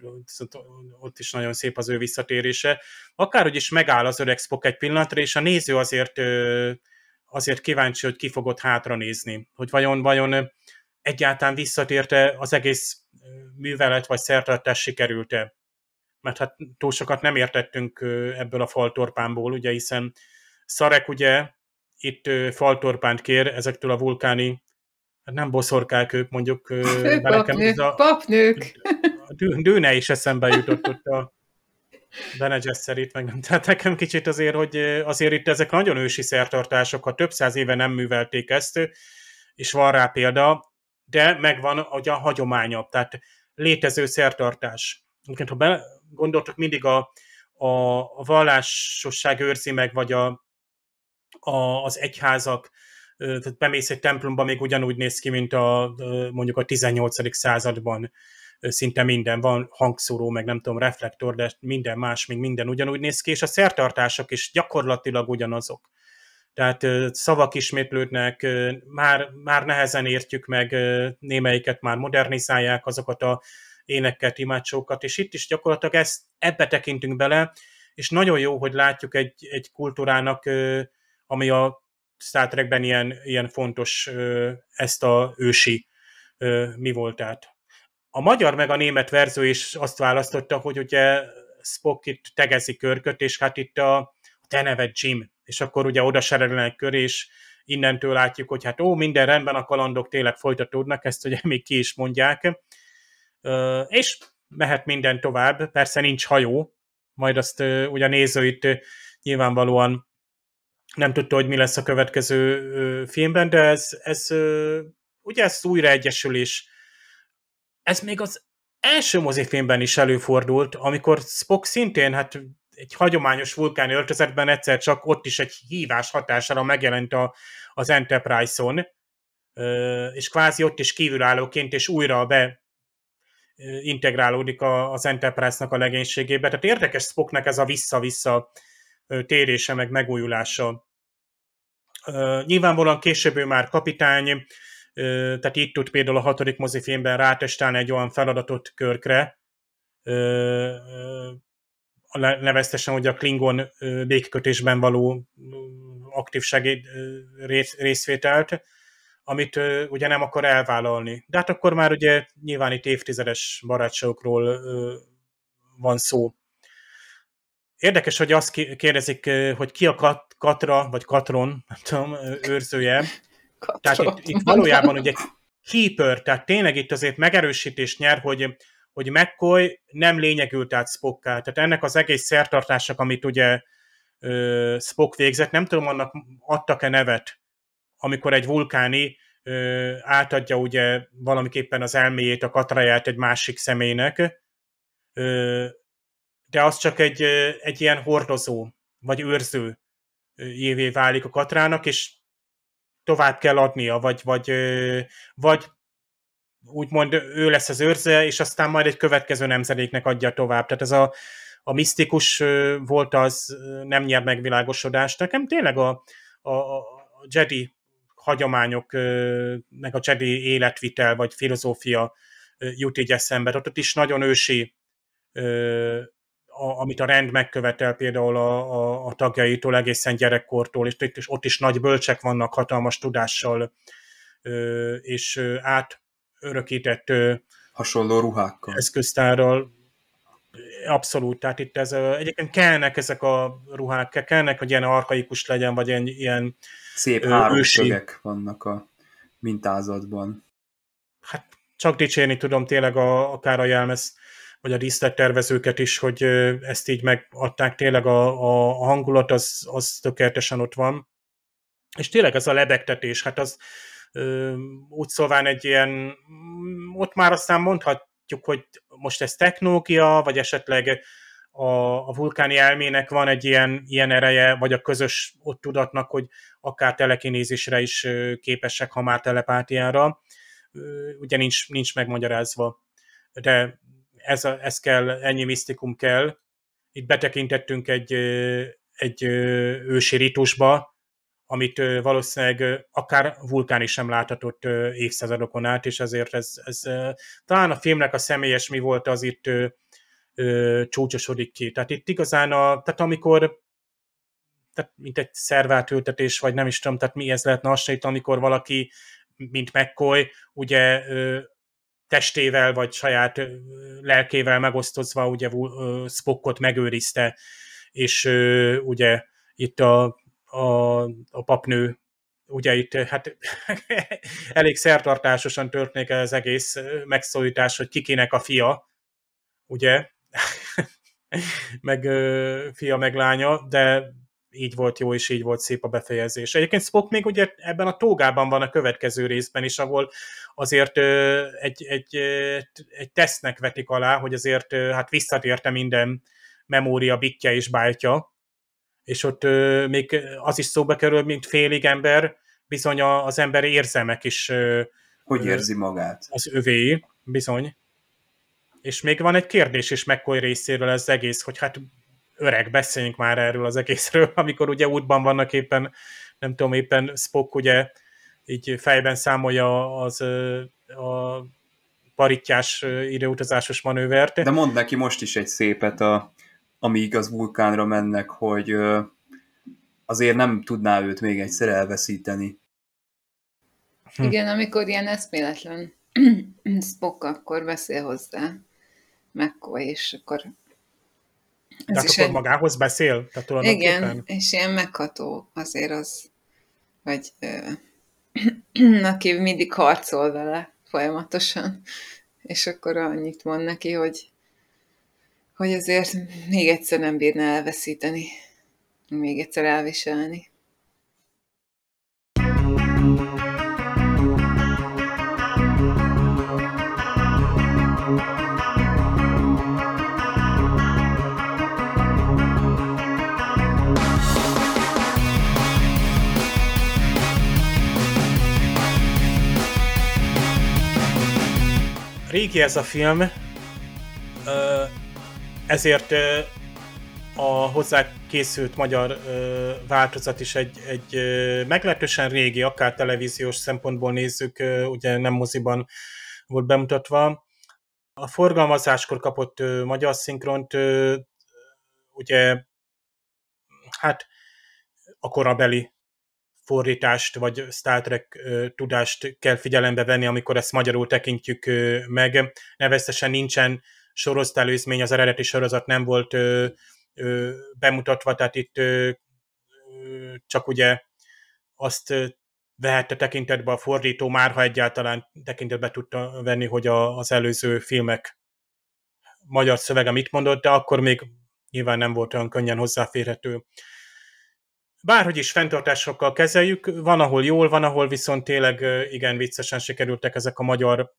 ott is nagyon szép az ő visszatérése. Akárhogy is megáll az öreg Spock egy pillanatra, és a néző azért, azért kíváncsi, hogy ki fogod hátra nézni. Hogy vajon, vajon egyáltalán visszatérte az egész művelet vagy szertartás sikerült-e. Mert hát túl sokat nem értettünk ebből a faltorpánból, ugye, hiszen Szarek ugye itt faltorpánt kér ezektől a vulkáni, hát nem boszorkák ők, mondjuk papnők, a, papnők. A dűne is eszembe jutott ott a Bene Gesserit, meg nem. Tehát nekem kicsit azért, hogy azért itt ezek nagyon ősi szertartások, ha több száz éve nem művelték ezt, és van rá példa, de megvan a hagyománya, tehát létező szertartás. Egyébként, ha gondoltok, mindig a, a, a vallásosság őrzi meg, vagy a, a, az egyházak, tehát bemész egy templomba, még ugyanúgy néz ki, mint a, mondjuk a 18. században szinte minden, van hangszóró, meg nem tudom, reflektor, de minden más, még minden ugyanúgy néz ki, és a szertartások is gyakorlatilag ugyanazok. Tehát szavak ismétlődnek, már, már nehezen értjük meg, némelyiket már modernizálják azokat a éneket, imádságokat, és itt is gyakorlatilag ezt, ebbe tekintünk bele, és nagyon jó, hogy látjuk egy, egy kultúrának ami a Star Trekben ilyen, ilyen fontos ezt a ősi mi voltát. A magyar meg a német verzió is azt választotta, hogy ugye Spock itt tegezi körköt, és hát itt a, te neved Jim, és akkor ugye oda serelnek kör, és innentől látjuk, hogy hát ó, minden rendben, a kalandok tényleg folytatódnak, ezt ugye még ki is mondják, és mehet minden tovább, persze nincs hajó, majd azt ugye a néző itt nyilvánvalóan nem tudta, hogy mi lesz a következő filmben, de ez, ez ugye ez újraegyesülés. Ez még az első mozifilmben is előfordult, amikor Spock szintén hát egy hagyományos vulkáni öltözetben egyszer csak ott is egy hívás hatására megjelent a, az Enterprise-on, és kvázi ott is kívülállóként, és újra be integrálódik az Enterprise-nak a legénységébe. Tehát érdekes Spocknak ez a vissza-vissza térése, meg megújulása. Nyilvánvalóan később ő már kapitány, tehát itt tud például a hatodik mozifilmben rátestálni egy olyan feladatot körkre, neveztesen, hogy a Klingon békkötésben való aktív segéd részvételt, amit ugye nem akar elvállalni. De hát akkor már ugye nyilván itt évtizedes barátságokról van szó. Érdekes, hogy azt kérdezik, hogy ki a Katra, vagy Katron, nem tudom, őrzője. Katron. Tehát itt, itt valójában ugye Keeper, tehát tényleg itt azért megerősítés nyer, hogy, hogy McCoy nem lényegült át Spocká. Tehát ennek az egész szertartásnak, amit ugye uh, Spock végzett, nem tudom, annak adtak-e nevet, amikor egy vulkáni uh, átadja ugye valamiképpen az elméjét, a katraját egy másik személynek, de az csak egy, egy ilyen hordozó, vagy őrző jévé válik a Katrának, és tovább kell adnia, vagy, vagy, vagy úgymond ő lesz az őrze, és aztán majd egy következő nemzedéknek adja tovább. Tehát ez a, a misztikus volt az nem nyer megvilágosodást. Nekem tényleg a, a, a Jedi hagyományok, meg a Jedi életvitel, vagy filozófia jut így eszembe. Ott is nagyon ősi a, amit a rend megkövetel például a, a, a tagjaitól egészen gyerekkortól, és, és ott is nagy bölcsek vannak hatalmas tudással, és átörökített hasonló ruhákkal. Eszköztárral. Abszolút, tehát itt ez, egyébként kellnek ezek a ruhák, kellnek, hogy ilyen arkaikus legyen, vagy ilyen, ilyen Szép háromszögek vannak a mintázatban. Hát csak dicsérni tudom tényleg a, akár a jelmez vagy a díszlettervezőket is, hogy ezt így megadták, tényleg a, a hangulat az, az tökéletesen ott van. És tényleg ez a lebegtetés, hát az úgy szóván egy ilyen, ott már aztán mondhatjuk, hogy most ez technológia, vagy esetleg a, a vulkáni elmének van egy ilyen, ilyen ereje, vagy a közös ott tudatnak, hogy akár telekinézisre is képesek, ha már telepátiára. Ugye nincs, nincs megmagyarázva. De ez, a, ez kell, ennyi misztikum kell. Itt betekintettünk egy, egy ősi ritusba, amit valószínűleg akár vulkán is sem láthatott évszázadokon át, és ezért ez, ez talán a filmnek a személyes mi volt, az itt csúcsosodik ki. Tehát itt igazán, a, tehát amikor tehát mint egy szervátültetés, vagy nem is tudom, tehát mi ez lehetne hasonlítani, amikor valaki, mint McCoy, ugye testével, vagy saját lelkével megosztozva ugye Spockot megőrizte, és ugye itt a a, a papnő ugye itt hát elég szertartásosan történik ez egész megszólítás, hogy kikinek a fia, ugye, meg fia, meg lánya, de így volt jó, és így volt szép a befejezés. Egyébként Spock még ugye ebben a tógában van a következő részben is, ahol azért egy, egy, egy tesznek vetik alá, hogy azért hát visszatérte minden memória bitja és bájtja, és ott még az is szóba kerül, mint félig ember, bizony az emberi érzelmek is hogy érzi magát? Az övé, bizony. És még van egy kérdés is McCoy részéről ez egész, hogy hát öreg, beszéljünk már erről az egészről, amikor ugye útban vannak éppen, nem tudom, éppen Spock ugye így fejben számolja az a parittyás időutazásos manővert. De mond neki most is egy szépet a amíg az vulkánra mennek, hogy azért nem tudná őt még egyszer elveszíteni. Hm. Igen, amikor ilyen eszméletlen Spock akkor beszél hozzá McCoy, és akkor ez is akkor egy... magához beszél? Tehát igen, és ilyen megható azért az, vagy ö, aki mindig harcol vele folyamatosan, és akkor annyit mond neki, hogy hogy azért még egyszer nem bírna elveszíteni, még egyszer elviselni. Régi ez a film, ezért a hozzá készült magyar változat is egy, egy meglehetősen régi, akár televíziós szempontból nézzük, ugye nem moziban volt bemutatva. A forgalmazáskor kapott magyar szinkront, ugye hát a korabeli fordítást, vagy Star Trek tudást kell figyelembe venni, amikor ezt magyarul tekintjük meg. Neveztesen nincsen sorosztálőzmény, az eredeti sorozat nem volt bemutatva, tehát itt csak ugye azt vehette tekintetbe a fordító már, ha egyáltalán tekintetbe tudta venni, hogy a, az előző filmek magyar szövege mit mondott, de akkor még nyilván nem volt olyan könnyen hozzáférhető. Bárhogy is fenntartásokkal kezeljük, van, ahol jól, van, ahol viszont tényleg igen viccesen sikerültek ezek a magyar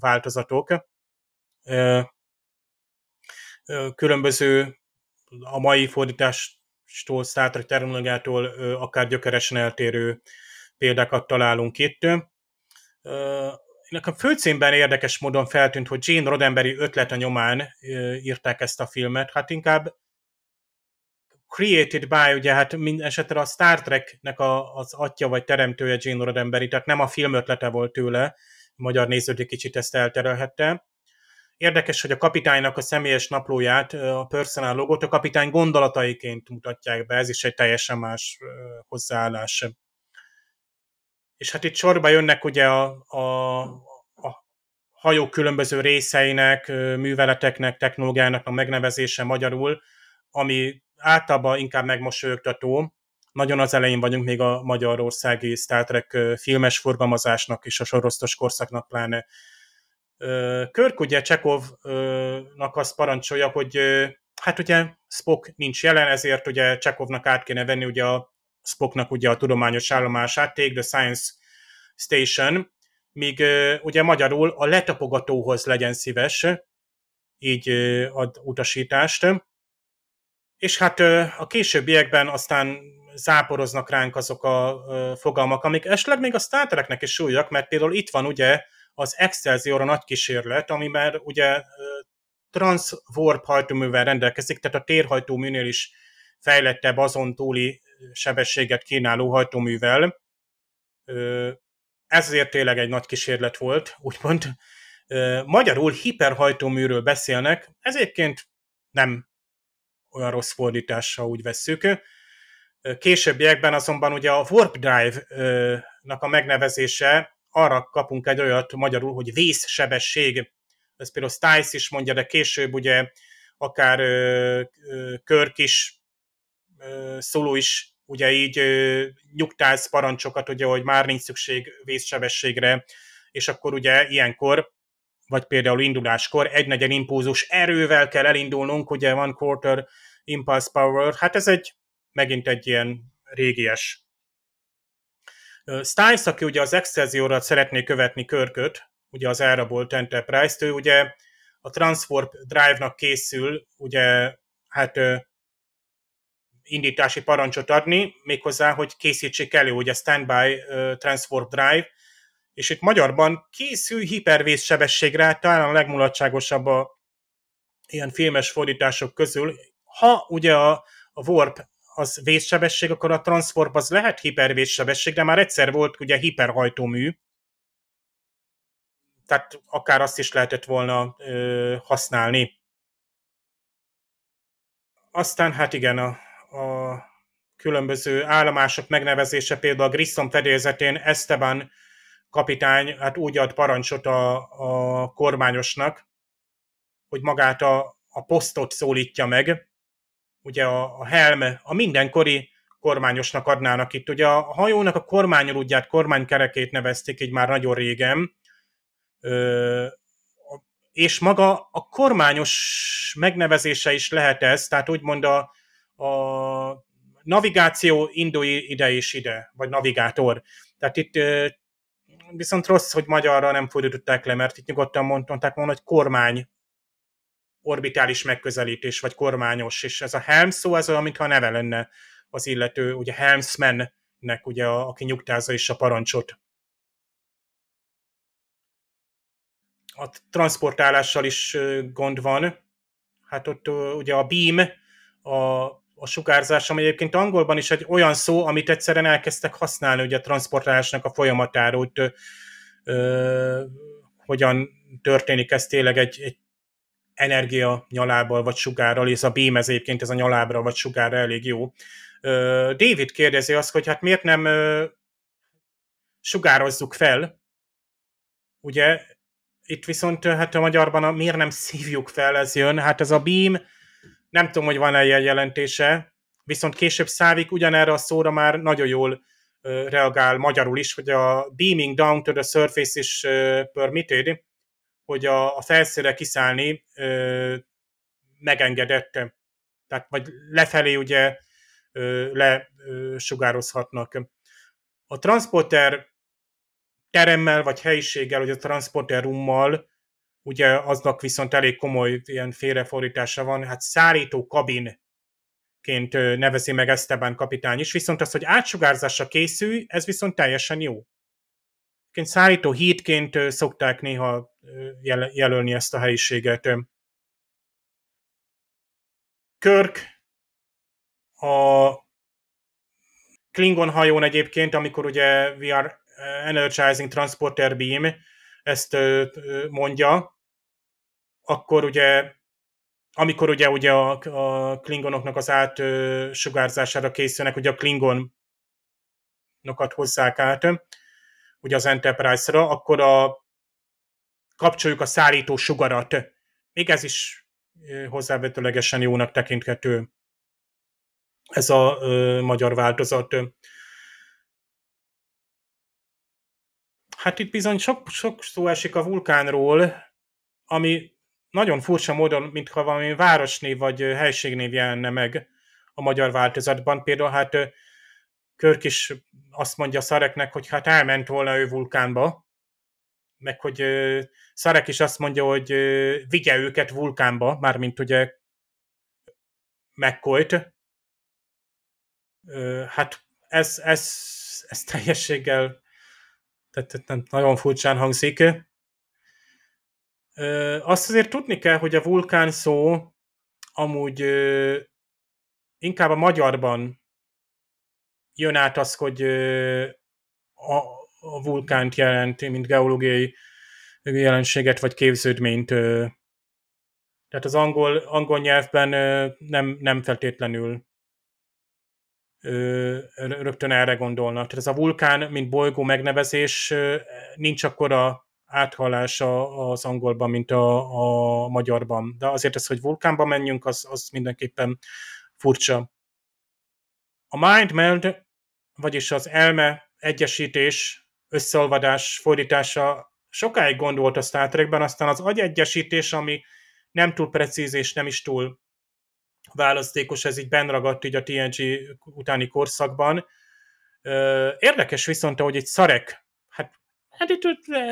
változatok különböző a mai fordítástól, Star terminológiától akár gyökeresen eltérő példákat találunk itt. Nekem főcímben érdekes módon feltűnt, hogy Gene Roddenberry ötlete nyomán írták ezt a filmet. Hát inkább created by, ugye hát minden esetre a Star Treknek a, az atya vagy teremtője Gene Roddenberry, tehát nem a film ötlete volt tőle, a magyar nézőt kicsit ezt elterelhette. Érdekes, hogy a kapitánynak a személyes naplóját, a personal logot a kapitány gondolataiként mutatják be, ez is egy teljesen más hozzáállás. És hát itt sorba jönnek ugye a, a, a hajók különböző részeinek, műveleteknek, technológiának a megnevezése magyarul, ami általában inkább megmosolyogtató. Nagyon az elején vagyunk még a magyarországi Star Trek filmes forgalmazásnak és a sorosztos korszaknak pláne Körk ugye Csekovnak azt parancsolja, hogy hát ugye Spock nincs jelen, ezért ugye Csekovnak át kéne venni ugye a Spocknak ugye a tudományos állomását, Take the Science Station, míg ugye magyarul a letapogatóhoz legyen szíves, így ad utasítást. És hát a későbbiekben aztán záporoznak ránk azok a fogalmak, amik esetleg még a Star is súlyak, mert például itt van ugye az Excelsior a nagy kísérlet, amiben ugye transwarp hajtóművel rendelkezik, tehát a térhajtóműnél is fejlettebb azon túli sebességet kínáló hajtóművel. Ez azért tényleg egy nagy kísérlet volt, úgymond. Magyarul hiperhajtóműről beszélnek, ez egyébként nem olyan rossz fordítása, úgy vesszük. Későbbiekben azonban ugye a Warp Drive-nak a megnevezése, arra kapunk egy olyat magyarul, hogy vészsebesség. Ez például Stiles is mondja, de később ugye akár Körk is, Szóló is ugye így nyugtáz parancsokat, ugye, hogy már nincs szükség vészsebességre, és akkor ugye ilyenkor, vagy például induláskor egynegyed impulzus erővel kell elindulnunk, ugye van quarter impulse power, hát ez egy megint egy ilyen régies. Stiles, aki ugye az Excelsior szeretné követni körköt, ugye az elrabolt Enterprise-t, ő ugye a Transwarp Drive-nak készül, ugye hát indítási parancsot adni, méghozzá, hogy készítsék elő ugye Standby Transwarp Drive, és itt magyarban készül hipervész sebességre, talán a legmulatságosabb a ilyen filmes fordítások közül. Ha ugye a, a Warp az vészsebesség, akkor a Transwarp az lehet hipervészsebesség, de már egyszer volt ugye hiperhajtómű, tehát akár azt is lehetett volna ö, használni. Aztán hát igen, a, a különböző állomások megnevezése, például a Grissom fedélzetén Esteban kapitány hát úgy ad parancsot a, a kormányosnak, hogy magát a, a posztot szólítja meg, ugye a, a helm, a mindenkori kormányosnak adnának itt. Ugye a hajónak a kormányolódját, kormánykerekét nevezték így már nagyon régen, ö, és maga a kormányos megnevezése is lehet ez, tehát úgymond a, a navigáció indulj ide és ide, vagy navigátor. Tehát itt viszont rossz, hogy magyarra nem fordították le, mert itt nyugodtan mondták volna, hogy kormány orbitális megközelítés, vagy kormányos, és ez a helm szó, ez olyan, mintha neve lenne az illető, ugye helmsmannek, ugye, aki nyugtázza is a parancsot. A transportálással is gond van. Hát ott ugye a beam, a, a sugárzás, ami egyébként angolban is egy olyan szó, amit egyszerűen elkezdtek használni ugye a transportálásnak a folyamatára, hogy ö, hogyan történik ez tényleg egy, egy energia nyalábbal vagy sugárral, és a beam ez egyébként ez a nyalábra vagy sugárra elég jó. David kérdezi azt, hogy hát miért nem sugározzuk fel, ugye, itt viszont hát a magyarban a, miért nem szívjuk fel, ez jön, hát ez a beam, nem tudom, hogy van-e ilyen jelentése, viszont később Szávik ugyanerre a szóra már nagyon jól reagál magyarul is, hogy a beaming down to the surface is permitted, hogy a, a felszíre kiszállni ö, megengedett, tehát vagy lefelé ugye ö, lesugározhatnak. A transporter teremmel vagy helyiséggel, vagy a transporter roommal, ugye aznak viszont elég komoly ilyen félrefordítása van, hát szárító kabin ként nevezi meg Esteban kapitány is, viszont az, hogy átsugárzásra készül, ez viszont teljesen jó szállító hídként szokták néha jelölni ezt a helyiséget. Körk a Klingon hajón egyébként, amikor ugye we are energizing transporter beam, ezt mondja, akkor ugye amikor ugye, ugye a, a klingonoknak az átsugárzására készülnek, ugye a klingonokat hozzák át, ugye az Enterprise-ra, akkor a, kapcsoljuk a szállító sugarat. Még ez is hozzávetőlegesen jónak tekinthető ez a ö, magyar változat. Hát itt bizony sok, sok szó esik a vulkánról, ami nagyon furcsa módon, mintha valami városnév vagy helységnév jelenne meg a magyar változatban. Például hát Körk is azt mondja Szareknek, hogy hát elment volna ő vulkánba, meg hogy Szarek is azt mondja, hogy vigye őket vulkánba, mármint ugye McCoy-t. Hát ez, ez, ez teljességgel tehát nem, nagyon furcsán hangzik. Azt azért tudni kell, hogy a vulkán szó amúgy inkább a magyarban jön át az, hogy a, vulkánt jelenti, mint geológiai jelenséget vagy képződményt. Tehát az angol, angol nyelvben nem, nem feltétlenül rögtön erre gondolnak. Tehát ez a vulkán, mint bolygó megnevezés, nincs akkora áthallása az angolban, mint a, a magyarban. De azért ez, hogy vulkánba menjünk, az, az mindenképpen furcsa. A mind meld, vagyis az elme egyesítés, összeolvadás fordítása sokáig gondolt a Star Trekben, aztán az agyegyesítés, ami nem túl precíz és nem is túl választékos, ez így benragadt így a TNG utáni korszakban. Érdekes viszont, hogy egy szarek, hát, hát itt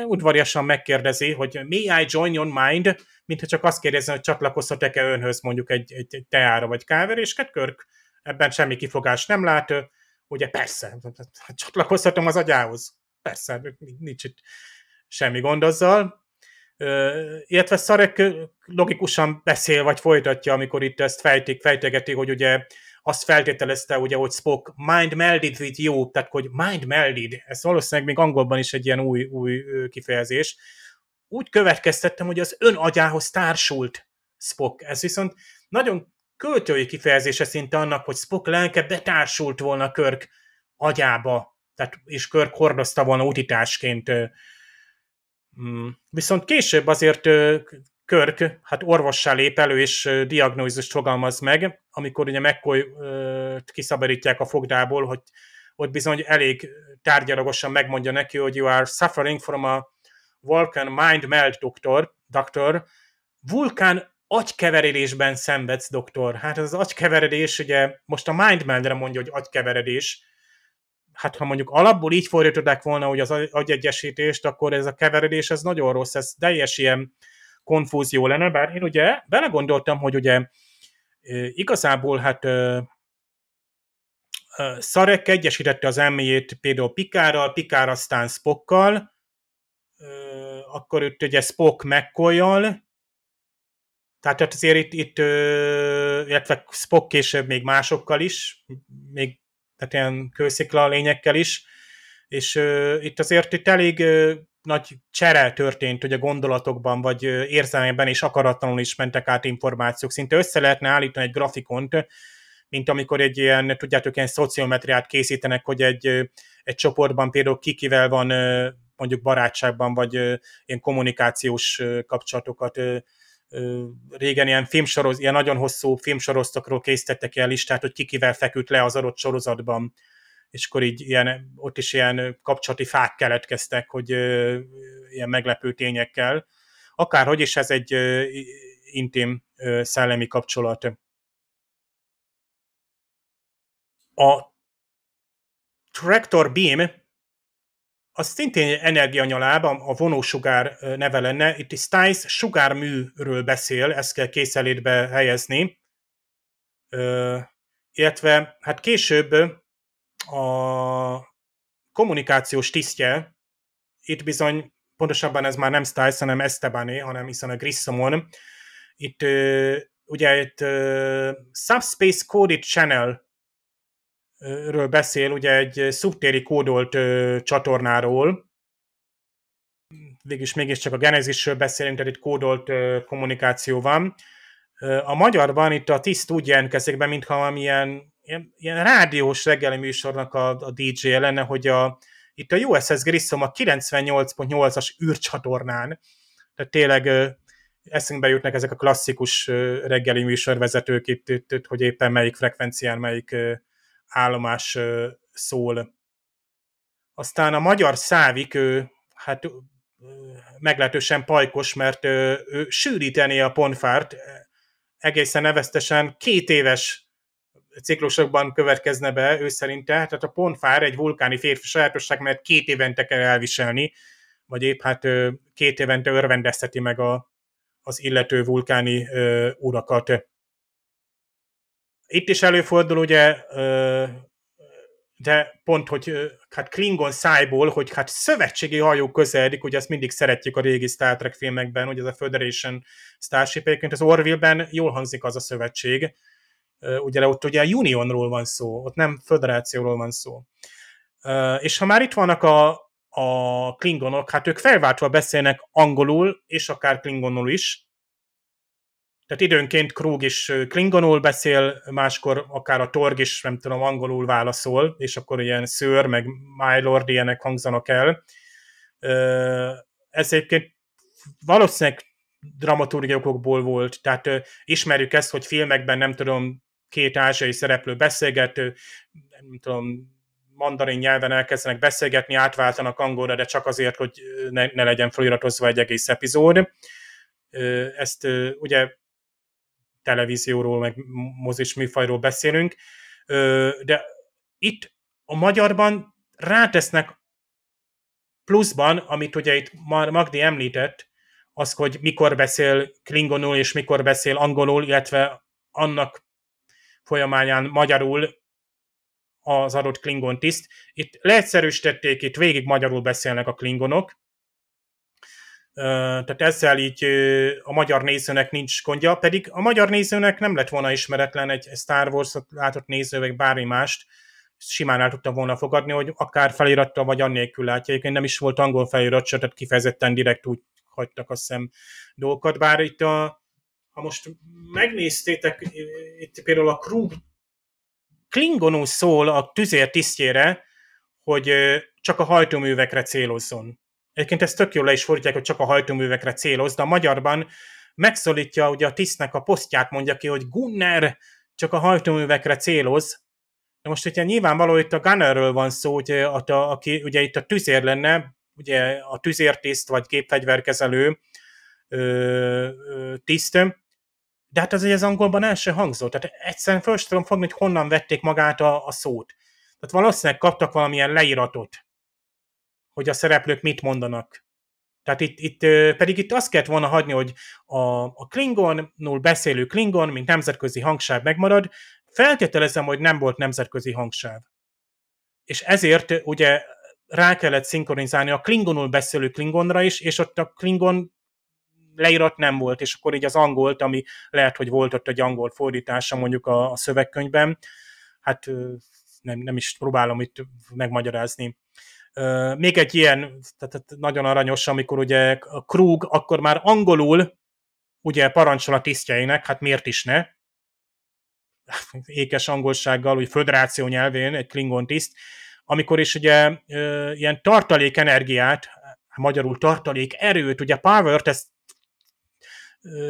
udvariasan megkérdezi, hogy may I join your mind, mintha csak azt kérdezi, hogy csatlakozhatok-e önhöz mondjuk egy, egy, teára vagy káverésket, Körk ebben semmi kifogás nem lát, ugye persze, csatlakozhatom az agyához, persze, nincs itt semmi gond azzal, illetve Szarek logikusan beszél, vagy folytatja, amikor itt ezt fejtik, fejtegeti, hogy ugye azt feltételezte, ugye, hogy Spock mind melded with you, tehát hogy mind melded, ez valószínűleg még angolban is egy ilyen új, új kifejezés. Úgy következtettem, hogy az ön agyához társult Spock. Ez viszont nagyon költői kifejezése szinte annak, hogy Spock lelke betársult volna Körk agyába, tehát, és Körk hordozta volna utitásként. Viszont később azért Körk, hát orvossá lép elő, és diagnózist fogalmaz meg, amikor ugye McCoy kiszabadítják a fogdából, hogy ott bizony elég tárgyalagosan megmondja neki, hogy you are suffering from a Vulcan mind melt doktor, doktor, vulkán agykeveredésben szenvedsz, doktor. Hát ez az agykeveredés, ugye most a mind meldre mondja, hogy agykeveredés, hát ha mondjuk alapból így fordították volna, hogy az agyegyesítést, akkor ez a keveredés, ez nagyon rossz, ez teljes ilyen konfúzió lenne, bár én ugye belegondoltam, hogy ugye igazából hát Szarek egyesítette az elméjét például Pikárral, Pikár aztán Spockkal, akkor itt ugye Spock mccoy tehát azért itt, itt illetve Spock később még másokkal is, még tehát ilyen kőszikla lényekkel is, és uh, itt azért itt elég uh, nagy csere történt hogy a gondolatokban, vagy érzelmekben és akaratlanul is mentek át információk. Szinte össze lehetne állítani egy grafikont, mint amikor egy ilyen, tudjátok, ilyen szociometriát készítenek, hogy egy, egy csoportban például kikivel van mondjuk barátságban, vagy ilyen kommunikációs kapcsolatokat régen ilyen filmsoroz, ilyen nagyon hosszú filmsorozatokról készítettek el listát, hogy kikivel feküdt le az adott sorozatban, és akkor így ilyen, ott is ilyen kapcsolati fák keletkeztek, hogy ilyen meglepő tényekkel. Akárhogy is ez egy intim szellemi kapcsolat. A Tractor Beam az szintén energianyaláb, a vonósugár neve lenne. Itt Stice sugárműről beszél, ezt kell készelétbe helyezni. Ö, illetve hát később a kommunikációs tisztje, itt bizony pontosabban ez már nem Stice, hanem Estebané, hanem hiszen a Grissomon. Itt ugye itt Subspace Coded Channel ről beszél, ugye egy szubtéri kódolt ö, csatornáról, végülis mégiscsak a genezisről beszélünk, tehát itt kódolt ö, kommunikáció van. A magyarban itt a tiszt úgy jelentkezik be, mintha valamilyen ilyen, ilyen rádiós reggeli műsornak a, a DJ-je lenne, hogy a, itt a USS Grissom a 98.8-as űrcsatornán, tehát tényleg ö, eszünkbe jutnak ezek a klasszikus reggeli műsorvezetők itt, itt, itt, hogy éppen melyik frekvencián, melyik állomás szól. Aztán a magyar szávik, ő, hát meglehetősen pajkos, mert ő, ő sűríteni a ponfárt, egészen neveztesen két éves ciklusokban következne be ő szerinte, tehát a ponfár egy vulkáni férfi sajátosság, mert két évente kell elviselni, vagy épp hát két évente örvendezteti meg a, az illető vulkáni urakat. Itt is előfordul ugye, de pont, hogy hát Klingon szájból, hogy hát szövetségi hajó közeledik, ugye ezt mindig szeretjük a régi Star Trek filmekben, hogy ez a Federation Starship, egyébként az Orville-ben jól hangzik az a szövetség, ugye ott ugye Unionról van szó, ott nem föderációról van szó. És ha már itt vannak a, a klingonok, hát ők felváltva beszélnek angolul, és akár klingonul is, tehát időnként Krug is klingonul beszél, máskor akár a Torg is, nem tudom, angolul válaszol, és akkor ilyen szőr, meg My Lord ilyenek hangzanak el. Ez egyébként valószínűleg dramaturgiai okokból volt, tehát ismerjük ezt, hogy filmekben nem tudom, két ázsiai szereplő beszélget, nem tudom, mandarin nyelven elkezdenek beszélgetni, átváltanak angolra, de csak azért, hogy ne, ne legyen feliratozva egy egész epizód. Ezt ugye televízióról, meg mozis műfajról beszélünk, de itt a magyarban rátesznek pluszban, amit ugye itt Magdi említett, az, hogy mikor beszél klingonul és mikor beszél angolul, illetve annak folyamányán magyarul az adott klingon tiszt. Itt leegyszerűsítették, itt végig magyarul beszélnek a klingonok, tehát ezzel így a magyar nézőnek nincs gondja, pedig a magyar nézőnek nem lett volna ismeretlen egy Star Wars-ot látott néző, vagy bármi mást, simán el tudta volna fogadni, hogy akár felirattal, vagy annélkül látja. Egyébként nem is volt angol felirat, tehát kifejezetten direkt úgy hagytak a szem dolgokat, bár itt a, ha most megnéztétek, itt például a crew klingonul szól a tüzér tisztjére, hogy csak a hajtóművekre célozzon. Egyébként ezt tök jól le is fordítják, hogy csak a hajtóművekre céloz, de a magyarban megszólítja ugye a tisztnek a posztját, mondja ki, hogy Gunner csak a hajtóművekre céloz. De most ugye nyilvánvaló itt a Gunnerről van szó, ugye, a, a, aki ugye itt a tüzér lenne, ugye a tüzértiszt vagy gépfegyverkezelő tiszt, de hát az az angolban el sem hangzott. Tehát egyszerűen föl tudom fogni, hogy honnan vették magát a, a szót. Tehát valószínűleg kaptak valamilyen leíratot, hogy a szereplők mit mondanak. Tehát itt, itt pedig itt azt kellett volna hagyni, hogy a, a Klingonul beszélő Klingon, mint nemzetközi hangsáv megmarad, feltételezem, hogy nem volt nemzetközi hangsáv. És ezért ugye rá kellett szinkronizálni a Klingonul beszélő Klingonra is, és ott a Klingon leírat nem volt, és akkor így az angolt, ami lehet, hogy volt ott egy angol fordítása mondjuk a, a szövegkönyvben, hát nem, nem is próbálom itt megmagyarázni. Még egy ilyen, tehát nagyon aranyos, amikor ugye a Krug akkor már angolul ugye parancsol a tisztjeinek, hát miért is ne, ékes angolsággal, úgy föderáció nyelvén egy Klingon tiszt, amikor is ugye ilyen tartalék energiát, magyarul tartalék erőt, ugye power-t, ezt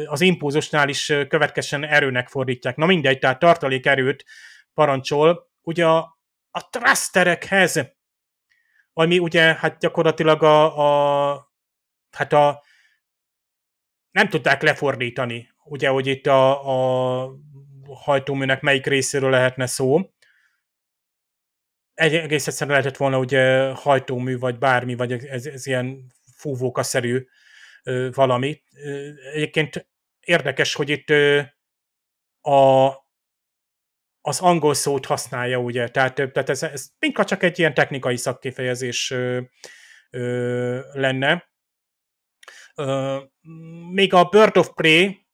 az impulzusnál is következően erőnek fordítják. Na mindegy, tehát tartalék erőt parancsol, ugye a, a thrusterekhez, ami ugye hát gyakorlatilag a, a hát a nem tudták lefordítani, ugye, hogy itt a, a hajtóműnek melyik részéről lehetne szó. Egy, egész egyszerűen lehetett volna ugye hajtómű, vagy bármi, vagy ez, ez ilyen fúvókaszerű valami. Egyébként érdekes, hogy itt a, az angol szót használja, ugye, tehát, tehát ez, ez inkább csak egy ilyen technikai szakkifejezés ö, ö, lenne. Ö, még a Bird of Prey,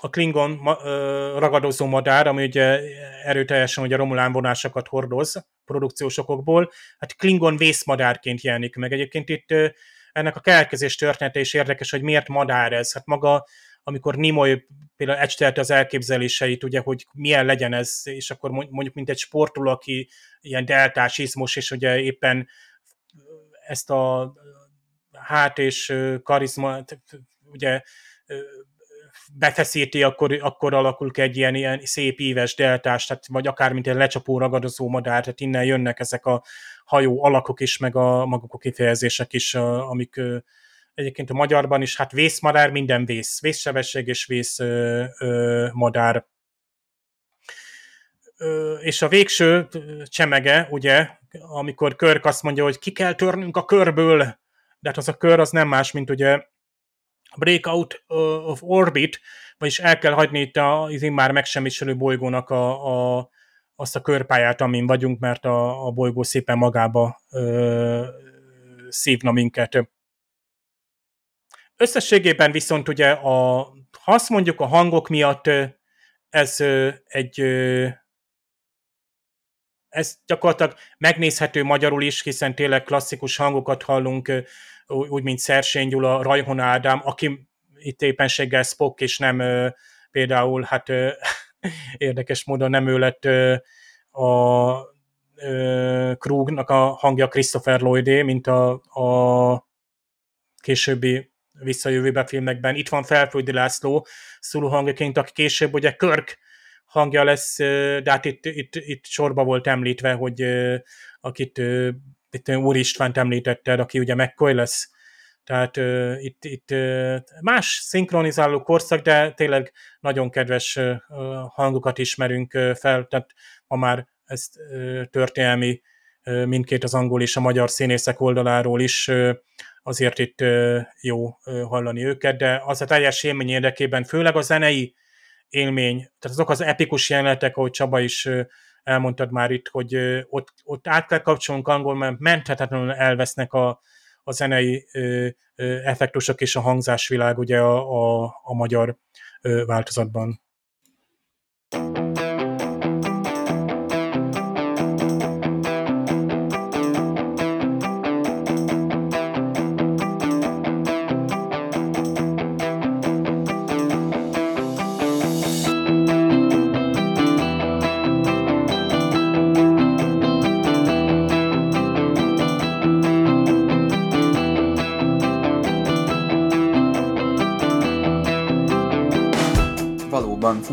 a Klingon ma, ö, ragadozó madár, ami ugye erőteljesen ugye romulán vonásokat hordoz produkciós okokból, hát Klingon vészmadárként jelenik meg. Egyébként itt ö, ennek a keletkezés története is érdekes, hogy miért madár ez. Hát maga amikor Nimoy például ecstelte az elképzeléseit, ugye, hogy milyen legyen ez, és akkor mondjuk, mint egy sportoló, aki ilyen deltás izmos, és ugye éppen ezt a hát és karizma, ugye befeszíti, akkor, akkor alakul ki egy ilyen, ilyen szép íves deltás, tehát, vagy akár mint egy lecsapó ragadozó madár, tehát innen jönnek ezek a hajó alakok is, meg a maguk a kifejezések is, amik egyébként a magyarban is, hát vészmadár, minden vész, vészsebesség és vész ö, ö, madár. Ö, és a végső csemege, ugye, amikor Körk azt mondja, hogy ki kell törnünk a körből, de hát az a kör az nem más, mint ugye breakout of orbit, vagyis el kell hagyni itt az már megsemmisülő bolygónak a, a, azt a körpályát, amin vagyunk, mert a, a bolygó szépen magába ö, szívna minket. Összességében viszont ugye, a, ha azt mondjuk a hangok miatt ez egy ez gyakorlatilag megnézhető magyarul is, hiszen tényleg klasszikus hangokat hallunk, úgy, mint Szersény Gyula, Rajhon Ádám, aki itt éppenséggel Spock, és nem például, hát érdekes módon nem ő lett a Krugnak a hangja Christopher Lloydé, mint a, a későbbi visszajövőbe filmekben. Itt van Felföldi László Szulu hangjaként, aki később ugye Körk hangja lesz, de hát itt, itt, itt sorba volt említve, hogy akit itt Úr Istvánt említetted, aki ugye McCoy lesz, tehát uh, itt, itt uh, más szinkronizáló korszak, de tényleg nagyon kedves uh, hangokat ismerünk uh, fel, tehát ma már ezt uh, történelmi uh, mindkét az angol és a magyar színészek oldaláról is uh, azért itt jó hallani őket, de az a teljes élmény érdekében, főleg a zenei élmény, tehát azok az epikus jelenetek, ahogy Csaba is elmondtad már itt, hogy ott, ott át kell kapcsolnunk angol, mert menthetetlenül elvesznek a, a zenei ö, effektusok és a hangzásvilág ugye a, a, a magyar ö, változatban. valóban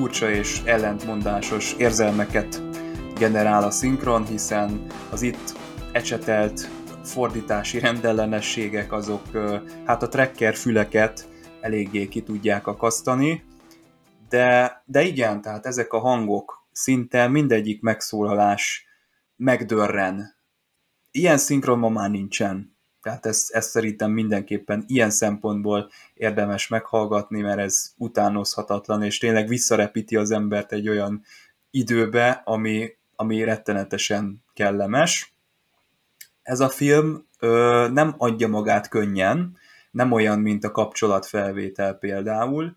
furcsa és ellentmondásos érzelmeket generál a szinkron, hiszen az itt ecsetelt fordítási rendellenességek azok hát a tracker füleket eléggé ki tudják akasztani, de, de igen, tehát ezek a hangok szinte mindegyik megszólalás megdörren. Ilyen szinkron ma már nincsen. Tehát ezt, ezt szerintem mindenképpen ilyen szempontból érdemes meghallgatni, mert ez utánozhatatlan, és tényleg visszarepíti az embert egy olyan időbe, ami, ami rettenetesen kellemes. Ez a film ö, nem adja magát könnyen, nem olyan, mint a kapcsolatfelvétel például,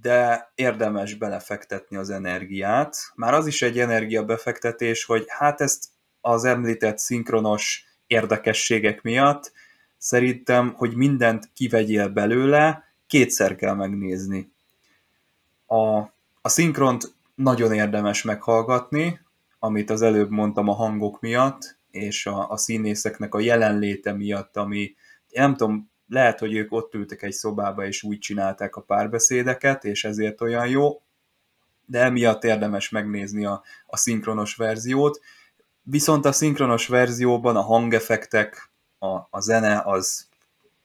de érdemes belefektetni az energiát. Már az is egy energiabefektetés, hogy hát ezt az említett szinkronos érdekességek miatt szerintem, hogy mindent kivegyél belőle, kétszer kell megnézni. A, a szinkront nagyon érdemes meghallgatni, amit az előbb mondtam a hangok miatt, és a, a színészeknek a jelenléte miatt, ami nem tudom, lehet, hogy ők ott ültek egy szobába, és úgy csinálták a párbeszédeket, és ezért olyan jó, de emiatt érdemes megnézni a, a szinkronos verziót, Viszont a szinkronos verzióban a hangeffektek, a, a zene az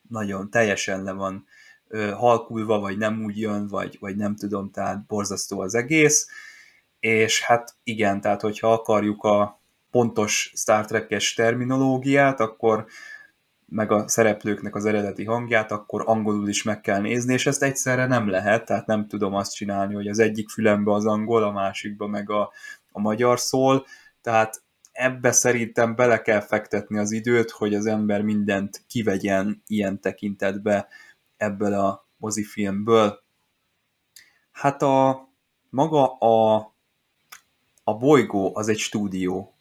nagyon teljesen le van ö, halkulva, vagy nem úgy jön, vagy, vagy nem tudom, tehát borzasztó az egész. És hát igen, tehát hogyha akarjuk a pontos Star Trek-es terminológiát, akkor meg a szereplőknek az eredeti hangját, akkor angolul is meg kell nézni, és ezt egyszerre nem lehet, tehát nem tudom azt csinálni, hogy az egyik fülembe az angol, a másikba meg a, a magyar szól, tehát ebbe szerintem bele kell fektetni az időt, hogy az ember mindent kivegyen ilyen tekintetbe ebből a mozifilmből. Hát a maga a, a bolygó az egy stúdió,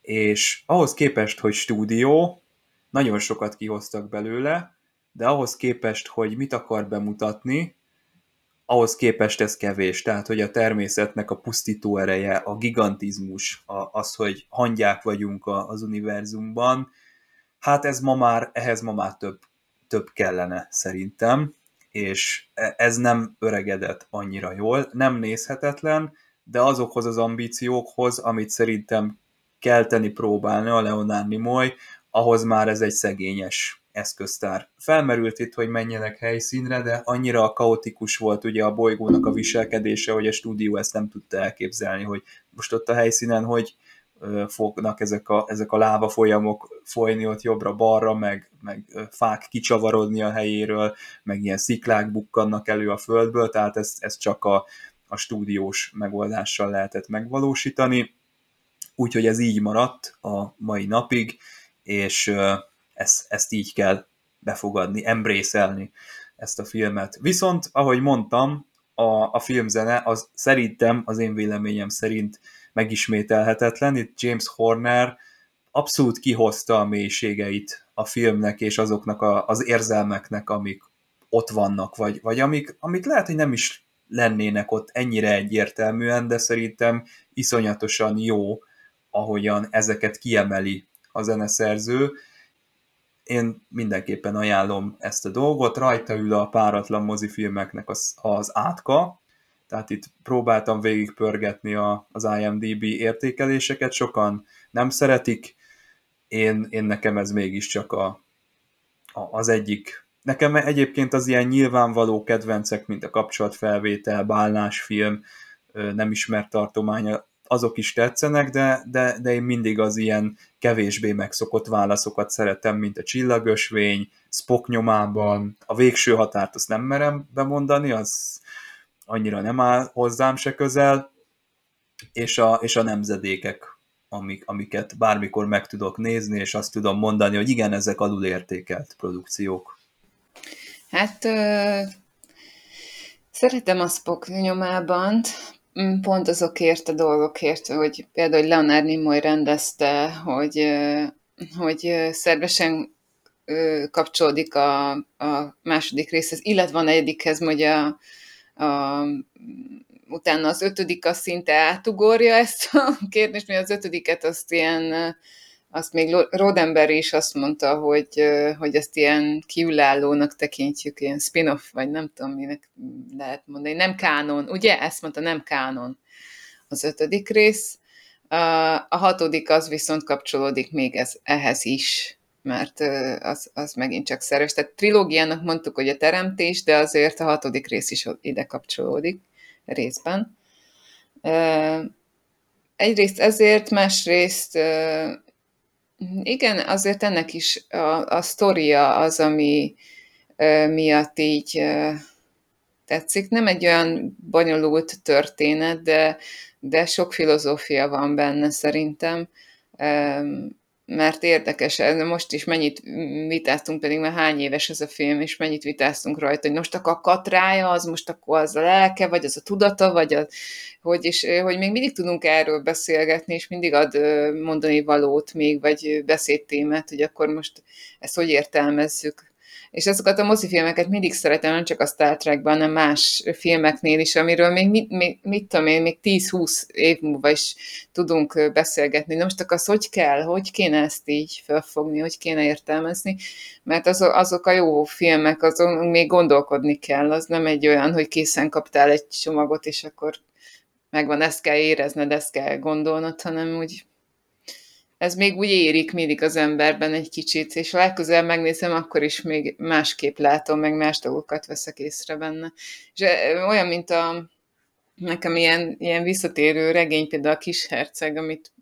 és ahhoz képest, hogy stúdió, nagyon sokat kihoztak belőle, de ahhoz képest, hogy mit akar bemutatni, ahhoz képest ez kevés, tehát hogy a természetnek a pusztító ereje, a gigantizmus, a, az, hogy hangyák vagyunk a, az univerzumban, hát ez ma már, ehhez ma már több, több kellene szerintem, és e, ez nem öregedett annyira jól, nem nézhetetlen, de azokhoz az ambíciókhoz, amit szerintem kelteni próbálna a Leonard Nimoy, ahhoz már ez egy szegényes eszköztár. Felmerült itt, hogy menjenek helyszínre, de annyira kaotikus volt ugye a bolygónak a viselkedése, hogy a stúdió ezt nem tudta elképzelni, hogy most ott a helyszínen, hogy fognak ezek a, ezek a láva folyamok folyni ott jobbra-balra, meg, meg fák kicsavarodni a helyéről, meg ilyen sziklák bukkannak elő a földből, tehát ezt, ezt csak a, a stúdiós megoldással lehetett megvalósítani. Úgyhogy ez így maradt a mai napig, és ezt, ezt így kell befogadni, embrészelni ezt a filmet. Viszont, ahogy mondtam, a, a filmzene, az szerintem, az én véleményem szerint megismételhetetlen. Itt James Horner abszolút kihozta a mélységeit a filmnek és azoknak a, az érzelmeknek, amik ott vannak, vagy, vagy amik, amik lehet, hogy nem is lennének ott ennyire egyértelműen, de szerintem iszonyatosan jó, ahogyan ezeket kiemeli a zeneszerző. Én mindenképpen ajánlom ezt a dolgot, rajta ül a páratlan mozifilmeknek az, az átka, tehát itt próbáltam végigpörgetni a, az IMDB értékeléseket, sokan nem szeretik, én, én nekem ez mégiscsak a, a, az egyik. Nekem egyébként az ilyen nyilvánvaló kedvencek, mint a kapcsolatfelvétel, bálnásfilm, nem ismert tartománya, azok is tetszenek, de, de, de én mindig az ilyen kevésbé megszokott válaszokat szeretem, mint a csillagösvény, Spock nyomában, a végső határt azt nem merem bemondani, az annyira nem áll hozzám se közel, és a, és a nemzedékek, amik, amiket bármikor meg tudok nézni, és azt tudom mondani, hogy igen, ezek alulértékelt produkciók. Hát ö, szeretem a Spock nyomában, pont azokért a dolgokért, hogy például Leonard Nimoy rendezte, hogy, hogy szervesen kapcsolódik a, a második részhez, illetve a negyedikhez, hogy a, a, utána az ötödik a szinte átugorja ezt a kérdést, mert az ötödiket azt ilyen azt még Rodember is azt mondta, hogy, hogy ezt ilyen kiülállónak tekintjük, ilyen spin-off, vagy nem tudom, minek lehet mondani, nem kánon, ugye? Ezt mondta, nem kánon az ötödik rész. A hatodik az viszont kapcsolódik még ez, ehhez is, mert az, az megint csak szerves. Tehát trilógiának mondtuk, hogy a teremtés, de azért a hatodik rész is ide kapcsolódik részben. Egyrészt ezért, másrészt igen, azért ennek is a, a sztoria az, ami ö, miatt így ö, tetszik. Nem egy olyan bonyolult történet, de, de sok filozófia van benne szerintem. Ö, mert érdekes, most is mennyit vitáztunk, pedig már hány éves ez a film, és mennyit vitáztunk rajta, hogy most akkor a katrája, az most akkor az a lelke, vagy az a tudata, vagy a, hogy, és, hogy még mindig tudunk erről beszélgetni, és mindig ad mondani valót még, vagy beszédtémát, hogy akkor most ezt hogy értelmezzük és azokat a mozifilmeket mindig szeretem, nem csak a Star Trekben, hanem más filmeknél is, amiről még mit, mit, mit tudom én, még 10-20 év múlva is tudunk beszélgetni. Na most akkor az hogy kell, hogy kéne ezt így felfogni, hogy kéne értelmezni, mert azok, azok a jó filmek, azon még gondolkodni kell, az nem egy olyan, hogy készen kaptál egy csomagot, és akkor megvan, ezt kell érezned, ezt kell gondolnod, hanem úgy ez még úgy érik mindig az emberben egy kicsit, és legközelebb megnézem, akkor is még másképp látom, meg más dolgokat veszek észre benne. És olyan, mint a nekem ilyen, ilyen visszatérő regény, például a Kis Herceg, amit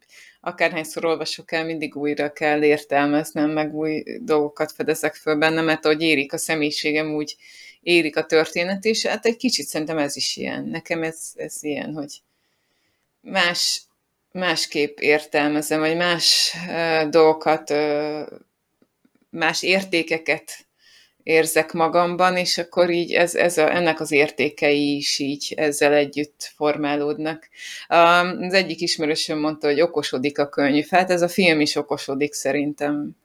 akárhányszor olvasok el, mindig újra kell értelmeznem, meg új dolgokat fedezek föl benne, mert ahogy érik a személyiségem, úgy érik a történet, és hát egy kicsit szerintem ez is ilyen. Nekem ez, ez ilyen, hogy más másképp értelmezem, vagy más dolgokat, más értékeket érzek magamban, és akkor így ez, ez a, ennek az értékei is így ezzel együtt formálódnak. Az egyik ismerősöm mondta, hogy okosodik a könyv. Hát ez a film is okosodik szerintem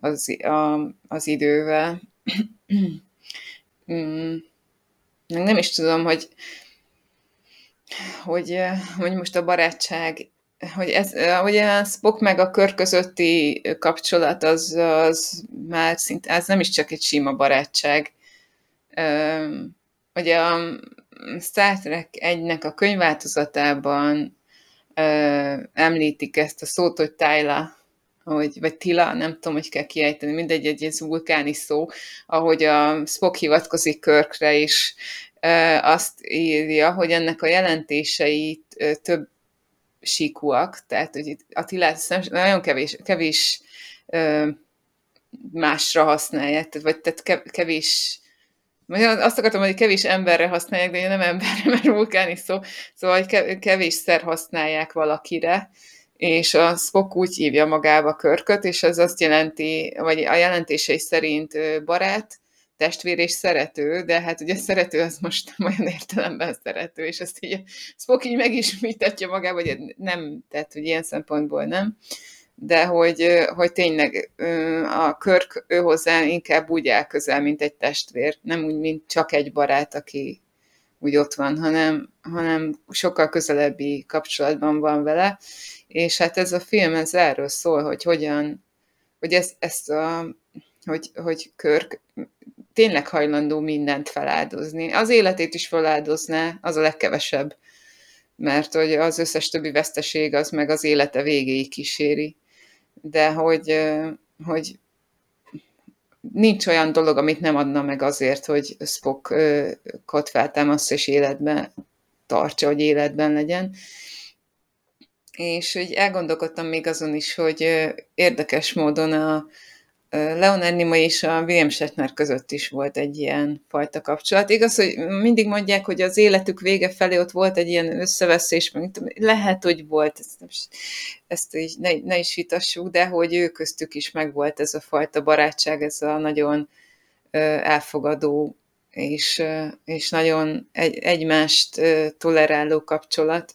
az, a, az idővel. Mm. Nem is tudom, hogy hogy, hogy most a barátság hogy ez, hogy a Spock meg a kör közötti kapcsolat az, az már szinte, ez nem is csak egy sima barátság. Ugye a Star Trek 1-nek a könyvváltozatában említik ezt a szót, hogy Tyla, hogy, vagy Tila, nem tudom, hogy kell kiejteni, mindegy, egy ez vulkáni szó, ahogy a Spock hivatkozik Körkre is, azt írja, hogy ennek a jelentéseit több síkúak, tehát hogy Attilát nagyon kevés, kevés ö, másra használják, tehát, vagy tehát kevés azt akartam, hogy kevés emberre használják, de nem emberre, mert vulkán is szó, szóval hogy kevésszer használják valakire, és a Spock úgy hívja magába körköt, és ez azt jelenti, vagy a jelentései szerint barát, testvér és szerető, de hát ugye szerető az most nem olyan értelemben szerető, és ezt így Spock így megismétetja magába, hogy nem, tehát hogy ilyen szempontból nem, de hogy, hogy tényleg a Körk ő hozzá inkább úgy áll közel, mint egy testvér, nem úgy, mint csak egy barát, aki úgy ott van, hanem, hanem sokkal közelebbi kapcsolatban van vele, és hát ez a film ez erről szól, hogy hogyan, hogy ezt, ezt a, hogy, hogy Körk tényleg hajlandó mindent feláldozni. Az életét is feláldozná, az a legkevesebb, mert hogy az összes többi veszteség az meg az élete végéig kíséri. De hogy, hogy nincs olyan dolog, amit nem adna meg azért, hogy Spockot feltámaszt és életben tartsa, hogy életben legyen. És hogy elgondolkodtam még azon is, hogy érdekes módon a, Leonard Nimoy és a William Shatner között is volt egy ilyen fajta kapcsolat. Igaz, hogy mindig mondják, hogy az életük vége felé ott volt egy ilyen összeveszés, lehet, hogy volt, ezt, ezt így ne, ne is vitassuk, de hogy ő köztük is megvolt ez a fajta barátság, ez a nagyon elfogadó és, és nagyon egy, egymást toleráló kapcsolat.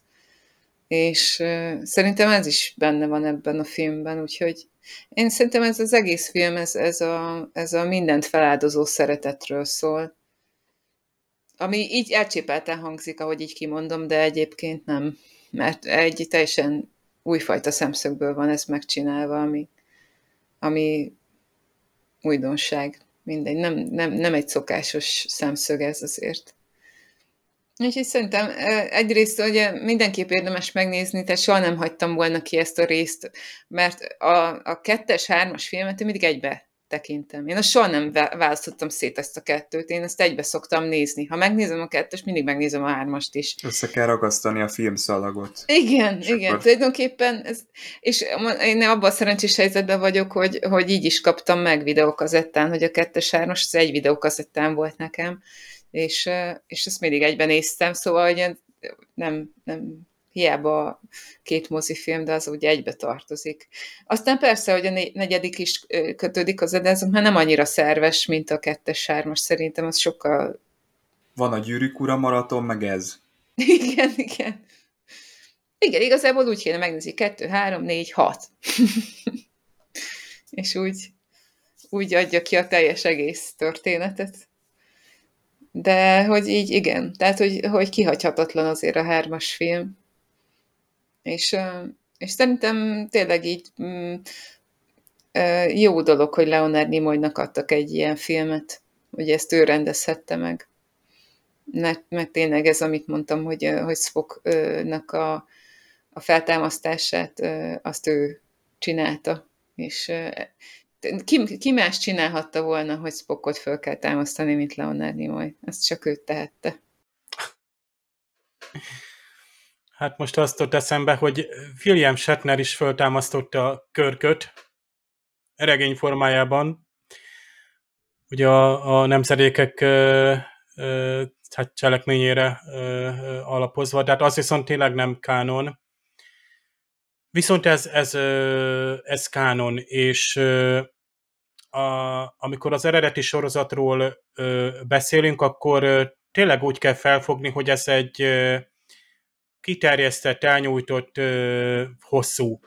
És szerintem ez is benne van ebben a filmben, úgyhogy én szerintem ez az egész film, ez, ez, a, ez a mindent feláldozó szeretetről szól. Ami így elcsépelten hangzik, ahogy így kimondom, de egyébként nem. Mert egy teljesen újfajta szemszögből van ez megcsinálva, ami, ami újdonság. Mindegy, nem, nem, nem egy szokásos szemszög ez azért. Úgyhogy szerintem egyrészt ugye mindenképp érdemes megnézni, tehát soha nem hagytam volna ki ezt a részt, mert a, a kettes, hármas filmet én mindig egybe tekintem. Én azt soha nem választottam szét ezt a kettőt, én ezt egybe szoktam nézni. Ha megnézem a kettős, mindig megnézem a hármast is. Össze kell ragasztani a filmszalagot. Igen, és igen, akkor... tulajdonképpen, ez, és én abban a szerencsés helyzetben vagyok, hogy, hogy így is kaptam meg videókazettán, hogy a kettes, hármas, az egy videókazettán volt nekem, és, és ezt mindig egyben néztem, szóval hogy nem, nem hiába két mozifilm, de az ugye egybe tartozik. Aztán persze, hogy a negyedik is kötődik az de ez már nem annyira szerves, mint a kettes sármas, szerintem az sokkal... Van a gyűrűk ura maraton, meg ez. Igen, igen. Igen, igazából úgy kéne megnézni, kettő, három, négy, hat. és úgy, úgy adja ki a teljes egész történetet. De hogy így igen, tehát hogy, hogy kihagyhatatlan azért a hármas film. És, és szerintem tényleg így mm, jó dolog, hogy Leonard Nimoynak adtak egy ilyen filmet, hogy ezt ő rendezhette meg. Mert tényleg ez, amit mondtam, hogy, hogy Spocknak a, a feltámasztását azt ő csinálta, és ki, ki más csinálhatta volna, hogy Spockot föl kell támasztani, mint Leonard Nimoy? Ezt csak őt tehette. Hát most azt ott eszembe, hogy William Shatner is föltámasztotta a körköt regény formájában. Ugye a, a nemzedékek ö, ö, hát cselekményére ö, ö, alapozva, tehát az viszont tényleg nem kánon. Viszont ez, ez, ez kánon, és a, amikor az eredeti sorozatról beszélünk, akkor tényleg úgy kell felfogni, hogy ez egy kiterjesztett, elnyújtott, hosszú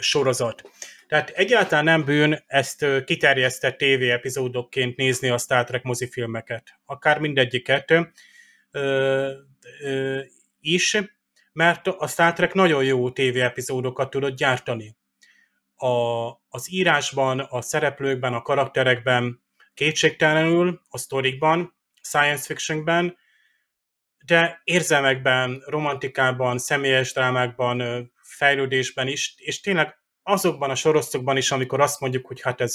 sorozat. Tehát egyáltalán nem bűn ezt kiterjesztett TV epizódokként nézni a Star Trek mozifilmeket. Akár mindegyiket is, mert a Star Trek nagyon jó TV epizódokat tudott gyártani. A, az írásban, a szereplőkben, a karakterekben, kétségtelenül, a sztorikban, science fictionben, de érzelmekben, romantikában, személyes drámákban, fejlődésben is, és tényleg azokban a sorozatokban is, amikor azt mondjuk, hogy hát ez,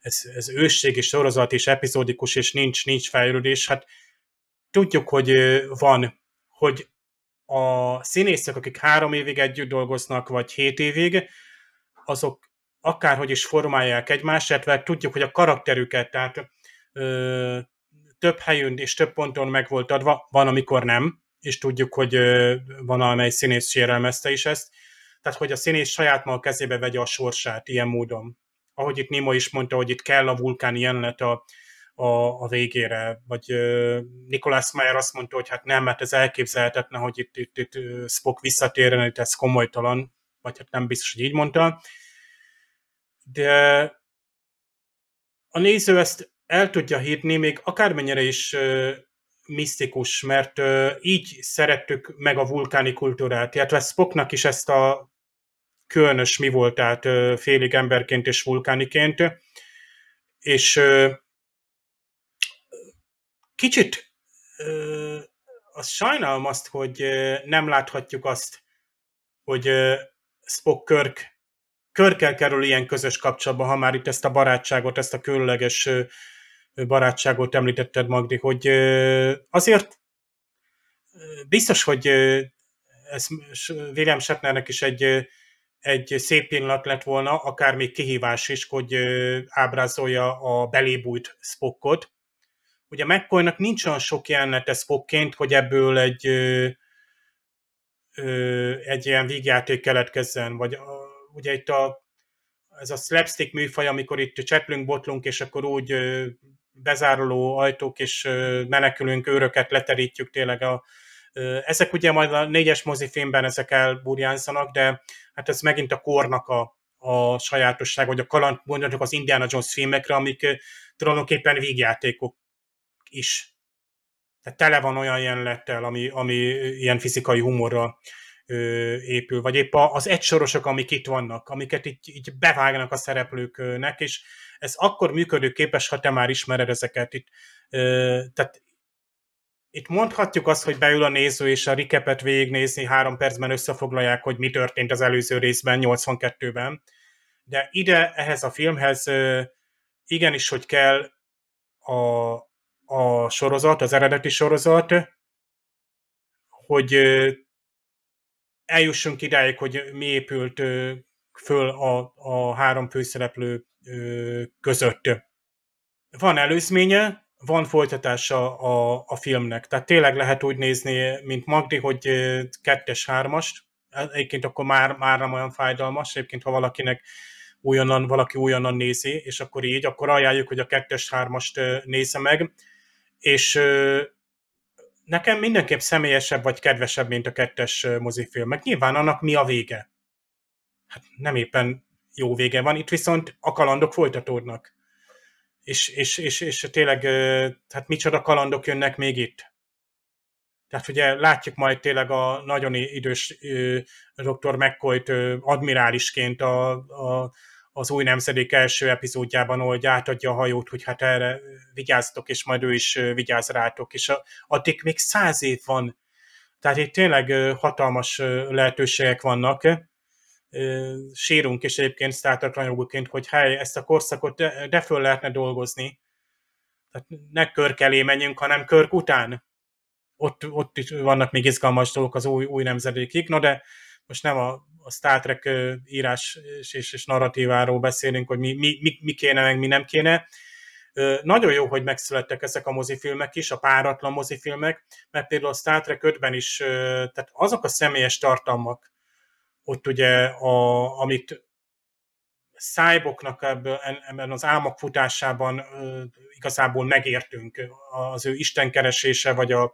ez, ez ősségi sorozat és epizódikus, és nincs, nincs fejlődés, hát tudjuk, hogy van, hogy a színészek, akik három évig együtt dolgoznak, vagy hét évig, azok akárhogy is formálják egymást, illetve tudjuk, hogy a karakterüket, tehát ö, több helyön és több ponton meg volt adva, van, amikor nem, és tudjuk, hogy ö, van, amely színész sérelmezte is ezt, tehát hogy a színész saját maga kezébe vegye a sorsát ilyen módon. Ahogy itt Nimo is mondta, hogy itt kell a vulkáni jelenet a, a, a végére, vagy Nikolás Meyer azt mondta, hogy hát nem, mert ez elképzelhetetlen, hogy itt, itt, itt Spock visszatérjen, itt ez komolytalan, vagy hát nem biztos, hogy így mondta. De a néző ezt el tudja hírni, még akármennyire is misztikus, mert így szerettük meg a vulkáni kultúrát, illetve Spocknak is ezt a különös mi volt, tehát uh, félig emberként és vulkániként, és kicsit uh, az sajnálom azt, hogy nem láthatjuk azt, hogy uh, Spock Körk Körkel kerül ilyen közös kapcsolatba, ha már itt ezt a barátságot, ezt a különleges barátságot említetted, Magdi, hogy azért biztos, hogy ez William Shatnernek is egy, egy szép pillanat lett volna, akár még kihívás is, hogy ábrázolja a belébújt Spockot. Ugye McCoynak nincs olyan sok jelenete Spockként, hogy ebből egy egy ilyen vígjáték keletkezzen, vagy ugye itt a, ez a slapstick műfaj, amikor itt cseplünk, botlunk, és akkor úgy bezáruló ajtók, és menekülünk, őröket leterítjük tényleg a, ezek ugye majd a négyes mozifilmben ezek elburjánzanak, de hát ez megint a kornak a, a sajátosság, vagy a kaland, mondjuk az Indiana Jones filmekre, amik tulajdonképpen vígjátékok is. Tehát tele van olyan jelenettel, ami, ami ilyen fizikai humorra épül, vagy épp az egysorosok, amik itt vannak, amiket így, így bevágnak a szereplőknek, és ez akkor működőképes, ha te már ismered ezeket. Itt, tehát itt mondhatjuk azt, hogy beül a néző és a rikepet végignézni, három percben összefoglalják, hogy mi történt az előző részben, 82-ben, de ide, ehhez a filmhez igenis, hogy kell a, a sorozat, az eredeti sorozat, hogy eljussunk idáig, hogy mi épült föl a, a három főszereplő között. Van előzménye, van folytatása a, a filmnek. Tehát tényleg lehet úgy nézni, mint Magdi, hogy kettes, hármast. Egyébként akkor már, már nem olyan fájdalmas. Egyébként, ha valakinek újonnan, valaki újonnan nézi, és akkor így, akkor ajánljuk, hogy a kettes, hármast nézze meg. És nekem mindenképp személyesebb vagy kedvesebb, mint a kettes mozifilm. Meg nyilván annak mi a vége? Hát nem éppen jó vége van, itt viszont a kalandok folytatódnak. És, és, és, és tényleg, hát micsoda kalandok jönnek még itt. Tehát ugye látjuk majd tényleg a nagyon idős dr. McCoy-t admirálisként a, a, az új nemzedék első epizódjában, hogy átadja a hajót, hogy hát erre vigyáztok, és majd ő is vigyáz rátok, és a, addig még száz év van. Tehát itt tényleg hatalmas lehetőségek vannak. Sírunk is egyébként Star hogy hely, ezt a korszakot de, de föl lehetne dolgozni. Tehát ne körk elé menjünk, hanem körk után. Ott, ott vannak még izgalmas dolgok az új, új nemzedékig, no de most nem a, a Star Trek írás és, és, és narratíváról beszélünk, hogy mi, mi, mi, mi kéne, meg mi nem kéne. Nagyon jó, hogy megszülettek ezek a mozifilmek is, a páratlan mozifilmek, mert például a Star Trek 5-ben is, tehát azok a személyes tartalmak, ott ugye, a, amit szájboknak ebben az álmok futásában igazából megértünk, az ő istenkeresése, vagy a,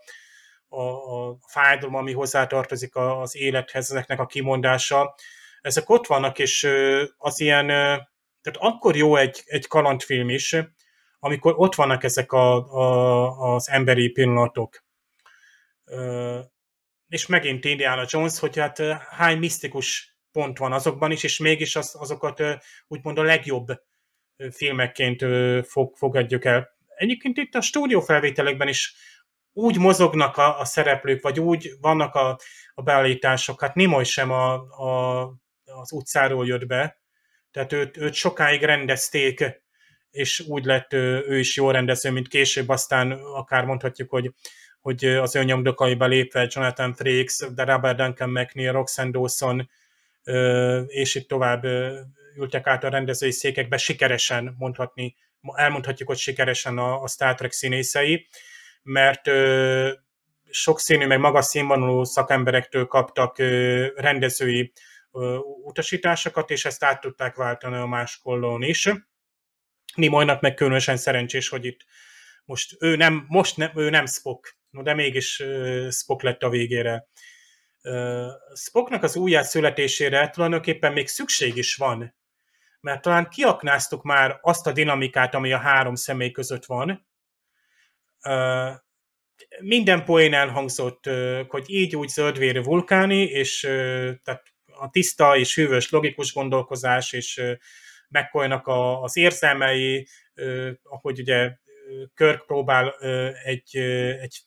a, a fájdalom, ami hozzátartozik az élethez, ezeknek a kimondása, ezek ott vannak, és az ilyen, tehát akkor jó egy, egy kalandfilm is, amikor ott vannak ezek a, a, az emberi pillanatok. És megint Indiana Jones, hogy hát hány misztikus pont van azokban is, és mégis az, azokat úgymond a legjobb filmekként fog, fogadjuk el. Egyébként itt a stúdiófelvételekben is úgy mozognak a, a szereplők, vagy úgy vannak a, a beállítások, hát Nimoy sem a, a, az utcáról jött be, tehát őt, őt sokáig rendezték, és úgy lett ő, ő is jó rendező, mint később, aztán akár mondhatjuk, hogy, hogy az ő nyomdokaiba lépve Jonathan Frakes, de Robert Duncan McNeil, Roxanne Dawson, és itt tovább ültek át a rendezői székekbe sikeresen mondhatni, elmondhatjuk, hogy sikeresen a, a Star Trek színészei mert sokszínű, meg magas színvonalú szakemberektől kaptak rendezői utasításokat, és ezt át tudták váltani a más kollón is. Nimoynak meg különösen szerencsés, hogy itt most ő nem, most nem, ő nem Spock, no, de mégis Spock lett a végére. Spocknak az újjászületésére tulajdonképpen még szükség is van, mert talán kiaknáztuk már azt a dinamikát, ami a három személy között van. Minden poén elhangzott, hogy így úgy zöldvérű vulkáni, és tehát a tiszta és hűvös logikus gondolkozás, és megkolynak az érzelmei, ahogy ugye Körk próbál egy, egy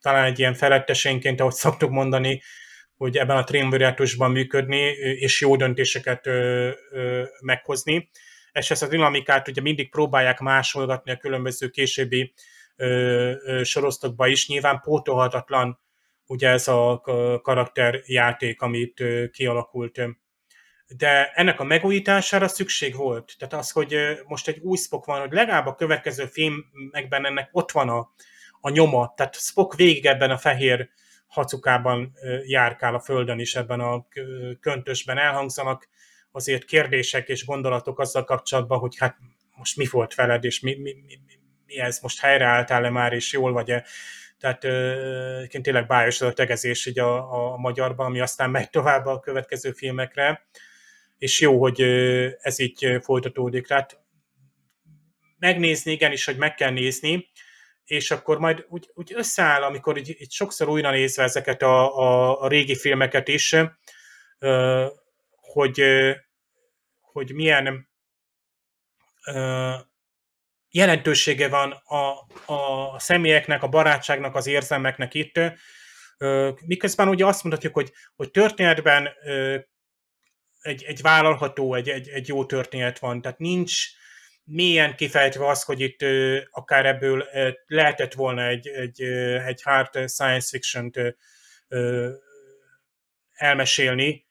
talán egy ilyen felettesénként, ahogy szoktuk mondani, hogy ebben a triumvirátusban működni, és jó döntéseket meghozni. És ezt a dinamikát ugye mindig próbálják másolgatni a különböző későbbi sorozatokba is. Nyilván pótolhatatlan ugye ez a karakterjáték, amit kialakult. De ennek a megújítására szükség volt. Tehát az, hogy most egy új Spock van, hogy legalább a következő filmekben ennek ott van a, a nyoma. Tehát Spock végig ebben a fehér hacukában járkál a Földön is, ebben a köntösben elhangzanak azért kérdések és gondolatok azzal kapcsolatban, hogy hát most mi volt veled, és mi, mi, mi, mi ez, most helyreálltál-e már, és jól vagy-e. Tehát ö, tényleg bájos az a tegezés így a, a magyarban, ami aztán megy tovább a következő filmekre, és jó, hogy ez így folytatódik. Tehát megnézni, igenis, hogy meg kell nézni, és akkor majd úgy, úgy összeáll, amikor így, így sokszor újra nézve ezeket a, a, a régi filmeket is, hogy, hogy milyen jelentősége van a, a személyeknek, a barátságnak, az érzelmeknek itt, miközben ugye azt mondhatjuk, hogy, hogy történetben egy, egy vállalható, egy, egy, egy jó történet van, tehát nincs, mélyen kifejtve az, hogy itt akár ebből lehetett volna egy, egy, egy hard science fiction-t elmesélni,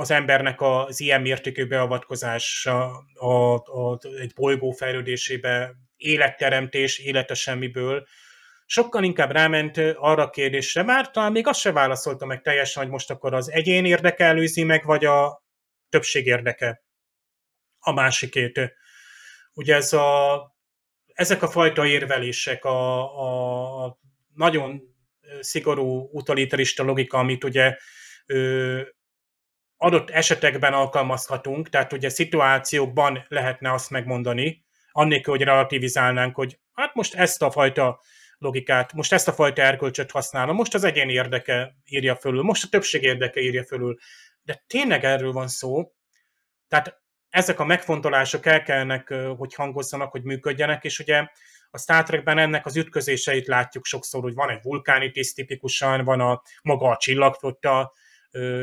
az embernek az ilyen mértékű beavatkozása a, a, egy bolygó fejlődésébe, életteremtés, élete semmiből, sokkal inkább ráment arra a kérdésre, már talán még azt se válaszolta meg teljesen, hogy most akkor az egyén érdeke előzi meg, vagy a többség érdeke a másikét. Ugye ez a, ezek a fajta érvelések, a, a nagyon szigorú utalitarista logika, amit ugye ö, adott esetekben alkalmazhatunk, tehát ugye szituációkban lehetne azt megmondani, annélkül, hogy relativizálnánk, hogy hát most ezt a fajta logikát, most ezt a fajta erkölcsöt használom, most az egyén érdeke írja fölül, most a többség érdeke írja fölül. De tényleg erről van szó. Tehát ezek a megfontolások el kellene, hogy hangozzanak, hogy működjenek, és ugye a Star Trekben ennek az ütközéseit látjuk sokszor, hogy van egy vulkáni tiszt tipikusan, van a maga a csillagflotta,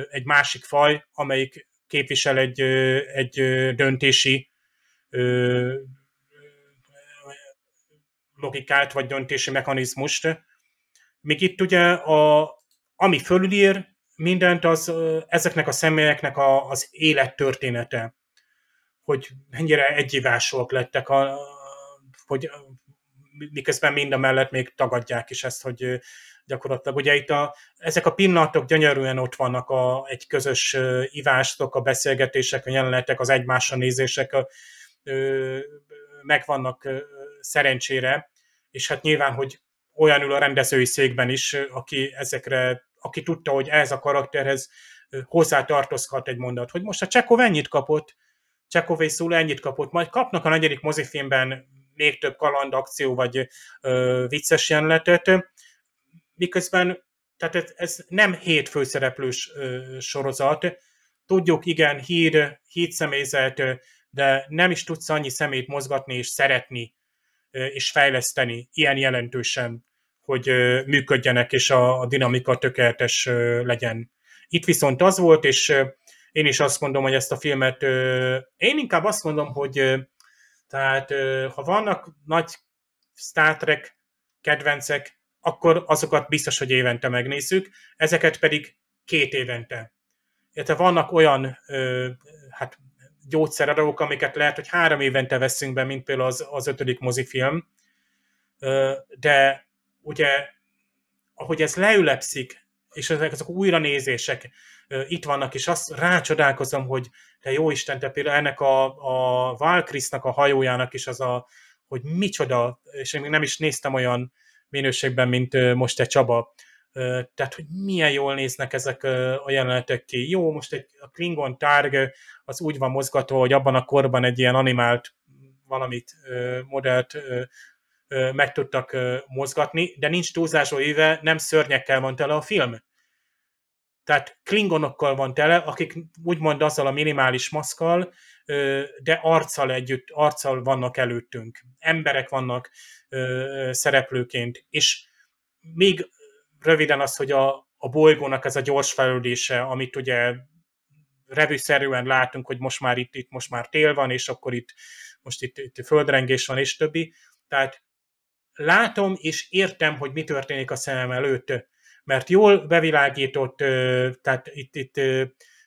egy másik faj, amelyik képvisel egy, egy döntési logikát, vagy döntési mechanizmust. Míg itt ugye a, ami fölülír mindent, az ezeknek a személyeknek a, az élettörténete hogy mennyire egyivásúak lettek, a, hogy miközben mind a mellett még tagadják is ezt, hogy gyakorlatilag. Ugye itt a, ezek a pillanatok gyönyörűen ott vannak a, egy közös ivástok, a beszélgetések, a jelenetek, az egymásra nézések a, megvannak szerencsére, és hát nyilván, hogy olyan ül a rendezői székben is, aki ezekre, aki tudta, hogy ez a karakterhez hozzá tartozhat egy mondat, hogy most a Csekov ennyit kapott, Csekov és Szula ennyit kapott, majd kapnak a negyedik mozifilmben még több kaland, akció vagy ö, vicces jelenetet, miközben tehát ez, ez nem hét főszereplős ö, sorozat, tudjuk, igen, hír, hídszemélyzet, de nem is tudsz annyi szemét mozgatni és szeretni és fejleszteni ilyen jelentősen, hogy működjenek, és a, a dinamika tökéletes legyen. Itt viszont az volt, és én is azt mondom, hogy ezt a filmet, én inkább azt mondom, hogy tehát ha vannak nagy Star Trek kedvencek, akkor azokat biztos, hogy évente megnézzük, ezeket pedig két évente. Illetve vannak olyan hát gyógyszeradók, amiket lehet, hogy három évente veszünk be, mint például az, az ötödik mozifilm, de ugye ahogy ez leülepszik, és ezek azok újranézések itt vannak, és azt rácsodálkozom, hogy te jó Isten, te például ennek a, a Valkrisznak a hajójának is az a, hogy micsoda, és én még nem is néztem olyan minőségben, mint most egy Csaba, tehát, hogy milyen jól néznek ezek a jelenetek ki. Jó, most egy a Klingon tárg az úgy van mozgatva, hogy abban a korban egy ilyen animált valamit, modellt meg tudtak mozgatni, de nincs túlzásó éve, nem szörnyekkel van tele a film. Tehát klingonokkal van tele, akik úgymond azzal a minimális maszkal, de arccal együtt, arccal vannak előttünk. Emberek vannak szereplőként, és még röviden az, hogy a, a bolygónak ez a gyors fejlődése, amit ugye revűszerűen látunk, hogy most már itt, itt most már tél van, és akkor itt most itt, itt földrengés van, és többi. Tehát látom és értem, hogy mi történik a szemem előtt, mert jól bevilágított, tehát itt, itt,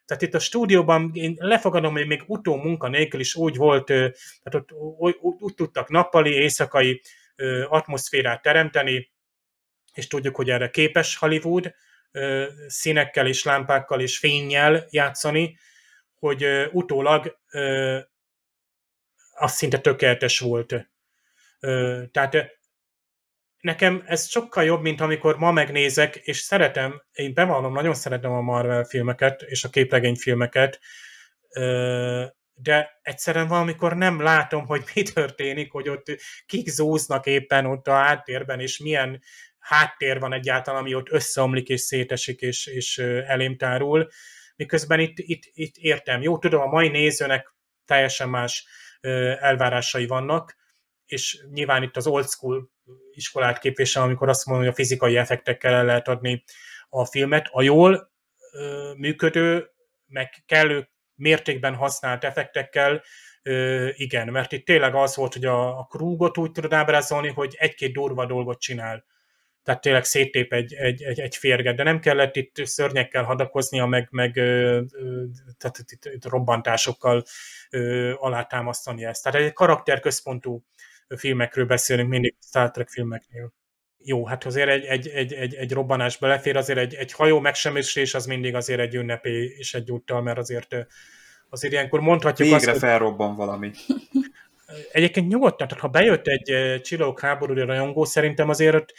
tehát itt a stúdióban én lefogadom, hogy még utó munka nélkül is úgy volt, tehát ott úgy, úgy tudtak nappali, éjszakai atmoszférát teremteni, és tudjuk, hogy erre képes Hollywood, színekkel és lámpákkal és fényjel játszani, hogy utólag az szinte tökéletes volt. Tehát nekem ez sokkal jobb, mint amikor ma megnézek, és szeretem, én bevallom, nagyon szeretem a Marvel filmeket, és a képregényfilmeket, de egyszerűen valamikor nem látom, hogy mi történik, hogy ott kik zúznak éppen ott a háttérben, és milyen háttér van egyáltalán, ami ott összeomlik és szétesik és, és elém tárul, miközben itt, itt, itt értem. Jó, tudom, a mai nézőnek teljesen más elvárásai vannak, és nyilván itt az old school iskolát képvisel, amikor azt mondom, hogy a fizikai effektekkel el lehet adni a filmet. A jól működő, meg kellő mértékben használt effektekkel, igen, mert itt tényleg az volt, hogy a, a krúgot úgy tudod ábrázolni, hogy egy-két durva dolgot csinál tehát tényleg széttép egy, egy, egy, egy férget, de nem kellett itt szörnyekkel hadakoznia, meg, meg tehát itt, itt robbantásokkal alátámasztani ezt. Tehát egy karakterközpontú filmekről beszélünk mindig Star Trek filmeknél. Jó, hát azért egy, egy, egy, egy, egy robbanás belefér, azért egy, egy hajó megsemmisülés az mindig azért egy ünnepé és egy úttal, mert azért azért ilyenkor mondhatjuk Végre azt, felrobban valami. Egyébként nyugodtan, tehát ha bejött egy csillagok háborúra rajongó, szerintem azért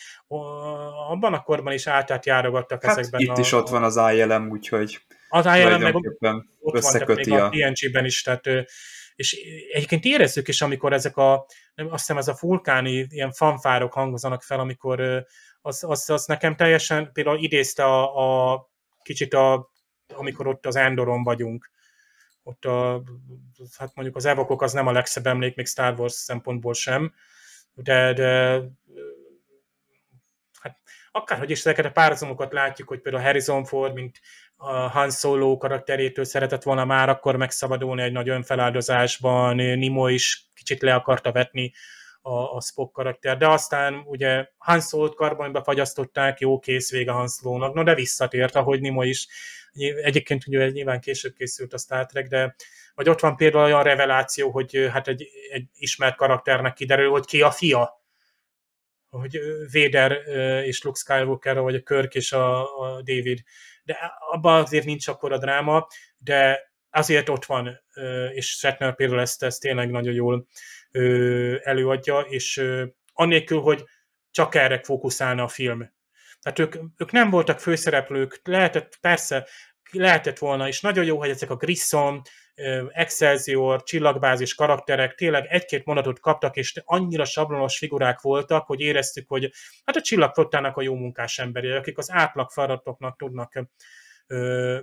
abban a korban is átát járogattak hát ezekben itt a, is ott van az ILM, úgyhogy az ILM meg ott van, a... a TNG-ben is, tehát és egyébként érezzük is, amikor ezek a, azt hiszem ez a vulkáni ilyen fanfárok hangozanak fel, amikor az, az, az nekem teljesen például idézte a, a kicsit a, amikor ott az Endoron vagyunk, ott a, hát mondjuk az evokok az nem a legszebb emlék, még Star Wars szempontból sem, de, de hát akárhogy is ezeket a párhuzamokat látjuk, hogy például Harrison Ford, mint a Han Solo karakterétől szeretett volna már akkor megszabadulni egy nagy önfeláldozásban, Nimo is kicsit le akarta vetni a, a Spock karakter, de aztán ugye Han Solo-t karbonba fagyasztották, jó kész vége Han Solo-nak, no de visszatért, ahogy Nimo is Egyébként ugye nyilván később készült a Star Trek, de vagy ott van például olyan reveláció, hogy hát egy, egy ismert karakternek kiderül, hogy ki a fia. Hogy Vader és Luke Skywalker, vagy a Kirk és a, a David. De abban azért nincs akkor a dráma, de azért ott van, és Shatner például ezt, ezt tényleg nagyon jól előadja, és annélkül, hogy csak erre fókuszálna a film. Tehát ők, ők nem voltak főszereplők, lehetett, persze, lehetett volna, és nagyon jó, hogy ezek a Grissom, Excelsior, csillagbázis karakterek tényleg egy-két mondatot kaptak, és annyira sablonos figurák voltak, hogy éreztük, hogy hát a csillagflottának a jó munkás emberi, akik az átlag feladatoknak tudnak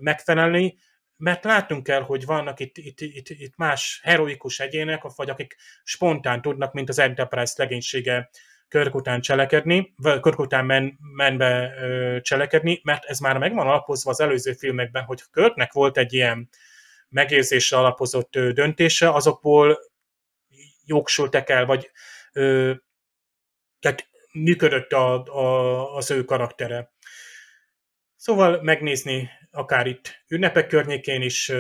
megfelelni, mert látunk kell, hogy vannak itt, itt, itt, itt más heroikus egyének, vagy akik spontán tudnak, mint az Enterprise legénysége Körk után cselekedni, Körk után men, menve ö, cselekedni, mert ez már megvan alapozva az előző filmekben, hogy Körknek volt egy ilyen megérzésre alapozott döntése, azokból jogsültek el, vagy ö, tehát működött a, a, az ő karaktere. Szóval megnézni akár itt ünnepek környékén is.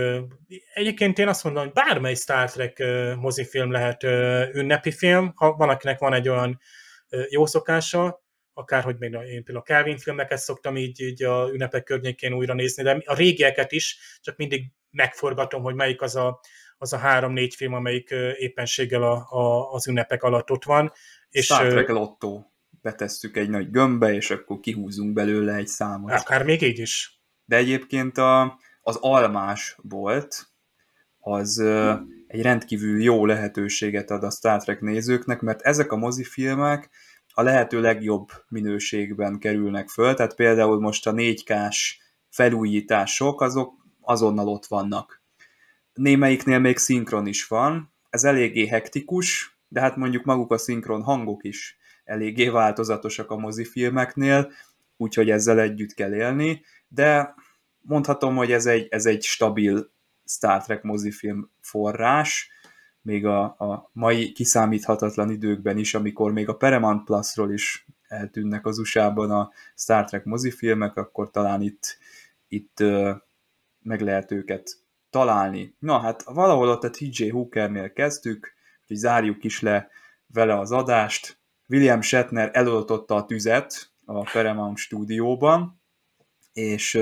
Egyébként én azt mondom, hogy bármely Star Trek mozifilm lehet ünnepi film, ha valakinek van egy olyan jó szokása, akárhogy még én például a Kelvin filmeket szoktam így, így a ünnepek környékén újra nézni, de a régieket is, csak mindig megforgatom, hogy melyik az a, az a három-négy film, amelyik éppenséggel a, a, az ünnepek alatt ott van. És, Star Trek Lotto betesszük egy nagy gömbbe, és akkor kihúzunk belőle egy számot. Akár még így is. De egyébként a, az almás volt, az egy rendkívül jó lehetőséget ad a Star Trek nézőknek, mert ezek a mozifilmek a lehető legjobb minőségben kerülnek föl, tehát például most a 4K-s felújítások, azok azonnal ott vannak. Némelyiknél még szinkron is van, ez eléggé hektikus, de hát mondjuk maguk a szinkron hangok is eléggé változatosak a mozifilmeknél, úgyhogy ezzel együtt kell élni, de mondhatom, hogy ez egy, ez egy stabil Star Trek mozifilm forrás, még a, a mai kiszámíthatatlan időkben is, amikor még a Paramount Plus-ról is eltűnnek az USA-ban a Star Trek mozifilmek, akkor talán itt, itt meg lehet őket találni. Na hát valahol ott a TJ Hookernél kezdtük, hogy zárjuk is le vele az adást. William Shatner eloltotta a tüzet a Paramount stúdióban, és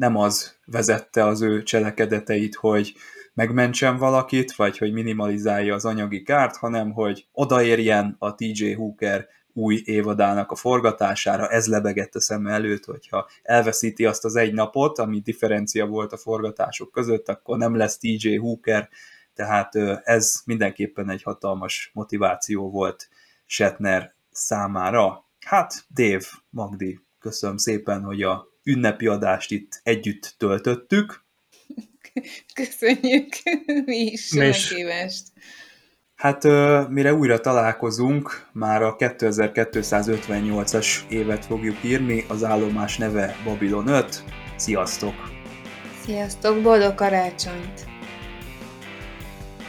nem az vezette az ő cselekedeteit, hogy megmentsen valakit, vagy hogy minimalizálja az anyagi kárt, hanem hogy odaérjen a TJ Hooker új évadának a forgatására, ez lebegett a szem előtt, hogyha elveszíti azt az egy napot, ami differencia volt a forgatások között, akkor nem lesz TJ Hooker, tehát ez mindenképpen egy hatalmas motiváció volt Shatner számára. Hát, Dave, Magdi, köszönöm szépen, hogy a ünnepi adást itt együtt töltöttük. Köszönjük mi is a meghívást. Hát mire újra találkozunk, már a 2258-as évet fogjuk írni, az állomás neve Babylon 5. Sziasztok! Sziasztok, boldog karácsonyt!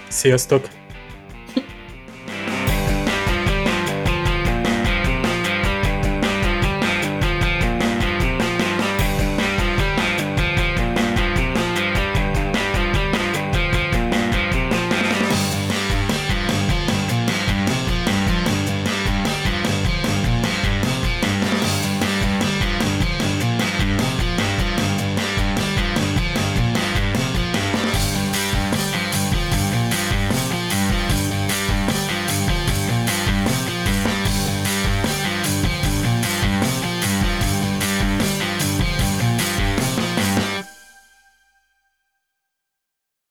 Sziasztok!